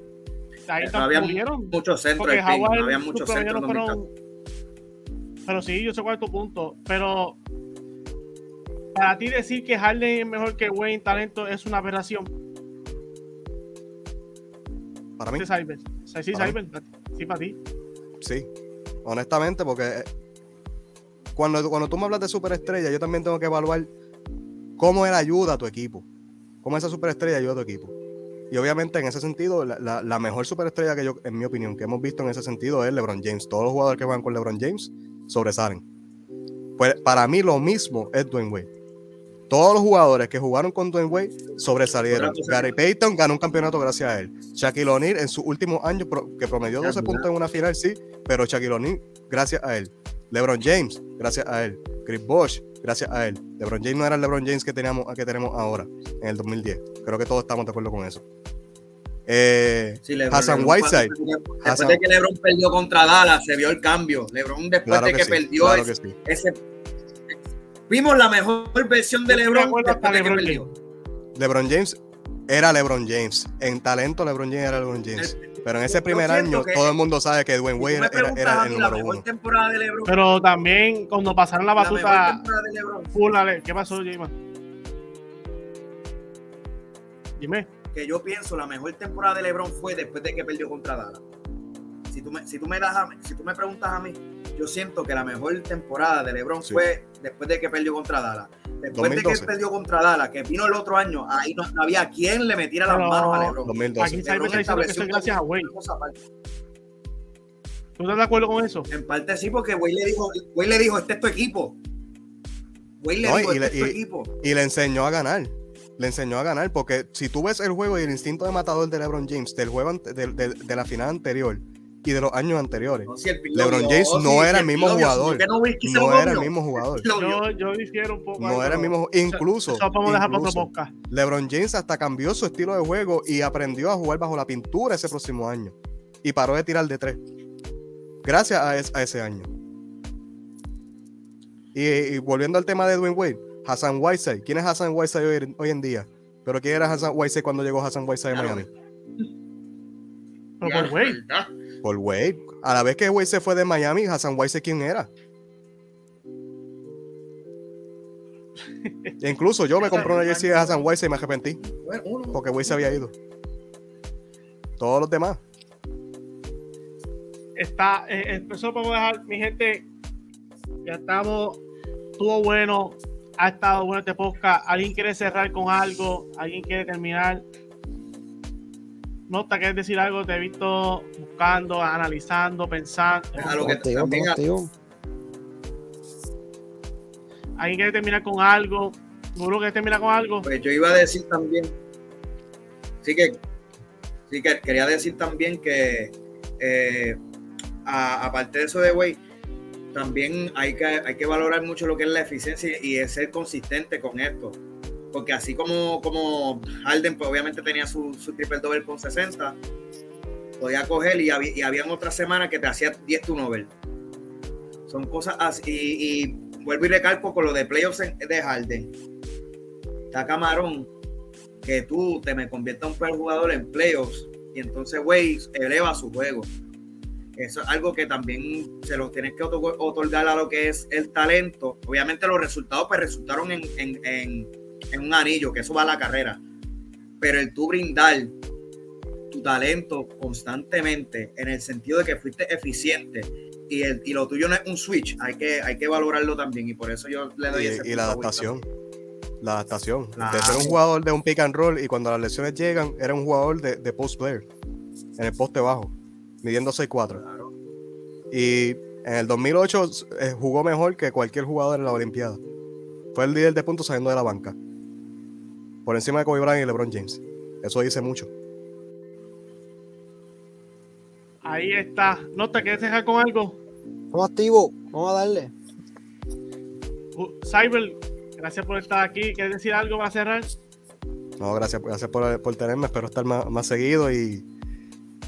Speaker 1: ahí
Speaker 3: No
Speaker 1: también
Speaker 3: había
Speaker 1: murieron.
Speaker 3: muchos centros
Speaker 1: Porque
Speaker 3: en ping,
Speaker 1: Howard
Speaker 3: no había
Speaker 1: sus
Speaker 3: muchos
Speaker 1: promedios
Speaker 3: centros
Speaker 1: no
Speaker 3: en 2014.
Speaker 1: fueron. Pero sí, yo sé cuál es tu punto. Pero para ti decir que Harden es mejor que Wayne talento es una aberración.
Speaker 2: Para mí,
Speaker 1: Sí, Cyber. Sí, sí,
Speaker 2: Para
Speaker 1: Cyber. Sí, para ti.
Speaker 2: sí. Honestamente, porque eh, cuando, cuando tú me hablas de superestrella, yo también tengo que evaluar cómo él ayuda a tu equipo. Cómo esa superestrella ayuda a tu equipo. Y obviamente en ese sentido, la, la- la mejor superestrella que yo, en mi opinión, que hemos visto en ese sentido es LeBron James. Todos los jugadores que juegan con LeBron James sobresalen. Pues para mí lo mismo es Dwayne Wade. Todos los jugadores que jugaron con Dwayne Wade sobresalieron. Gary Payton ganó un campeonato gracias a él. Shaquille O'Neal en sus últimos años, pro- que promedió 12
Speaker 3: Ya,
Speaker 2: puntos en una final, sí, pero Shaquille O'Neal gracias a él. LeBron James, gracias a él. Chris Bosh, gracias a él. LeBron James no era el LeBron James que, teníamos, que tenemos ahora, en el 2010. Creo que todos estamos de acuerdo con eso. Eh,
Speaker 3: Sí, LeBron-
Speaker 2: Hassan
Speaker 3: LeBron
Speaker 2: Whiteside.
Speaker 3: Después
Speaker 2: Hassan-
Speaker 3: de que LeBron perdió contra Dallas, se vio el cambio. LeBron después
Speaker 2: claro
Speaker 3: de
Speaker 2: que,
Speaker 3: que,
Speaker 2: sí,
Speaker 3: perdió
Speaker 2: claro
Speaker 3: ese,
Speaker 2: que sí.
Speaker 3: ese- Vimos la mejor versión de LeBron después
Speaker 1: hasta
Speaker 3: de que
Speaker 1: LeBron
Speaker 3: perdió.
Speaker 2: LeBron James era LeBron James. En talento, LeBron James era LeBron James. Pero en ese primer año,
Speaker 3: que-
Speaker 2: todo el mundo sabe que Dwayne Wade era, el
Speaker 3: la
Speaker 2: número
Speaker 3: mejor
Speaker 2: uno.
Speaker 3: temporada de LeBron,
Speaker 1: Pero también cuando pasaron la
Speaker 3: la mejor
Speaker 1: batuta
Speaker 3: temporada de LeBron,
Speaker 1: full, ale- ¿qué pasó, Jima? Dime.
Speaker 3: que yo pienso la mejor temporada de LeBron fue después de que perdió contra Dallas. Si tú me, si tú me, das a mí- si tú me preguntas a mí, yo siento que la mejor temporada de LeBron
Speaker 2: Sí.
Speaker 3: fue después de que perdió contra Dallas. Después de
Speaker 2: 2012.
Speaker 3: que perdió contra Dallas, que vino el otro año, ahí no, no había quien le metiera las manos a LeBron.
Speaker 2: 2012.
Speaker 1: Aquí
Speaker 3: LeBron
Speaker 1: que eso
Speaker 3: estableció
Speaker 1: es gracias a Wade. ¿Tú estás de acuerdo con eso?
Speaker 3: En parte sí, porque Wade le dijo, Wade le dijo, este es tu equipo. Wade le
Speaker 2: No,
Speaker 3: dijo,
Speaker 2: y
Speaker 3: este
Speaker 2: le-
Speaker 3: es tu
Speaker 2: y-
Speaker 3: equipo.
Speaker 2: Y le enseñó a ganar. Le enseñó a ganar. Porque si tú ves el juego y el instinto de matador de LeBron James del juego ante- del- del- de, la final anterior y de los años anteriores,
Speaker 3: No, si el Pin
Speaker 2: LeBron James no
Speaker 3: si
Speaker 2: era el mismo jugador.
Speaker 3: no,
Speaker 2: era el mismo jugador.
Speaker 3: Lo vio.
Speaker 1: Yo, yo difiero un poco.
Speaker 2: No era el mismo. Incluso. LeBron James hasta cambió su estilo de juego y aprendió a jugar bajo la pintura ese próximo año. Y paró de tirar de tres. Gracias a, es- a ese año. Y, y volviendo al tema de Dwayne Wade, Hassan Whiteside. ¿Quién es Hassan Whiteside hoy, hoy en día? ¿Pero quién era Hassan Whiteside cuando llegó Hassan Whiteside a
Speaker 3: Claro.
Speaker 2: Miami?
Speaker 1: Pero por Wade.
Speaker 2: Por Wade. A la vez que Wade se fue de Miami, Hassan Whiteside, ¿quién era? E incluso yo me compré una jersey de Hassan Whiteside y me arrepentí.
Speaker 3: Bueno, uno.
Speaker 2: Porque Wade se había ido. Todos los demás.
Speaker 1: Está, eh, eso podemos dejar, mi gente. Ya estamos. Estuvo bueno. Ha estado bueno este podcast. ¿Alguien quiere cerrar con algo? ¿Alguien quiere terminar? Nota, ¿quieres decir algo? Te he visto buscando, analizando, pensando.
Speaker 3: A lo que
Speaker 4: contigo.
Speaker 1: ¿Alguien quiere terminar con algo? ¿Seguro que termina con algo?
Speaker 3: Pues yo iba a decir también, sí que, sí que quería decir también que eh, a- aparte de eso de Wade, también hay que, hay que valorar mucho lo que es la eficiencia y es ser consistente con esto. Porque así como, como Harden, pues obviamente tenía su, triple doble con 60, podía coger y, había, y habían otras semanas que te hacía 10 turnovers. Son cosas así. Y, y vuelvo y recalco con lo de playoffs de Harden está camarón que tú te me conviertas un peor jugador en playoffs y entonces Wade eleva su juego. Eso es algo que también se lo tienes que otor- otorgar a lo que es el talento. Obviamente los resultados pues resultaron en- en un anillo, que eso va a la carrera. Pero el tú brindar tu talento constantemente en el sentido de que fuiste eficiente y, el, y lo tuyo no es un switch, hay que, hay que valorarlo también y por eso yo le doy ese
Speaker 2: Y, y
Speaker 3: punto
Speaker 2: la adaptación. La adaptación. De ser un jugador de un pick and roll y cuando las lesiones llegan, era un jugador de, de post player. En el poste bajo. Midiendo 6'4.
Speaker 3: también. Claro.
Speaker 2: Y En el 2008 eh, jugó mejor que cualquier jugador en la Olimpiada. Fue el líder de puntos saliendo de la banca. Por encima de Kobe Bryant y LeBron James. Eso dice mucho.
Speaker 1: Ahí está. ¿No te quieres dejar con algo?
Speaker 4: Vamos activo, vamos a darle.
Speaker 1: Uh, Cyber, gracias por estar aquí. ¿Quieres decir algo para cerrar?
Speaker 2: No, gracias, gracias por, por tenerme. Espero estar más, más seguido y,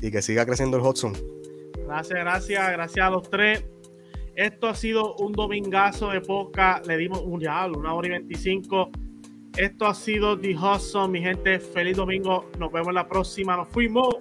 Speaker 2: y que siga creciendo el Hudson.
Speaker 1: Gracias, gracias, gracias a los tres. Esto ha sido un domingazo de poca. Le dimos un diablo, una hora y veinticinco. Esto ha sido The Hudson, mi gente. Feliz domingo. Nos vemos la próxima. Nos fuimos.